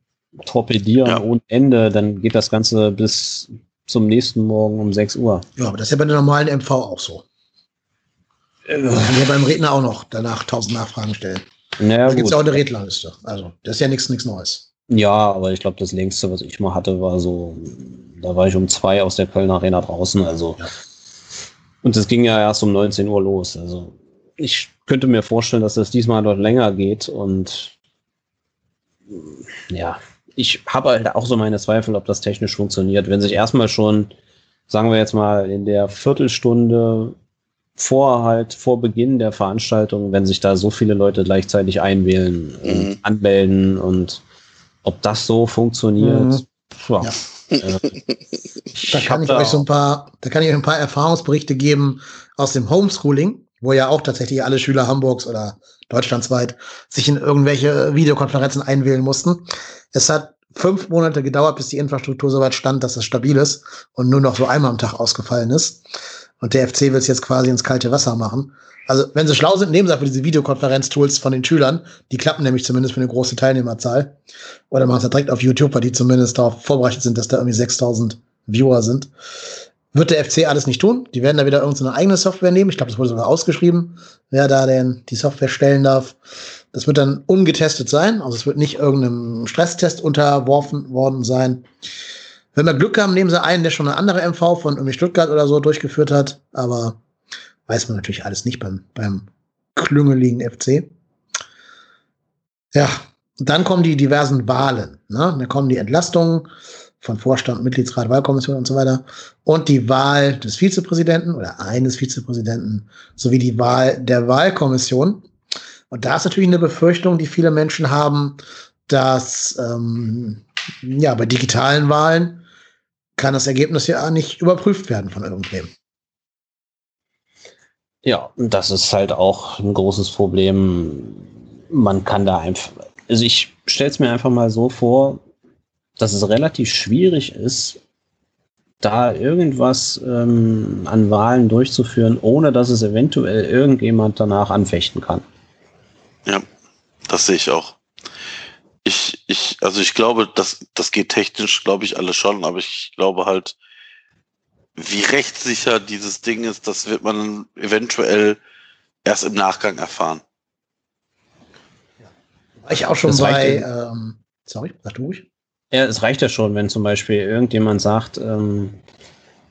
torpedieren ja. ohne Ende, dann geht das Ganze bis zum nächsten Morgen um 6 Uhr. Ja, aber das ist ja bei der normalen MV auch so. Äh, ja beim Redner auch noch danach tausend Nachfragen stellen. Naja, da gibt es ja auch eine Redlerliste. Also, das ist ja nichts Neues. Ja, aber ich glaube, das längste, was ich mal hatte, war so da war ich um zwei aus der Kölner Arena draußen. Also ja. und es ging ja erst um 19 Uhr los. Also ich könnte mir vorstellen, dass das diesmal dort länger geht und ja, ich habe halt auch so meine Zweifel, ob das technisch funktioniert. Wenn sich erstmal schon, sagen wir jetzt mal, in der Viertelstunde vor halt, vor Beginn der Veranstaltung, wenn sich da so viele Leute gleichzeitig einwählen mhm. und anmelden und ob das so funktioniert, mhm. ja. Äh, da kann ich euch so ein paar, da kann ich euch ein paar Erfahrungsberichte geben aus dem Homeschooling, wo ja auch tatsächlich alle Schüler Hamburgs oder deutschlandsweit sich in irgendwelche Videokonferenzen einwählen mussten. Es hat fünf Monate gedauert, bis die Infrastruktur soweit stand, dass es stabil ist und nur noch so einmal am Tag ausgefallen ist. Und der FC will es jetzt quasi ins kalte Wasser machen. Also, wenn sie schlau sind, nehmen sie einfach diese Videokonferenz-Tools von den Schülern. Die klappen nämlich zumindest für eine große Teilnehmerzahl. Oder machen es halt direkt auf YouTube, weil die zumindest darauf vorbereitet sind, dass da irgendwie 6000 Viewer sind. Wird der FC alles nicht tun. Die werden da wieder irgendeine eigene Software nehmen. Ich glaube, das wurde sogar ausgeschrieben, wer da denn die Software stellen darf. Das wird dann ungetestet sein. Also es wird nicht irgendeinem Stresstest unterworfen worden sein. Wenn wir Glück haben, nehmen sie einen, der schon eine andere MV von irgendwie Stuttgart oder so durchgeführt hat. Aber Weiß man natürlich alles nicht beim, beim klüngeligen FC. Ja, dann kommen die diversen Wahlen. Ne? Dann kommen die Entlastungen von Vorstand, Mitgliedsrat, Wahlkommission und so weiter. Und die Wahl des Vizepräsidenten oder eines Vizepräsidenten sowie die Wahl der Wahlkommission. Und da ist natürlich eine Befürchtung, die viele Menschen haben, dass ähm, ja bei digitalen Wahlen kann das Ergebnis ja nicht überprüft werden von irgendwem. Ja, das ist halt auch ein großes Problem. Man kann da einfach, also ich stelle es mir einfach mal so vor, dass es relativ schwierig ist, da irgendwas ähm, an Wahlen durchzuführen, ohne dass es eventuell irgendjemand danach anfechten kann. Ja, das sehe ich auch. Ich, ich, also ich glaube, das, das geht technisch, glaube ich, alle schon, aber ich glaube halt, wie rechtssicher dieses Ding ist, das wird man eventuell erst im Nachgang erfahren. War ich auch schon das bei, ähm, sorry, sag du ruhig. Ja, es reicht ja schon, wenn zum Beispiel irgendjemand sagt, ähm,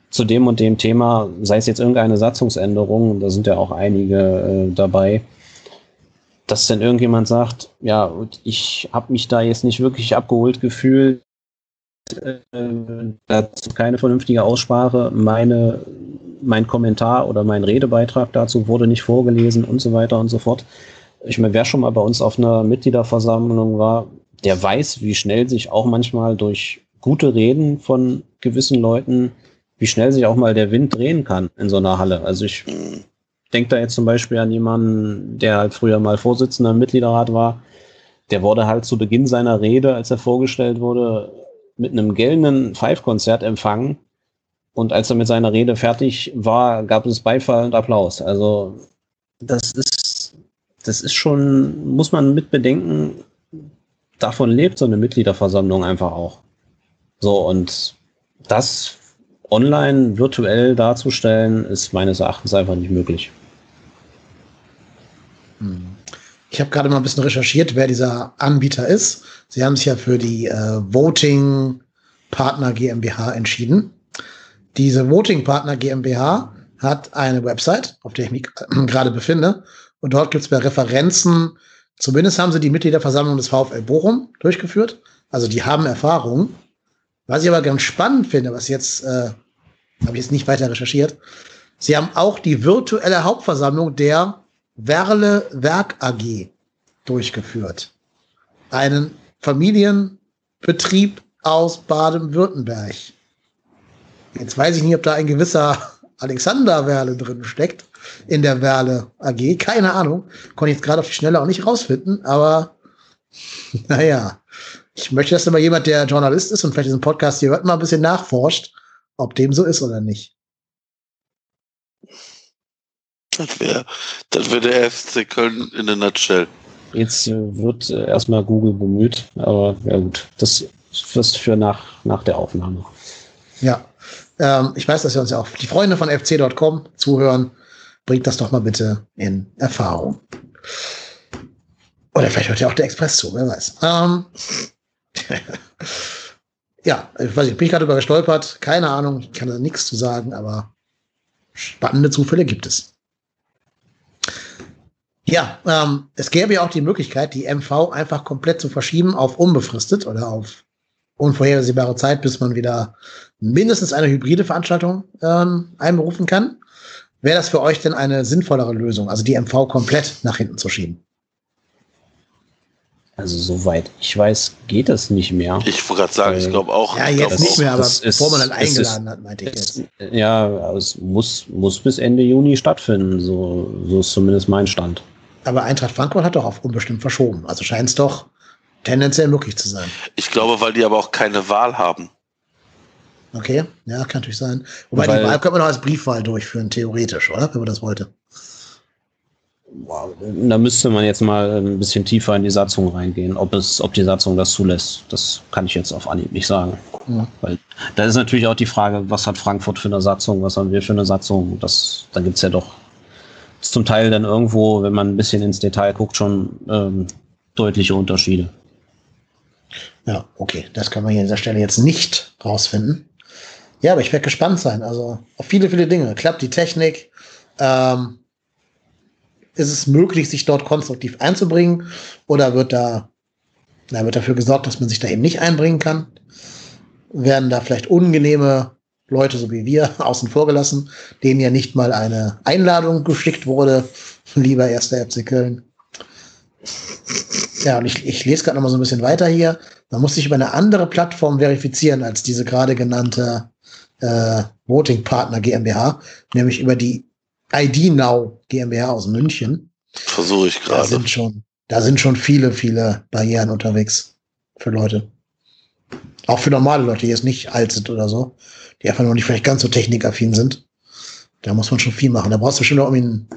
zu dem und dem Thema, sei es jetzt irgendeine Satzungsänderung, da sind ja auch einige äh, dabei, dass dann irgendjemand sagt, ja, ich habe mich da jetzt nicht wirklich abgeholt gefühlt, äh, dazu keine vernünftige Aussprache. Meine, mein Kommentar oder mein Redebeitrag dazu wurde nicht vorgelesen und so weiter und so fort. Ich meine, wer schon mal bei uns auf einer Mitgliederversammlung war, der weiß, wie schnell sich auch manchmal durch gute Reden von gewissen Leuten, wie schnell sich auch mal der Wind drehen kann in so einer Halle. Also ich denke da jetzt zum Beispiel an jemanden, der halt früher mal Vorsitzender im Mitgliederrat war. Der wurde halt zu Beginn seiner Rede, als er vorgestellt wurde, mit einem gelben Five-Konzert empfangen. Und als er mit seiner Rede fertig war, gab es Beifall und Applaus. Also das ist, das ist schon, muss man mit bedenken, davon lebt so eine Mitgliederversammlung einfach auch. So, und das online virtuell darzustellen, ist meines Erachtens einfach nicht möglich. Hm. Ich habe gerade mal ein bisschen recherchiert, wer dieser Anbieter ist. Sie haben sich ja für die äh, Voting Partner GmbH entschieden. Diese Voting Partner GmbH hat eine Website, auf der ich mich äh, gerade befinde. Und dort gibt es bei Referenzen, zumindest haben sie die Mitgliederversammlung des VfL Bochum durchgeführt. Also die haben Erfahrung. Was ich aber ganz spannend finde, was jetzt, äh, habe ich jetzt nicht weiter recherchiert, Sie haben auch die virtuelle Hauptversammlung der Werle Werk AG durchgeführt. Einen Familienbetrieb aus Baden-Württemberg. Jetzt weiß ich nicht, ob da ein gewisser Alexander Werle drin steckt in der Werle AG. Keine Ahnung. Konnte ich jetzt gerade auf die Schnelle auch nicht rausfinden, aber naja. Ich möchte, dass immer jemand, der Journalist ist und vielleicht diesen Podcast hier hört, mal ein bisschen nachforscht, ob dem so ist oder nicht. Das wäre das wär der FC Köln in der Nutshell. Jetzt äh, wird äh, erstmal Google bemüht, aber ja gut, das ist für nach, nach der Aufnahme. Ja, ähm, ich weiß, dass wir uns ja auch die Freunde von fc.com zuhören. Bringt das doch mal bitte in Erfahrung. Oder vielleicht hört ja auch der Express zu, wer weiß. Ähm, ja, ich weiß nicht, bin ich gerade über gestolpert. Keine Ahnung, ich kann da nichts zu sagen, aber spannende Zufälle gibt es. Ja, ähm, es gäbe ja auch die Möglichkeit, die MV einfach komplett zu verschieben auf unbefristet oder auf unvorhersehbare Zeit, bis man wieder mindestens eine hybride Veranstaltung ähm, einberufen kann. Wäre das für euch denn eine sinnvollere Lösung, also die MV komplett nach hinten zu schieben? Also soweit ich weiß, geht das nicht mehr. Ich wollte gerade sagen, ich glaube auch. Ja, jetzt nicht mehr, aber bevor man dann eingeladen ist, hat, meinte ich jetzt. Ja, es muss, muss bis Ende Juni stattfinden, so, so ist zumindest mein Stand. Aber Eintracht Frankfurt hat doch auf unbestimmt verschoben. Also scheint es doch tendenziell möglich zu sein. Ich glaube, weil die aber auch keine Wahl haben. Okay, ja, kann natürlich sein. Wobei weil, die Wahl könnte man auch als Briefwahl durchführen, theoretisch, oder? Wenn man das wollte. Da müsste man jetzt mal ein bisschen tiefer in die Satzung reingehen, ob es, ob die Satzung das zulässt. Das kann ich jetzt auf Anhieb nicht sagen. Ja. Weil da ist natürlich auch die Frage, was hat Frankfurt für eine Satzung, was haben wir für eine Satzung? Das, da gibt es ja doch zum Teil dann irgendwo, wenn man ein bisschen ins Detail guckt, schon ähm, deutliche Unterschiede. Ja, okay, das kann man hier an dieser Stelle jetzt nicht rausfinden. Ja, aber ich werde gespannt sein. Also auf viele, viele Dinge. Klappt die Technik? Ähm, ist es möglich, sich dort konstruktiv einzubringen? Oder wird da, na, wird dafür gesorgt, dass man sich da eben nicht einbringen kann? Werden da vielleicht unangenehme Leute, so wie wir, außen vor gelassen, denen ja nicht mal eine Einladung geschickt wurde, lieber erster FC Köln? Ja, und ich, ich lese gerade noch mal so ein bisschen weiter hier. Man muss sich über eine andere Plattform verifizieren als diese gerade genannte äh, Voting Partner GmbH, nämlich über die ID Now GmbH aus München. Versuche ich gerade. Da sind schon, da sind schon viele, viele Barrieren unterwegs für Leute. Auch für normale Leute, die jetzt nicht alt sind oder so, die einfach noch nicht vielleicht ganz so technikaffin sind. Da muss man schon viel machen. Da brauchst du schon noch ein,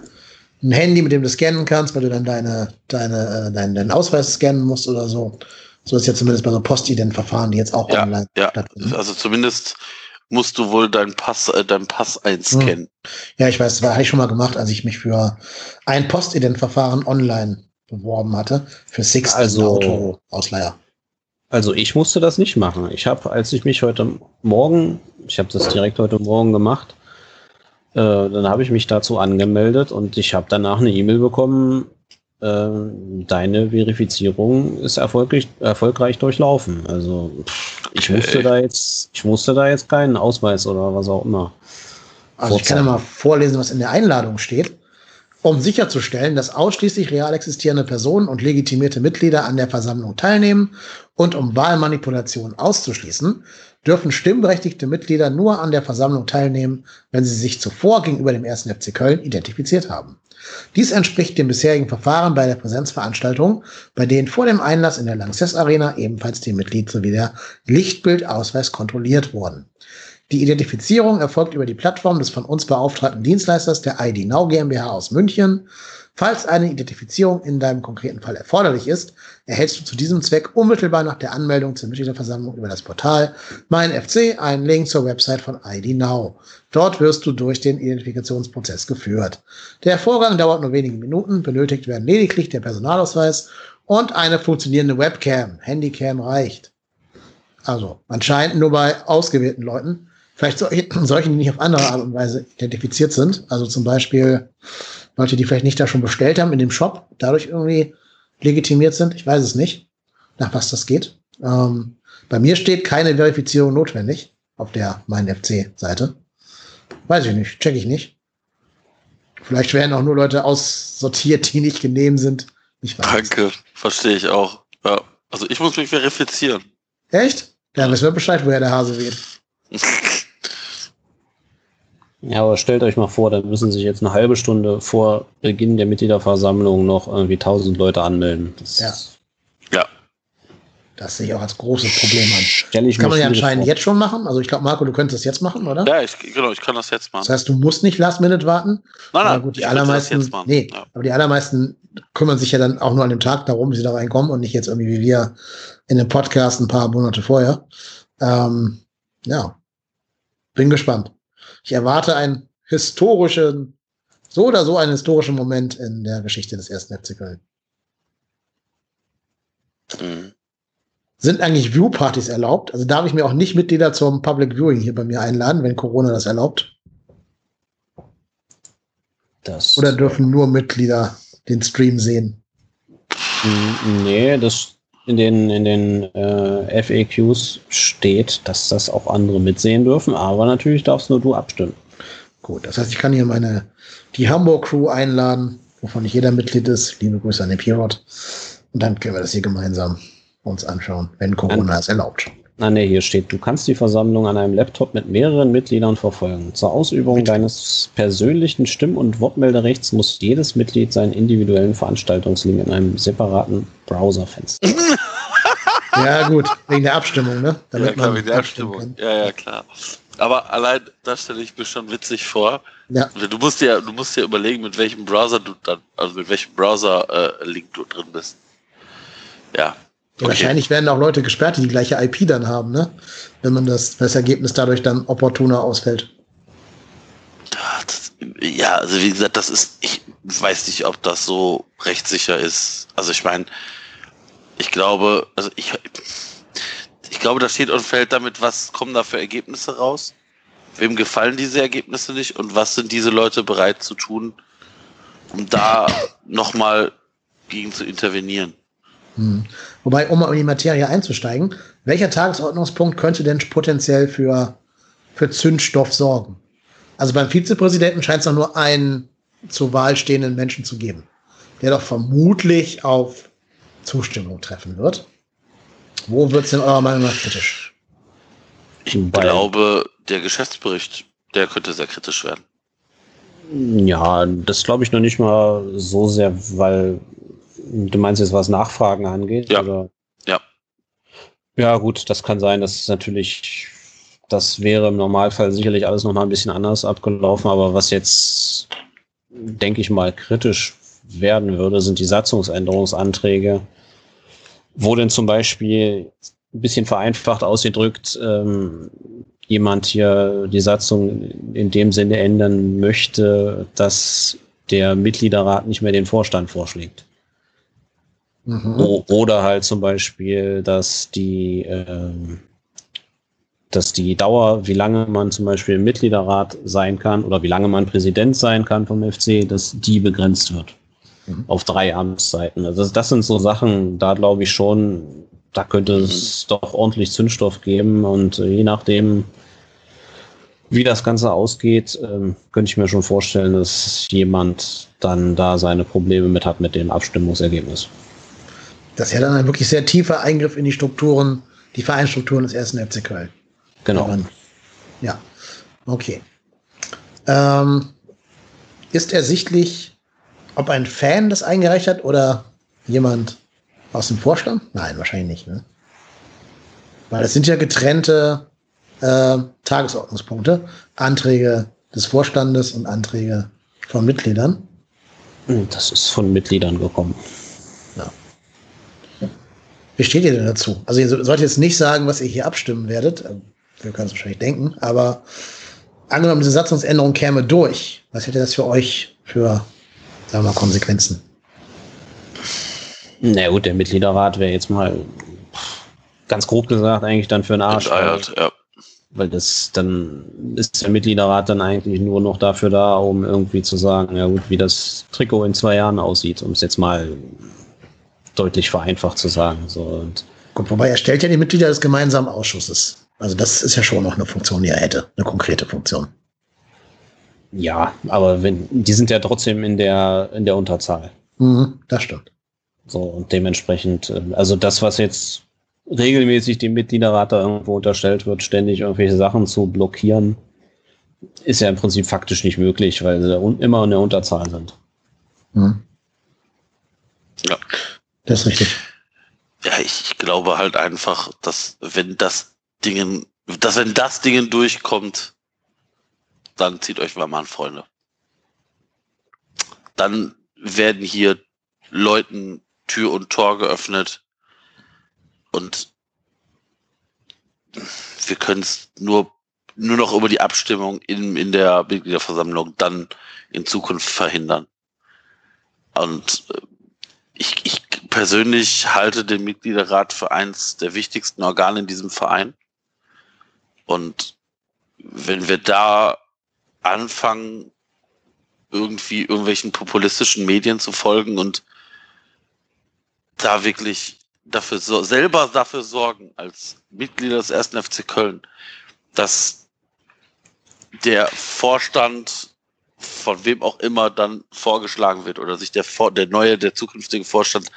ein Handy, mit dem du scannen kannst, weil du dann deine, deine, äh, deinen, deinen Ausweis scannen musst oder so. So ist ja zumindest bei so Postident-Verfahren, die jetzt auch ja, online ja. stattfinden. Also zumindest musst du wohl deinen Pass, äh, deinen Pass einscannen. Hm. Ja, ich weiß, das habe ich schon mal gemacht, als ich mich für ein Postident-Verfahren online beworben hatte, für Six also, Auto-Ausleiher. Also ich musste das nicht machen. Ich habe, als ich mich heute Morgen, ich habe das direkt heute Morgen gemacht, äh, dann habe ich mich dazu angemeldet und ich habe danach eine E-Mail bekommen, ähm, deine Verifizierung ist erfolgreich, erfolgreich durchlaufen. Also ich musste da jetzt, ich musste da jetzt keinen Ausweis oder was auch immer. Also ich kann ja mal vorlesen, was in der Einladung steht. Um sicherzustellen, dass ausschließlich real existierende Personen und legitimierte Mitglieder an der Versammlung teilnehmen und um Wahlmanipulation auszuschließen, dürfen stimmberechtigte Mitglieder nur an der Versammlung teilnehmen, wenn sie sich zuvor gegenüber dem 1. FC Köln identifiziert haben. Dies entspricht dem bisherigen Verfahren bei der Präsenzveranstaltung, bei denen vor dem Einlass in der Lanxess Arena ebenfalls die Mitglied sowie der Lichtbildausweis kontrolliert wurden. Die Identifizierung erfolgt über die Plattform des von uns beauftragten Dienstleisters der ID Now GmbH aus München. Falls eine Identifizierung in deinem konkreten Fall erforderlich ist, erhältst du zu diesem Zweck unmittelbar nach der Anmeldung zur Mitgliederversammlung über das Portal Mein FC einen Link zur Website von ID Now. Dort wirst du durch den Identifikationsprozess geführt. Der Vorgang dauert nur wenige Minuten, benötigt werden lediglich der Personalausweis und eine funktionierende Webcam. Handycam reicht. Also anscheinend nur bei ausgewählten Leuten. Vielleicht solchen, die nicht auf andere Art und Weise identifiziert sind. Also zum Beispiel Leute, die vielleicht nicht da schon bestellt haben in dem Shop, dadurch irgendwie legitimiert sind. Ich weiß es nicht, nach was das geht. Ähm, bei mir steht keine Verifizierung notwendig auf der mein FC-Seite. Weiß ich nicht, check ich nicht. Vielleicht werden auch nur Leute aussortiert, die nicht genehm sind. Ich weiß Danke, verstehe ich auch. Ja. Also ich muss mich verifizieren. Echt? Ja, wissen wir Bescheid, woher der Hase weht. Ja, aber stellt euch mal vor, dann müssen sich jetzt eine halbe Stunde vor Beginn der Mitgliederversammlung noch irgendwie tausend Leute anmelden. Das ja. Ja. Das sehe ich auch als großes Problem an. Stell ich kann man ja anscheinend vor. jetzt schon machen. Also ich glaube, Marco, du könntest das jetzt machen, oder? Ja, ich, genau, ich kann das jetzt machen. Das heißt, du musst nicht Last Minute warten. Nein, nein, gut, die allermeisten, nee, ja. aber die allermeisten kümmern sich ja dann auch nur an dem Tag darum, wie sie da reinkommen und nicht jetzt irgendwie wie wir in dem Podcast ein paar Monate vorher. Ähm, ja, bin gespannt. Ich erwarte einen historischen, so oder so einen historischen Moment in der Geschichte des ersten FC Köln. Mhm. Sind eigentlich Viewpartys erlaubt? Also darf ich mir auch nicht Mitglieder zum Public Viewing hier bei mir einladen, wenn Corona das erlaubt? Das oder dürfen nur Mitglieder den Stream sehen? Nee, das in den, in den äh, FAQs steht, dass das auch andere mitsehen dürfen, aber natürlich darfst nur du abstimmen. Gut, das heißt, ich kann hier meine, die Hamburg Crew einladen, wovon nicht jeder Mitglied ist. Liebe Grüße an den Pirot. Und dann können wir das hier gemeinsam uns anschauen, wenn Corona es erlaubt. Ah, nee, hier steht, du kannst die Versammlung an einem Laptop mit mehreren Mitgliedern verfolgen. Zur Ausübung Mit. deines persönlichen Stimm- und Wortmelderechts muss jedes Mitglied seinen individuellen Veranstaltungslink in einem separaten Browserfenster. ja, gut, wegen der Abstimmung, ne? Damit ja, klar, wegen der Abstimmung. Kann. Ja, ja, klar. Aber allein das stelle ich mir schon witzig vor. Ja. Du musst ja, du musst ja überlegen, mit welchem Browser du dann, also mit welchem Browser-Link äh, du drin bist. Ja, Okay. Wahrscheinlich werden auch Leute gesperrt, die die gleiche IP dann haben, ne? Wenn man das, das Ergebnis dadurch dann opportuner ausfällt. ja, also wie gesagt, das ist, ich weiß nicht, ob das so rechtssicher ist. Also ich meine, ich glaube, also ich, ich glaube, da steht und fällt damit, was kommen da für Ergebnisse raus? Wem gefallen diese Ergebnisse nicht und was sind diese Leute bereit zu tun, um da nochmal gegen zu intervenieren? Hm. Wobei, um in die Materie einzusteigen, welcher Tagesordnungspunkt könnte denn potenziell für, für Zündstoff sorgen? Also beim Vizepräsidenten scheint es noch nur einen zur Wahl stehenden Menschen zu geben, der doch vermutlich auf Zustimmung treffen wird. Wo wird es denn eurer Meinung nach kritisch? Ich glaube, der Geschäftsbericht, der könnte sehr kritisch werden. Ja, das glaube ich noch nicht mal so sehr, weil Du meinst jetzt, was Nachfragen angeht? Ja. Oder? Ja. Ja, gut, das kann sein, dass es natürlich, das wäre im Normalfall sicherlich alles nochmal ein bisschen anders abgelaufen, aber was jetzt, denke ich mal, kritisch werden würde, sind die Satzungsänderungsanträge, wo denn zum Beispiel ein bisschen vereinfacht ausgedrückt ähm, jemand hier die Satzung in dem Sinne ändern möchte, dass der Mitgliederrat nicht mehr den Vorstand vorschlägt. Mhm. Oder halt zum Beispiel, dass die, ähm, dass die Dauer, wie lange man zum Beispiel im Mitgliederrat sein kann oder wie lange man Präsident sein kann vom FC, dass die begrenzt wird. Mhm. Auf drei Amtszeiten. Also das, das sind so Sachen, da glaube ich schon, da könnte mhm. es doch ordentlich Zündstoff geben und äh, je nachdem, wie das Ganze ausgeht, ähm, könnte ich mir schon vorstellen, dass jemand dann da seine Probleme mit hat mit dem Abstimmungsergebnis. Das ist ja dann ein wirklich sehr tiefer Eingriff in die Strukturen, die Vereinsstrukturen des ersten FC Köln. Genau. Man, ja, okay. Ähm, ist ersichtlich, ob ein Fan das eingereicht hat oder jemand aus dem Vorstand? Nein, wahrscheinlich nicht. Ne? Weil es sind ja getrennte äh, Tagesordnungspunkte. Anträge des Vorstandes und Anträge von Mitgliedern. Das ist von Mitgliedern gekommen. Wie steht ihr denn dazu? Also ihr solltet jetzt nicht sagen, was ihr hier abstimmen werdet. Ähm, wir können es wahrscheinlich denken, aber angenommen, diese Satzungsänderung käme durch, was hätte das für euch für, sagen wir mal, Konsequenzen? Na gut, der Mitgliederrat wäre jetzt mal ganz grob gesagt eigentlich dann für einen Arsch. Enteiert, ja. Weil das dann ist der Mitgliederrat dann eigentlich nur noch dafür da, um irgendwie zu sagen, ja gut, wie das Trikot in zwei Jahren aussieht, um es jetzt mal deutlich vereinfacht zu sagen. So, und Gut, wobei er stellt ja die Mitglieder des gemeinsamen Ausschusses. Also das ist ja schon noch eine Funktion, die er hätte, eine konkrete Funktion. Ja, aber wenn, die sind ja trotzdem in der, in der Unterzahl. Mhm, das stimmt. So, und dementsprechend, äh, also das, was jetzt regelmäßig dem Mitgliederrat da irgendwo unterstellt wird, ständig irgendwelche Sachen zu blockieren, ist ja im Prinzip faktisch nicht möglich, weil sie immer in der Unterzahl sind. Mhm. Ja. Das ist richtig. Ja, ich, ich glaube halt einfach, dass wenn das Dingen, dass wenn das Dingen durchkommt, dann zieht euch mal an, Freunde. Dann werden hier Leuten Tür und Tor geöffnet und wir können es nur, nur noch über die Abstimmung in, in der Mitgliederversammlung dann in Zukunft verhindern. Und äh, ich, ich persönlich halte den Mitgliederrat für eins der wichtigsten Organe in diesem Verein. Und wenn wir da anfangen, irgendwie irgendwelchen populistischen Medien zu folgen und da wirklich dafür so, selber dafür sorgen, als Mitglieder des ersten FC Köln, dass der Vorstand von wem auch immer dann vorgeschlagen wird oder sich der, der neue, der zukünftige Vorstand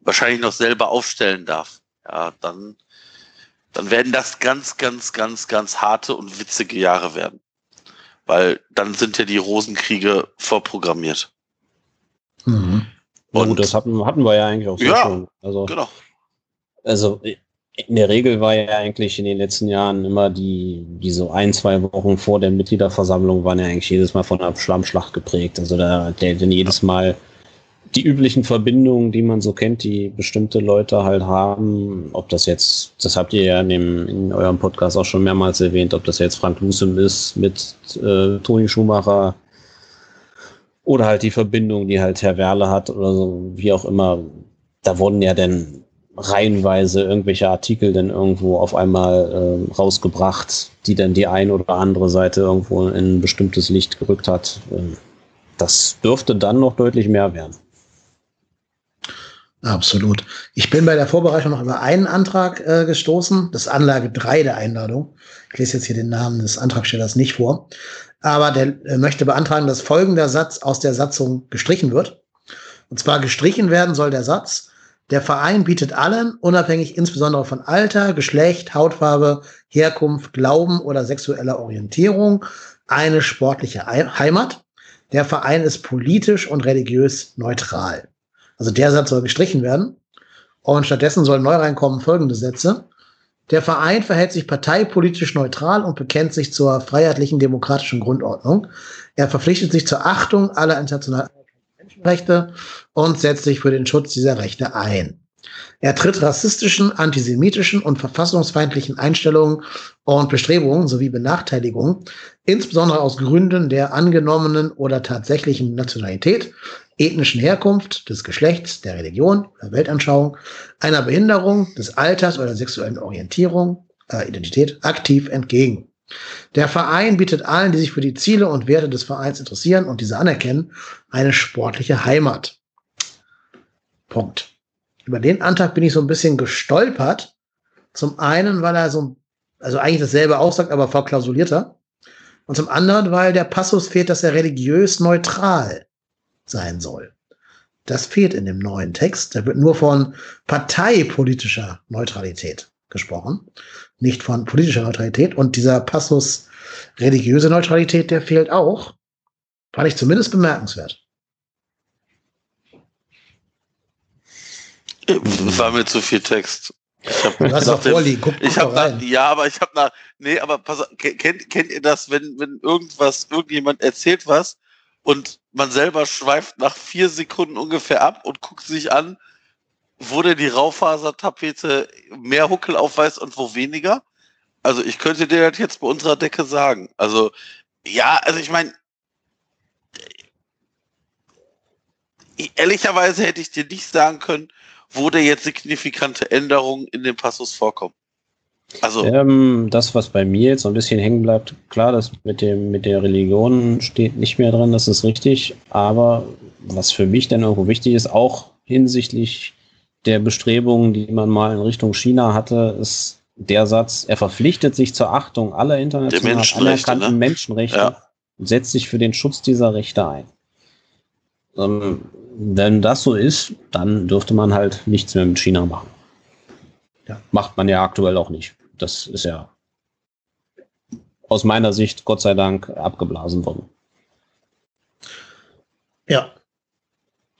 wahrscheinlich noch selber aufstellen darf, ja, dann, dann werden das ganz, ganz, ganz, ganz harte und witzige Jahre werden. Weil dann sind ja die Rosenkriege vorprogrammiert. Mhm. Und gut, das hatten, hatten wir ja eigentlich auch so ja, schon. Also, genau. Also in der Regel war ja eigentlich in den letzten Jahren immer die, die so ein, zwei Wochen vor der Mitgliederversammlung waren ja eigentlich jedes Mal von einer Schlammschlacht geprägt. Also da, denn jedes Mal die üblichen Verbindungen, die man so kennt, die bestimmte Leute halt haben, ob das jetzt, das habt ihr ja in, dem, in eurem Podcast auch schon mehrmals erwähnt, ob das jetzt Frank Lusem ist mit äh, Toni Schumacher oder halt die Verbindung, die halt Herr Werle hat oder so, wie auch immer. Da wurden ja dann reihenweise irgendwelche Artikel dann irgendwo auf einmal äh, rausgebracht, die dann die eine oder andere Seite irgendwo in ein bestimmtes Licht gerückt hat. Ähm, das dürfte dann noch deutlich mehr werden. Absolut. Ich bin bei der Vorbereitung noch über einen Antrag äh, gestoßen, das Anlage 3 der Einladung. Ich lese jetzt hier den Namen des Antragstellers nicht vor. Aber der äh, möchte beantragen, dass folgender Satz aus der Satzung gestrichen wird. Und zwar gestrichen werden soll der Satz, der Verein bietet allen, unabhängig insbesondere von Alter, Geschlecht, Hautfarbe, Herkunft, Glauben oder sexueller Orientierung, eine sportliche Heimat. Der Verein ist politisch und religiös neutral. Also der Satz soll gestrichen werden. Und stattdessen sollen neu reinkommen folgende Sätze. Der Verein verhält sich parteipolitisch neutral und bekennt sich zur freiheitlichen demokratischen Grundordnung. Er verpflichtet sich zur Achtung aller internationalen Menschenrechte und setzt sich für den Schutz dieser Rechte ein. Er tritt rassistischen, antisemitischen und verfassungsfeindlichen Einstellungen und Bestrebungen sowie Benachteiligungen, insbesondere aus Gründen der angenommenen oder tatsächlichen Nationalität, ethnischen Herkunft, des Geschlechts, der Religion oder Weltanschauung, einer Behinderung, des Alters oder sexuellen Orientierung, äh, Identität aktiv entgegen. Der Verein bietet allen, die sich für die Ziele und Werte des Vereins interessieren und diese anerkennen, eine sportliche Heimat. Punkt. Über den Antrag bin ich so ein bisschen gestolpert. Zum einen, weil er so, also eigentlich dasselbe aussagt, aber verklausulierter. Und zum anderen, weil der Passus fehlt, dass er religiös neutral sein soll. Das fehlt in dem neuen Text. Da wird nur von parteipolitischer Neutralität gesprochen, nicht von politischer Neutralität. Und dieser Passus religiöse Neutralität, der fehlt auch. Fand ich zumindest bemerkenswert. War mir zu viel Text. Ich hab, du hast auch vorliegen, guck, guck ich hab nach, Ja, aber ich habe nach, nee, aber pass kennt, kennt ihr das, wenn, wenn irgendwas, irgendjemand erzählt was und man selber schweift nach vier Sekunden ungefähr ab und guckt sich an, denn die Raufasertapete mehr Huckel aufweist und wo weniger. Also ich könnte dir das jetzt bei unserer Decke sagen. Also ja, also ich meine, ehrlicherweise hätte ich dir nicht sagen können, wo da jetzt signifikante Änderungen in dem Passus vorkommen. Also ähm, das, was bei mir jetzt so ein bisschen hängen bleibt, klar, das mit dem mit der Religion steht nicht mehr drin, das ist richtig. Aber was für mich dann irgendwo wichtig ist, auch hinsichtlich der Bestrebungen, die man mal in Richtung China hatte, ist der Satz: Er verpflichtet sich zur Achtung aller international Menschenrechte, anerkannten ne? Menschenrechte ja. setzt sich für den Schutz dieser Rechte ein. Ähm, wenn das so ist, dann dürfte man halt nichts mehr mit China machen. Ja. Macht man ja aktuell auch nicht. Das ist ja aus meiner Sicht Gott sei Dank abgeblasen worden. Ja.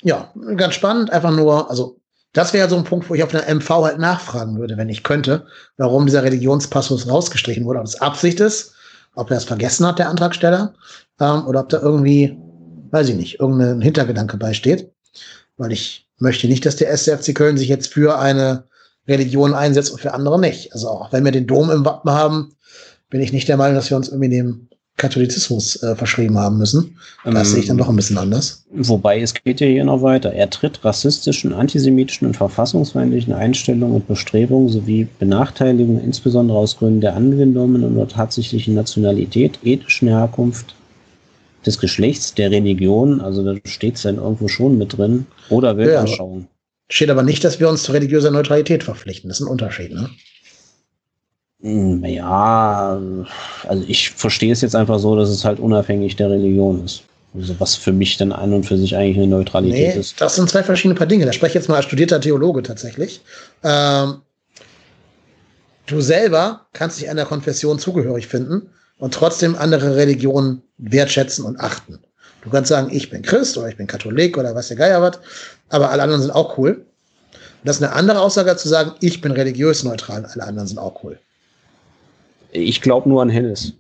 Ja, ganz spannend. Einfach nur, also das wäre so ein Punkt, wo ich auf der MV halt nachfragen würde, wenn ich könnte, warum dieser Religionspassus rausgestrichen wurde, ob es Absicht ist, ob er es vergessen hat, der Antragsteller, ähm, oder ob da irgendwie, weiß ich nicht, irgendein Hintergedanke beisteht. Weil ich möchte nicht, dass der SCFC Köln sich jetzt für eine Religion einsetzt und für andere nicht. Also auch wenn wir den Dom im Wappen haben, bin ich nicht der Meinung, dass wir uns irgendwie dem Katholizismus äh, verschrieben haben müssen. Das ähm, sehe ich dann doch ein bisschen anders. Wobei es geht ja hier noch weiter. Er tritt rassistischen, antisemitischen und verfassungsfeindlichen Einstellungen und Bestrebungen sowie Benachteiligungen, insbesondere aus Gründen der angenommenen oder tatsächlichen Nationalität, ethnischen Herkunft, des Geschlechts, der Religion, also da steht es dann irgendwo schon mit drin, oder Weltanschauung. Ja, steht aber nicht, dass wir uns zu religiöser Neutralität verpflichten. Das ist ein Unterschied, ne? Hm, ja, also ich verstehe es jetzt einfach so, dass es halt unabhängig der Religion ist. Also was für mich dann ein und für sich eigentlich eine Neutralität nee, ist. Das sind zwei verschiedene Paar Dinge. Da spreche ich jetzt mal als studierter Theologe tatsächlich. Ähm, du selber kannst dich einer Konfession zugehörig finden und trotzdem andere Religionen wertschätzen und achten. Du kannst sagen, ich bin Christ oder ich bin Katholik oder was der Geier was, aber alle anderen sind auch cool. das ist eine andere Aussage als zu sagen, ich bin religiös neutral, alle anderen sind auch cool. Ich glaube nur an Hennes.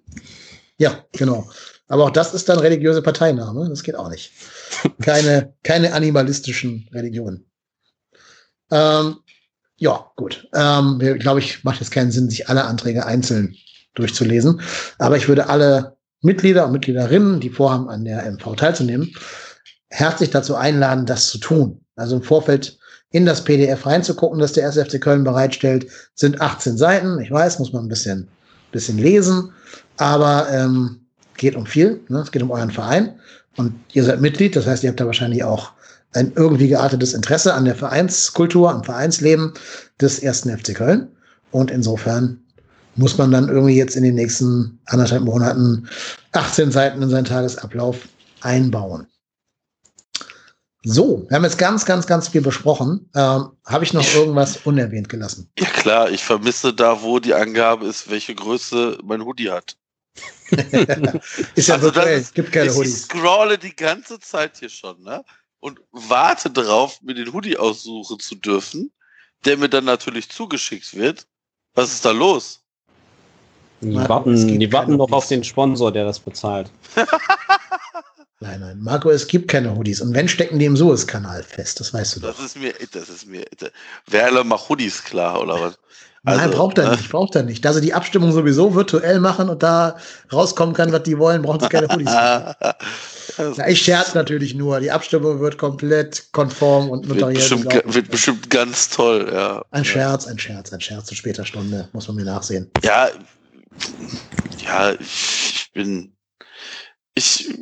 Ja, genau. Aber auch das ist dann religiöse Parteinahme. Das geht auch nicht. Keine, keine animalistischen Religionen. Ähm, ja, gut. Ähm, glaube ich, macht jetzt keinen Sinn, sich alle Anträge einzeln durchzulesen. Aber ich würde alle Mitglieder und Mitgliederinnen, die vorhaben, an der MV teilzunehmen, herzlich dazu einladen, das zu tun. Also im Vorfeld in das PDF reinzugucken, das der SFC Köln bereitstellt, sind 18 Seiten. Ich weiß, muss man ein bisschen bisschen lesen, aber ähm, geht um viel. Ne? Es geht um euren Verein und ihr seid Mitglied, das heißt, ihr habt da wahrscheinlich auch ein irgendwie geartetes Interesse an der Vereinskultur, am Vereinsleben des ersten FC Köln. Und insofern muss man dann irgendwie jetzt in den nächsten anderthalb Monaten 18 Seiten in seinen Tagesablauf einbauen. So, wir haben jetzt ganz, ganz, ganz viel besprochen. Ähm, Habe ich noch irgendwas unerwähnt gelassen? Ja klar, ich vermisse da, wo die Angabe ist, welche Größe mein Hoodie hat. ist ja also virtuell, ist, gibt keine ich Hoodies. Ich scrolle die ganze Zeit hier schon, ne? Und warte darauf, mir den Hoodie aussuchen zu dürfen, der mir dann natürlich zugeschickt wird. Was ist da los? Die warten, die warten noch auf den Sponsor, der das bezahlt. Nein, nein. Marco, es gibt keine Hoodies. Und wenn, stecken die im Suezkanal fest. Das weißt du doch. Das ist mir, das ist mir. Werle macht Hoodies klar, oder was? Also, Nein, braucht er äh, nicht, braucht er nicht. Da sie die Abstimmung sowieso virtuell machen und da rauskommen kann, was die wollen, brauchen sie keine Hoodies. ja, ich scherze natürlich nur. Die Abstimmung wird komplett konform und notariell. Wird bestimmt, wird bestimmt ganz toll, ja. Ein Scherz, ein Scherz, ein Scherz zu später Stunde. Muss man mir nachsehen. Ja, ja, ich bin, ich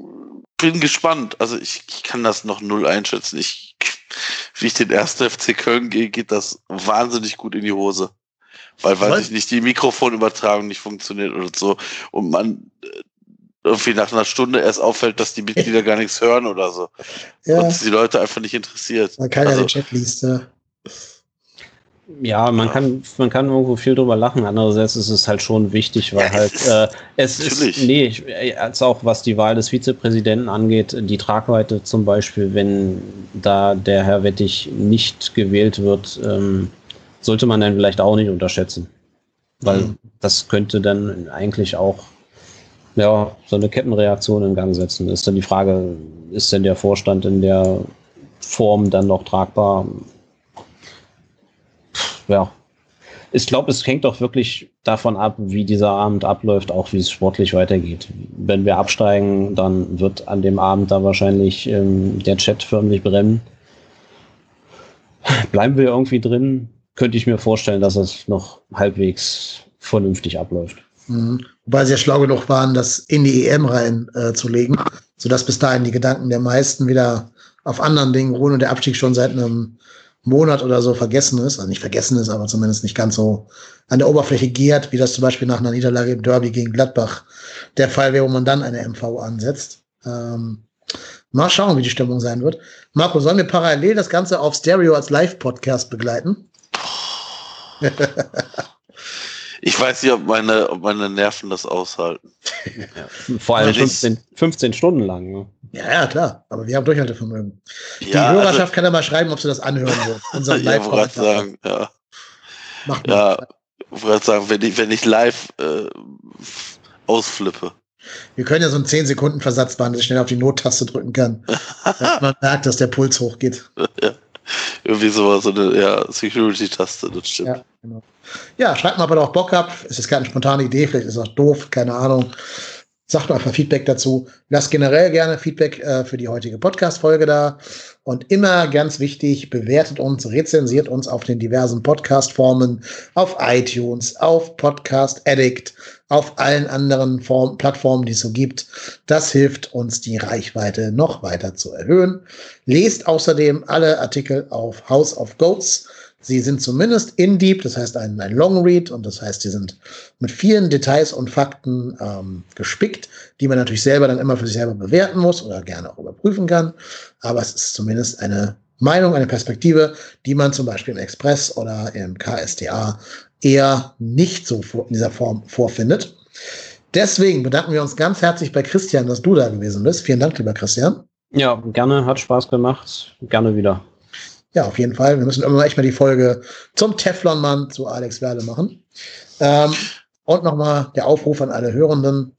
bin gespannt. Also ich, ich kann das noch null einschätzen. Ich, wie ich den ersten FC Köln gehe, geht das wahnsinnig gut in die Hose. Weil, weiß ich nicht, die Mikrofonübertragung nicht funktioniert oder so. Und man äh, irgendwie nach einer Stunde erst auffällt, dass die Mitglieder gar nichts hören oder so. Ja. Und die Leute einfach nicht interessiert. Man kann also, ja den Chat liest, ja. Ja, man kann man kann irgendwo viel drüber lachen. Andererseits ist es halt schon wichtig, weil ja, halt äh, es natürlich. ist nee, äh, als auch was die Wahl des Vizepräsidenten angeht, die Tragweite zum Beispiel, wenn da der Herr Wettig nicht gewählt wird, ähm, sollte man dann vielleicht auch nicht unterschätzen, weil mhm. das könnte dann eigentlich auch ja so eine Kettenreaktion in Gang setzen. Ist dann die Frage, ist denn der Vorstand in der Form dann noch tragbar? Ja, ich glaube, es hängt doch wirklich davon ab, wie dieser Abend abläuft, auch wie es sportlich weitergeht. Wenn wir absteigen, dann wird an dem Abend da wahrscheinlich ähm, der Chat förmlich brennen. Bleiben wir irgendwie drin, könnte ich mir vorstellen, dass es noch halbwegs vernünftig abläuft. Mhm. Wobei sie ja schlau genug waren, das in die EM reinzulegen, äh, sodass bis dahin die Gedanken der meisten wieder auf anderen Dingen ruhen und der Abstieg schon seit einem Monat oder so vergessen ist, also nicht vergessen ist, aber zumindest nicht ganz so an der Oberfläche gärt, wie das zum Beispiel nach einer Niederlage im Derby gegen Gladbach der Fall wäre, wo man dann eine MV ansetzt. Ähm, mal schauen, wie die Stimmung sein wird. Marco, sollen wir parallel das Ganze auf Stereo als Live-Podcast begleiten? Ich weiß nicht, ob meine, ob meine Nerven das aushalten. Ja. Vor allem 15, 15 Stunden lang. Ne? Ja, ja, klar. Aber wir haben Durchhaltevermögen. Die also Hörerschaft also, kann ja mal schreiben, ob sie das anhören will. ja, wollte sagen, ja. Macht ja, wollte sagen, wenn ich, wenn ich live äh, ausflippe. Wir können ja so einen 10 Sekunden Versatz machen, dass ich schnell auf die Nottaste drücken kann. man merkt, dass der Puls hochgeht. Ja. Irgendwie so, so eine ja, Security-Taste, das stimmt. Ja, genau. ja, schreibt mal, ob ihr auch Bock habt. Es ist keine spontane Idee, vielleicht ist es auch doof, keine Ahnung. Sagt mal einfach Feedback dazu. Lasst generell gerne Feedback äh, für die heutige Podcast-Folge da. Und immer ganz wichtig, bewertet uns, rezensiert uns auf den diversen Podcast-Formen, auf iTunes, auf Podcast Addict, auf allen anderen Form Plattformen, die es so gibt. Das hilft uns, die Reichweite noch weiter zu erhöhen. Lest außerdem alle Artikel auf House of Goats Sie sind zumindest in deep, das heißt ein, ein Long Read und das heißt, sie sind mit vielen Details und Fakten ähm, gespickt, die man natürlich selber dann immer für sich selber bewerten muss oder gerne auch überprüfen kann. Aber es ist zumindest eine Meinung, eine Perspektive, die man zum Beispiel im Express oder im KSTA eher nicht so in dieser Form vorfindet. Deswegen bedanken wir uns ganz herzlich bei Christian, dass du da gewesen bist. Vielen Dank, lieber Christian. Ja, gerne, hat Spaß gemacht. Gerne wieder. Ja, auf jeden Fall. Wir müssen irgendwann echt mal die Folge zum Teflonmann zu Alex Werle machen. Ähm, und nochmal der Aufruf an alle Hörenden.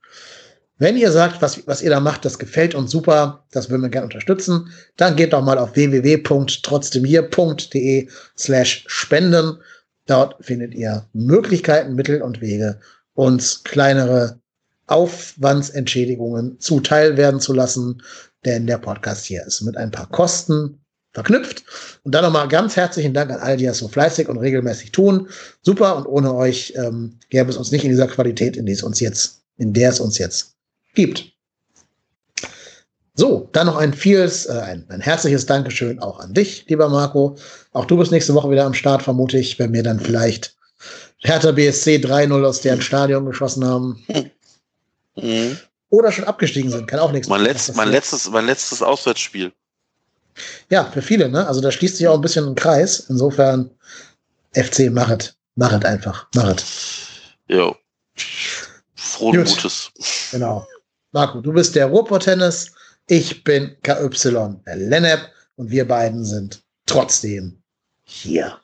Wenn ihr sagt, was, was ihr da macht, das gefällt uns super, das würden wir gerne unterstützen, dann geht doch mal auf www.trotzdemhier.de slash spenden. Dort findet ihr Möglichkeiten, Mittel und Wege, uns kleinere Aufwandsentschädigungen zuteil werden zu lassen, denn der Podcast hier ist mit ein paar Kosten verknüpft. Und dann nochmal ganz herzlichen Dank an all die das so fleißig und regelmäßig tun. Super. Und ohne euch ähm, gäbe es uns nicht in dieser Qualität, in die es uns jetzt, in der es uns jetzt gibt. So, dann noch ein vieles, äh, ein, ein herzliches Dankeschön auch an dich, lieber Marco. Auch du bist nächste Woche wieder am Start, vermute ich, wenn wir dann vielleicht Hertha BSC 3-0 aus deren Stadion geschossen haben. Mhm. Oder schon abgestiegen sind, kann auch nichts mein, letzt, mein letztes, mein letztes Auswärtsspiel. Ja, für viele, ne? Also da schließt sich auch ein bisschen ein Kreis. Insofern, FC, machet. Machet einfach. Machet. Jo. Frohen Gutes. Genau. Marco, du bist der Ruhrpott-Tennis. Ich bin KY Lennep und wir beiden sind trotzdem hier.